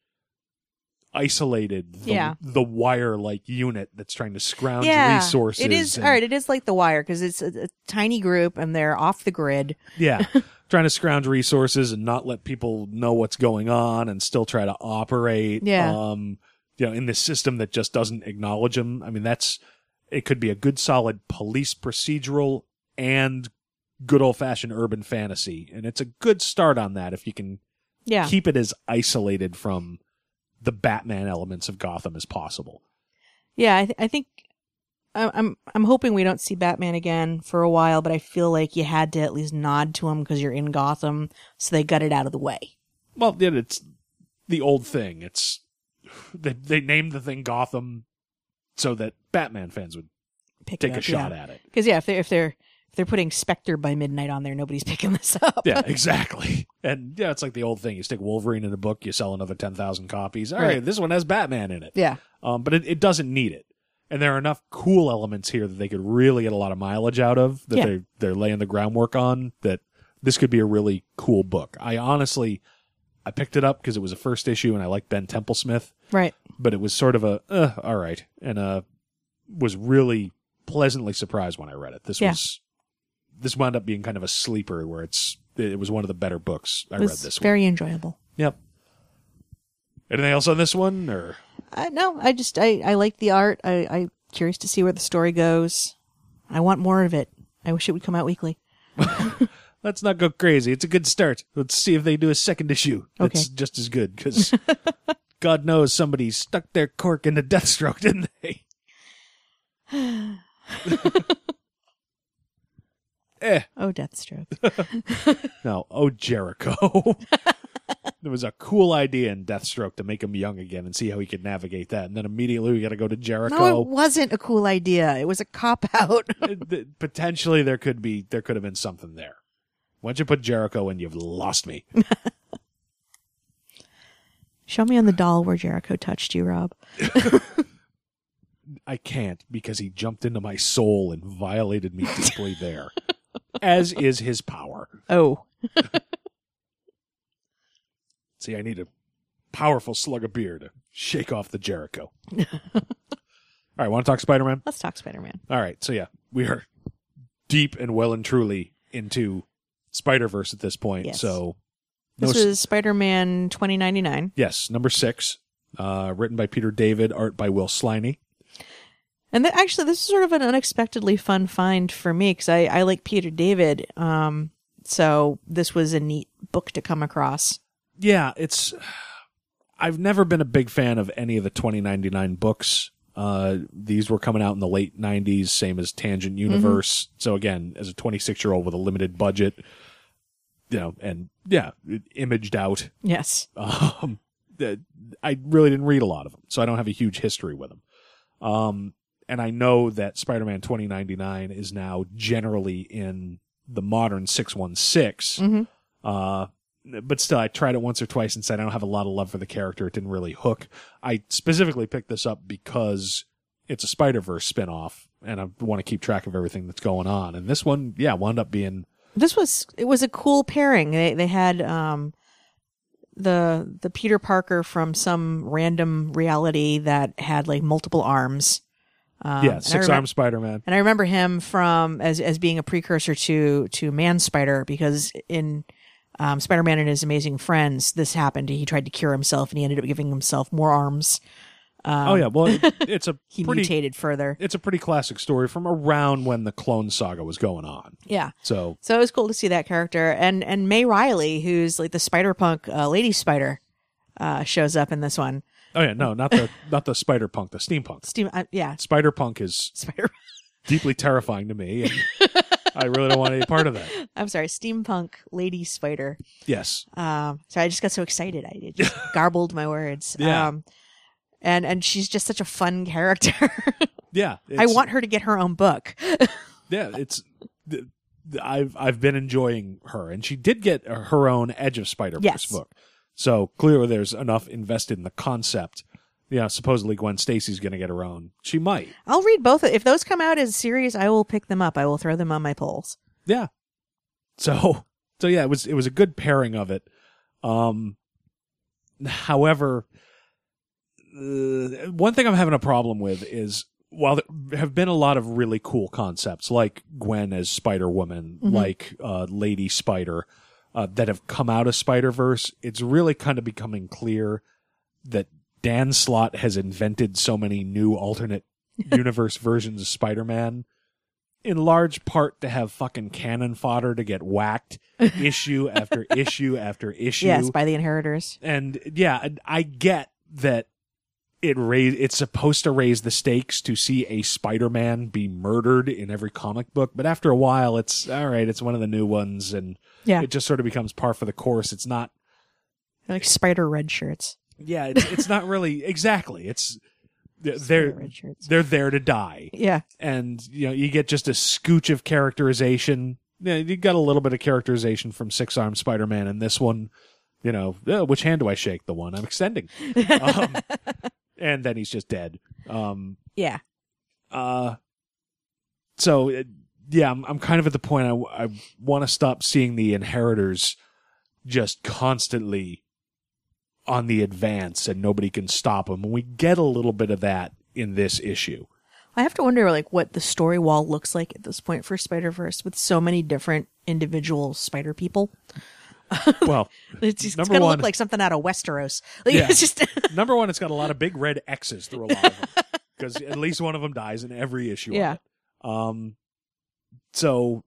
S4: isolated the,
S5: Yeah.
S4: the wire like unit that's trying to scrounge
S5: yeah,
S4: resources
S5: it is
S4: and-
S5: all right. It is like The Wire because it's a, a tiny group and they're off the grid.
S4: Yeah. trying to scrounge resources and not let people know what's going on and still try to operate.
S5: Yeah.
S4: Um, you know, in this system that just doesn't acknowledge them. I mean, that's, it could be a good solid police procedural and good old fashioned urban fantasy. And it's a good start on that if you can
S5: Yeah,
S4: keep it as isolated from the Batman elements of Gotham as possible.
S5: yeah. I, th- I think I'm I'm hoping we don't see Batman again for a while, but I feel like you had to at least nod to him because you're in Gotham, so they got it out of the way.
S4: Well, yeah, it's the old thing. It's, they, they named the thing Gotham so that Batman fans would
S5: Pick
S4: take
S5: it
S4: a shot
S5: yeah.
S4: at it.
S5: Because yeah, if they're if they're if they're putting Spectre by midnight on there, nobody's picking this up.
S4: Yeah, exactly. And yeah, it's like the old thing. You stick Wolverine in a book, you sell another 10,000 copies. All right,
S5: Right.
S4: this one has Batman in it.
S5: yeah,
S4: Um, but it, it doesn't need it. And there are enough cool elements here that they could really get a lot of mileage out of that
S5: Yeah.
S4: they're, they're laying the groundwork on that this could be a really cool book. I honestly, I picked it up because it was a first issue and I like Ben Templesmith,
S5: right.
S4: but it was sort of a, uh, all right. And, uh, was really pleasantly surprised when I read it. This
S5: Yeah.
S4: was, this wound up being kind of a sleeper where it's, it was one of the better books I read this
S5: very enjoyable.
S4: Yep. Anything else on this one or?
S5: Uh, no, I just I I like the art. I I'm curious to see where the story goes. I want more of it. I wish it would come out weekly.
S4: Let's not go crazy. It's a good start. Let's see if they do a second issue. That's
S5: Okay.
S4: just as good because God knows somebody stuck their cork into Deathstroke, didn't they? eh,
S5: Oh, Deathstroke.
S4: no. Oh, Jericho. there was a cool idea in Deathstroke to make him young again and see how he could navigate that. And then immediately we got to go to Jericho.
S5: no, it wasn't a cool idea. It was a cop out.
S4: Potentially there could be there could have been something there. Once you put Jericho in, you've lost me.
S5: Show me on the doll where Jericho touched you, Rob.
S4: I can't because he jumped into my soul and violated me deeply there. As is his power.
S5: Oh,
S4: See, I need a powerful slug of beer to shake off the Jericho. All right, want to talk Spider Man?
S5: let's talk Spider Man.
S4: All right, so yeah, we are deep and well and truly into Spider Verse at this point.
S5: Yes.
S4: So, no
S5: This
S4: s-
S5: was Spider Man 2099.
S4: yes, number six, uh, written by Peter David, art by Will Sliney.
S5: And th- actually, this is sort of an unexpectedly fun find for me because I, I like Peter David. Um, so this was a neat book to come across.
S4: yeah, it's. I've never been a big fan of any of the 2099 books. Uh, these were coming out in the late 90s, same as Tangent Universe. So again, as a 26 year old with a limited budget, you know, and yeah, imaged out.
S5: Yes.
S4: Um, that- I really didn't read a lot of them, so I don't have a huge history with them. Um, and I know that Spider-Man 2099 is now generally in the modern 616.
S5: Mhm.
S4: Uh, but still, I tried it once or twice and said I don't have a lot of love for the character. It didn't really hook. I specifically picked this up because it's a Spider Verse spinoff, and I want to keep track of everything that's going on. And this one, yeah, wound up being
S5: This was it was a cool pairing. They they had um the the Peter Parker from some random reality that had like multiple arms. Um,
S4: yeah six armed Spider Man.
S5: And I remember him from as as being a precursor to to Man Spider because in um, Spider Man and his Amazing Friends, this happened. He tried to cure himself and he ended up giving himself more arms.
S4: oh yeah, well it, it's a
S5: Um, He
S4: pretty
S5: mutated further.
S4: it's a pretty classic story from around when the Clone Saga was going on.
S5: Yeah.
S4: So
S5: So it was cool to see that character, and and May Reilly, who's like the Spider Punk uh, Lady Spider, uh, shows up in this one.
S4: Oh yeah, no, not the not the Spider Punk, the Steampunk.
S5: Steam, uh, yeah,
S4: Spider Punk is
S5: Spider.
S4: deeply terrifying to me, and I really don't want any part of that.
S5: I'm sorry, steampunk Lady Spider.
S4: Yes,
S5: Um, so I just got so excited, I just garbled my words.
S4: Yeah.
S5: Um, and and she's just such a fun character.
S4: yeah.
S5: I
S4: it's-
S5: want her to get her own book.
S4: Yeah, it's th- I've I've been enjoying her, and she did get her own Edge of Spider Verse
S5: Yes.
S4: book. So clearly, there's enough invested in the concept. Yeah, supposedly Gwen Stacy's going to get her own. She might.
S5: I'll read both. If those come out as series, I will pick them up. I will throw them on my polls.
S4: Yeah. So so yeah, it was it was a good pairing of it. Um however uh, one thing I'm having a problem with is while there have been a lot of really cool concepts like Gwen as Spider Woman, like uh, Lady Spider, uh, that have come out of Spider Verse, it's really kind of becoming clear that Dan Slott has invented so many new alternate universe versions of Spider Man in large part to have fucking cannon fodder to get whacked issue after issue after issue.
S5: Yes, by the inheritors.
S4: and yeah, I get that it raise it's supposed to raise the stakes to see a Spider-Man be murdered in every comic book, but after a while it's all right, it's one of the new ones and
S5: Yeah,
S4: it just sort of becomes par for the course. It's not
S5: like spider red shirts.
S4: yeah, it's it's not really exactly. It's they're
S5: shirts.
S4: they're there to die.
S5: Yeah,
S4: and you know you get just a scooch of characterization. Yeah, you got a little bit of characterization from Six Armed Spider Man and this one. You know, uh, which hand do I shake? The one I'm extending, um, and then he's just dead. Um,
S5: yeah.
S4: uh, so uh, yeah, I'm, I'm kind of at the point I, I want to stop seeing the inheritors just constantly on the advance and nobody can stop them. And we get a little bit of that in this issue.
S5: I have to wonder like what the story wall looks like at this point for Spider Verse with so many different individual spider people.
S4: Well,
S5: It's, it's
S4: Number
S5: gonna look like something out of Westeros. Like
S4: Yeah.
S5: it's just
S4: Number one, it's got a lot of big red X's through a lot of them because at least one of them dies in every issue.
S5: Yeah.
S4: Of it. Um. So,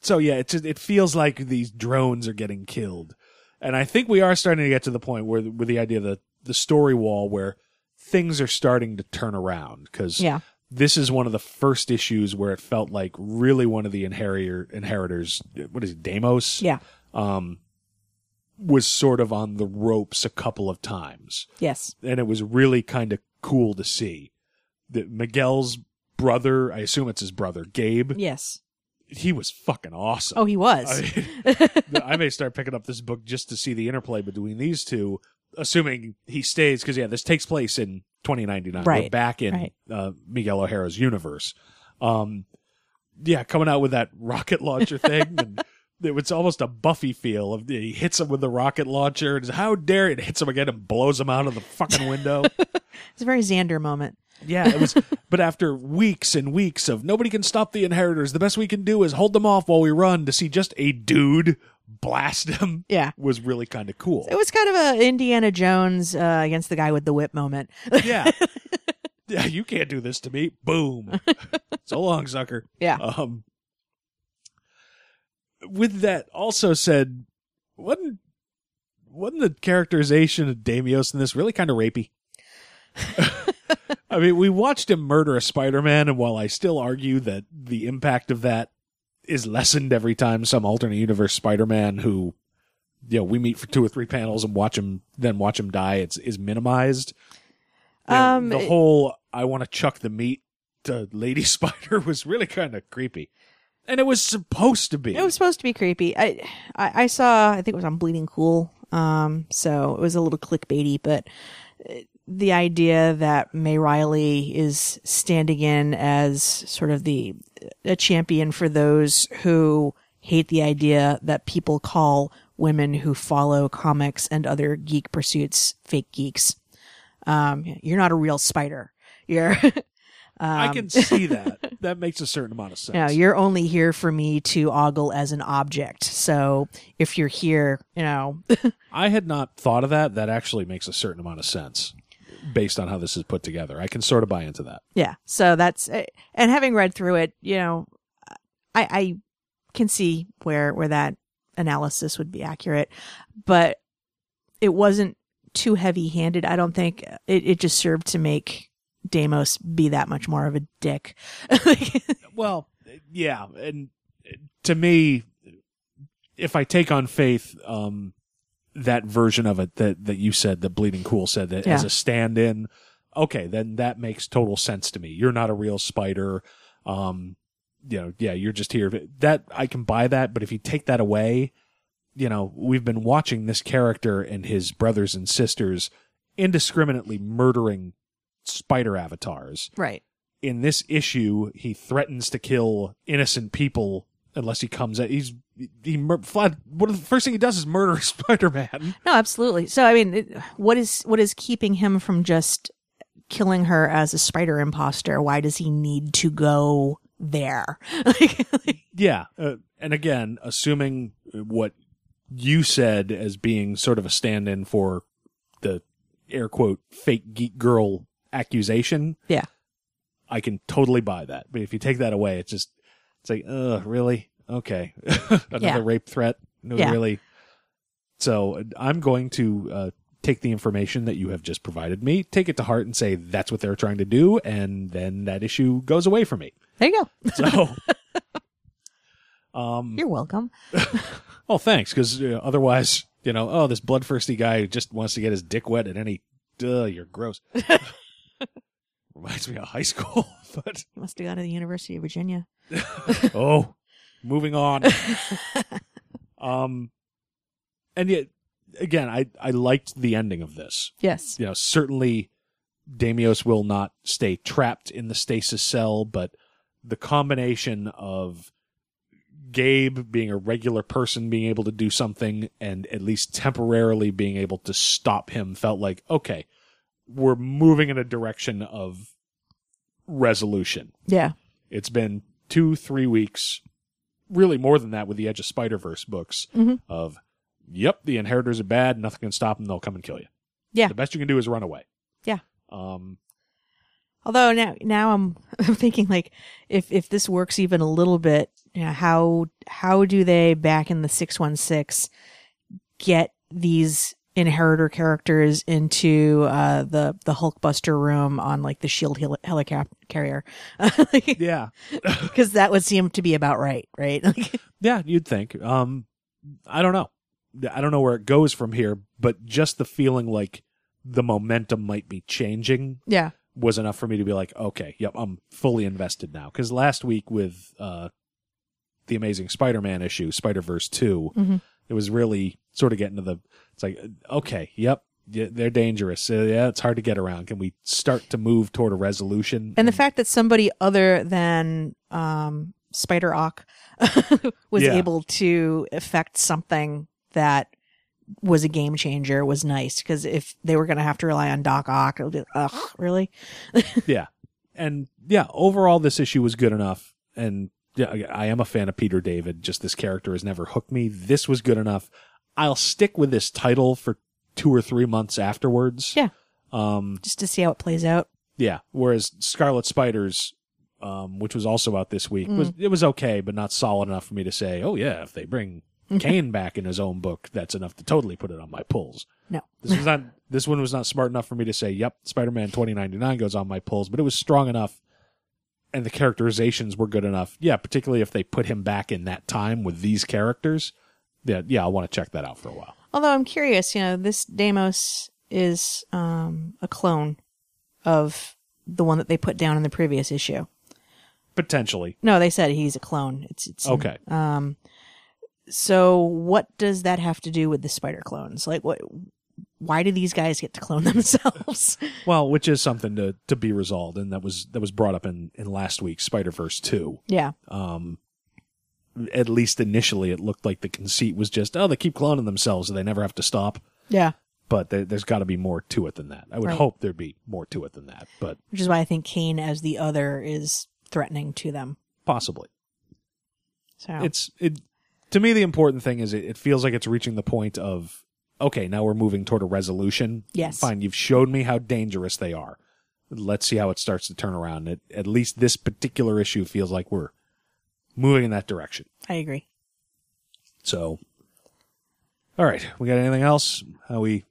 S4: so yeah, it just it feels like these drones are getting killed, and I think we are starting to get to the point where with the idea of the the story wall where things are starting to turn around because
S5: yeah.
S4: this is one of the first issues where it felt like really one of the inheritor inheritors. What is it, Deimos?
S5: Yeah.
S4: Um, was sort of on the ropes a couple of times
S5: Yes.
S4: and it was really kind of cool to see that Miguel's brother, I assume it's his brother, Gabe,
S5: Yes.
S4: he was fucking awesome.
S5: Oh, he was.
S4: I, mean, I may start picking up this book just to see the interplay between these two, assuming he stays, because yeah, this takes place in 2099. We're
S5: Right,
S4: back in
S5: right.
S4: uh, Miguel O'Hara's universe. Um, yeah, coming out with that rocket launcher thing and. It was almost a Buffy feel of he hits him with the rocket launcher and how dare it hits him again and blows him out of the fucking window.
S5: it's a very Xander moment.
S4: Yeah, it was. but after weeks and weeks of nobody can stop the inheritors, the best we can do is hold them off while we run. To see just a dude blast him,
S5: Yeah.
S4: was really kind of cool.
S5: It was kind of a Indiana Jones uh, against the guy with the whip moment.
S4: yeah, yeah, you can't do this to me. Boom. so long, sucker.
S5: Yeah.
S4: Um. With that, also said, wasn't wasn't the characterization of Deimos in this really kind of rapey? I mean, we watched him murder a Spider-Man, and while I still argue that the impact of that is lessened every time some alternate universe Spider-Man who, you know, we meet for two or three panels and watch him, then watch him die, it's is minimized. You know,
S5: Um,
S4: the whole I want to chuck the meat to Lady Spider was really kind of creepy, and it was supposed to be.
S5: It was supposed to be creepy. I, I I saw. I think it was on Bleeding Cool. Um, so it was a little clickbaity, but uh, the idea that May Reilly is standing in as sort of the a champion for those who hate the idea that people call women who follow comics and other geek pursuits fake geeks. Um, you're not a real spider. You're
S4: I can see that. That makes a certain amount of sense.
S5: you know, you're only here for me to ogle as an object. So if you're here, you know,
S4: I had not thought of that. That actually makes a certain amount of sense based on how this is put together. I can sort of buy into that.
S5: yeah. So that's eh, and having read through it, you know, I I can see where where that analysis would be accurate, but it wasn't too heavy-handed. I don't think it it just served to make Deimos be that much more of a dick.
S4: Well, yeah, and to me, if I take on faith, um, that version of it that that you said, that Bleeding Cool said that as a stand-in, okay, then that makes total sense to me. You're not a real spider. Um, you know, yeah, you're just here. That I can buy that, but if you take that away, you know, we've been watching this character and his brothers and sisters indiscriminately murdering spider avatars.
S5: Right.
S4: In this issue, he threatens to kill innocent people unless he comes out. He's he mur- flat. What the first thing he does is murder Spider Man.
S5: No, absolutely. So, I mean, what is what is keeping him from just killing her as a spider imposter? Why does he need to go there? like,
S4: Yeah, uh, and again, assuming what you said as being sort of a stand-in for the air quote fake geek girl accusation,
S5: yeah.
S4: I can totally buy that. But if you take that away, it's just it's like, uh, really? Okay, another
S5: Yeah.
S4: rape threat? No,
S5: Yeah.
S4: really. So I'm going to uh, take the information that you have just provided me, take it to heart, and say that's what they're trying to do, and then that issue goes away from me.
S5: There you go.
S4: So. Um,
S5: You're welcome.
S4: Oh, thanks. Because uh, otherwise, you know, oh, this bloodthirsty guy who just wants to get his dick wet at any. Duh, you're gross. Reminds me of high school, but
S5: must have gone to the University of Virginia.
S4: oh, moving on. um, and yet, again, I I liked the ending of this.
S5: Yes.
S4: You know, certainly, Deimos will not stay trapped in the stasis cell, but the combination of Gabe being a regular person, being able to do something, and at least temporarily being able to stop him felt like, okay, we're moving in a direction of resolution.
S5: Yeah.
S4: It's been two, three weeks, really more than that with the Edge of Spider Verse books
S5: Mhm.
S4: of, yep, the inheritors are bad, nothing can stop them, they'll come and kill you.
S5: Yeah.
S4: The best you can do is run away.
S5: Yeah.
S4: Um,
S5: Although now, now I'm, I'm thinking like, if if this works even a little bit, you know, how how do they back in the six one six get these inheritor characters into uh, the the Hulkbuster room on like the Shield heli- helicopter carrier?
S4: yeah.
S5: because that would seem to be about right, right? Like,
S4: Yeah, you'd think. Um, I don't know. I don't know where it goes from here, but just the feeling like the momentum might be changing
S5: yeah,
S4: was enough for me to be like, okay, yep, I'm fully invested now. Because last week with uh, the Amazing Spider-Man issue, Spider-Verse 2
S5: Mhm.
S4: It was really sort of getting to the. It's like, okay, yep, yeah, they're dangerous. Uh, yeah, it's hard to get around. Can we start to move toward a resolution?
S5: and the fact that somebody other than um, Spider Ock was
S4: Yeah.
S5: able to affect something that was a game changer was nice because if they were going to have to rely on Doc Ock, it would be, ugh, really?
S4: yeah, and yeah, overall this issue was good enough, and I I am a fan of Peter David. Just this character has never hooked me. This was good enough. I'll stick with this title for two or three months afterwards.
S5: Yeah.
S4: Um.
S5: Just to see how it plays out.
S4: Yeah. Whereas Scarlet Spiders, um, which was also out this week, was it was okay, but not solid enough for me to say, oh yeah, if they bring Kaine back in his own book, that's enough to totally put it on my pulls.
S5: No.
S4: This was not. This one was not smart enough for me to say, "Yep, Spider-Man 2099 goes on my pulls," but it was strong enough, and the characterizations were good enough. Yeah, particularly if they put him back in that time with these characters. Yeah, yeah, I want to check that out for a while.
S5: Although I'm curious, you know, this Deimos is um, a clone of the one that they put down in the previous issue.
S4: Potentially,
S5: No, they said he's a clone. It's it's
S4: okay.
S5: Um, so what does that have to do with the spider clones? Like, what? Why do these guys get to clone themselves?
S4: Well, which is something to to be resolved, and that was that was brought up in in last week's Spider Verse two.
S5: yeah,
S4: Um, at least initially, it looked like the conceit was just, oh, they keep cloning themselves, so they never have to stop.
S5: yeah.
S4: But there, there's got to be more to it than that. I would
S5: Right.
S4: hope there'd be more to it than that, but
S5: Which is why I think Kaine as the other is threatening to them.
S4: possibly.
S5: So
S4: It's it to me. The important thing is it, it feels like it's reaching the point of okay, now we're moving toward a resolution.
S5: Yes.
S4: fine. You've showed me how dangerous they are. Let's see how it starts to turn around. At, at least this particular issue feels like we're moving in that direction.
S5: I agree.
S4: So, all right, we got anything else? How we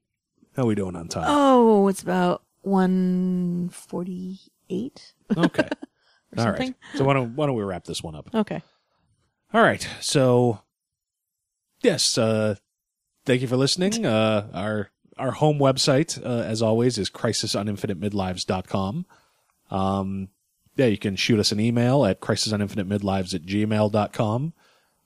S4: how we doing on time?
S5: Oh, it's about one forty-eight.
S4: Okay. All right.
S5: something.
S4: So why don't why don't we wrap this one up?
S5: Okay.
S4: All right. So yes, uh thank you for listening. Uh our our home website uh, as always is crisisoninfiniteMidlives.com. Um yeah, you can shoot us an email at crisisoninfinitemidlives at gmail.com.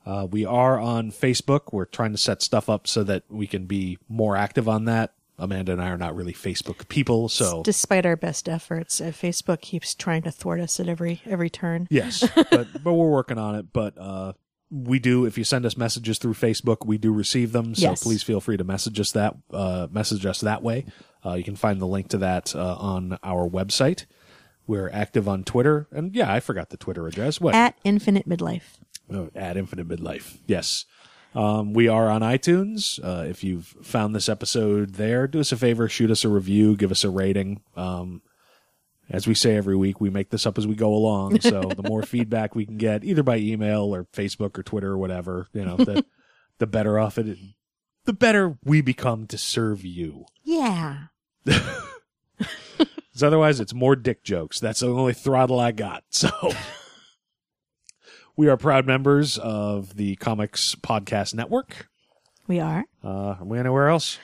S4: Uh, we are on Facebook. We're trying to set stuff up so that we can be more active on that. Amanda and I are not really Facebook people, so
S5: Despite our best efforts, uh, Facebook keeps trying to thwart us at every every turn.
S4: yes, but but we're working on it. But uh, we do. If you send us messages through Facebook, we do receive them. So
S5: Yes.
S4: please feel free to message us that uh, message us that way. Uh, you can find the link to that uh, on our website. We're active on Twitter, and yeah, I forgot the Twitter address. What
S5: At Infinite Midlife.
S4: Oh, at Infinite Midlife. Yes. Um, we are on iTunes. Uh, if you've found this episode there, do us a favor, shoot us a review, give us a rating. Um, as we say every week, we make this up as we go along. So the more feedback we can get, either by email or Facebook or Twitter or whatever, you know, the, the better off it, the better we become to serve you.
S5: Yeah.
S4: Because otherwise, it's more dick jokes. That's the only throttle I got. So, we are proud members of the Comics Podcast Network.
S5: We are.
S4: Uh, are we anywhere else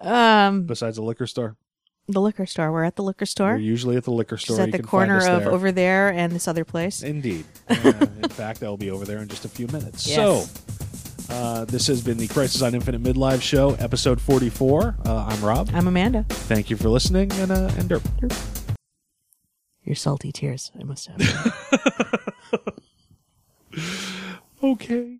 S5: Um,
S4: besides the liquor store?
S5: The liquor store. We're at the liquor
S4: We're
S5: store.
S4: usually at the liquor store.
S5: Just at
S4: You
S5: the
S4: can find
S5: corner
S4: us
S5: of
S4: there.
S5: over there and this other place.
S4: Indeed. Uh, in fact, I'll be over there in just a few minutes.
S5: Yes.
S4: So, uh, this has been the Crisis on Infinite Midlife Show, episode 44. Uh, I'm Rob.
S5: I'm Amanda.
S4: Thank you for listening, and, uh, and derp.
S5: Your salty tears, I must have.
S4: Okay.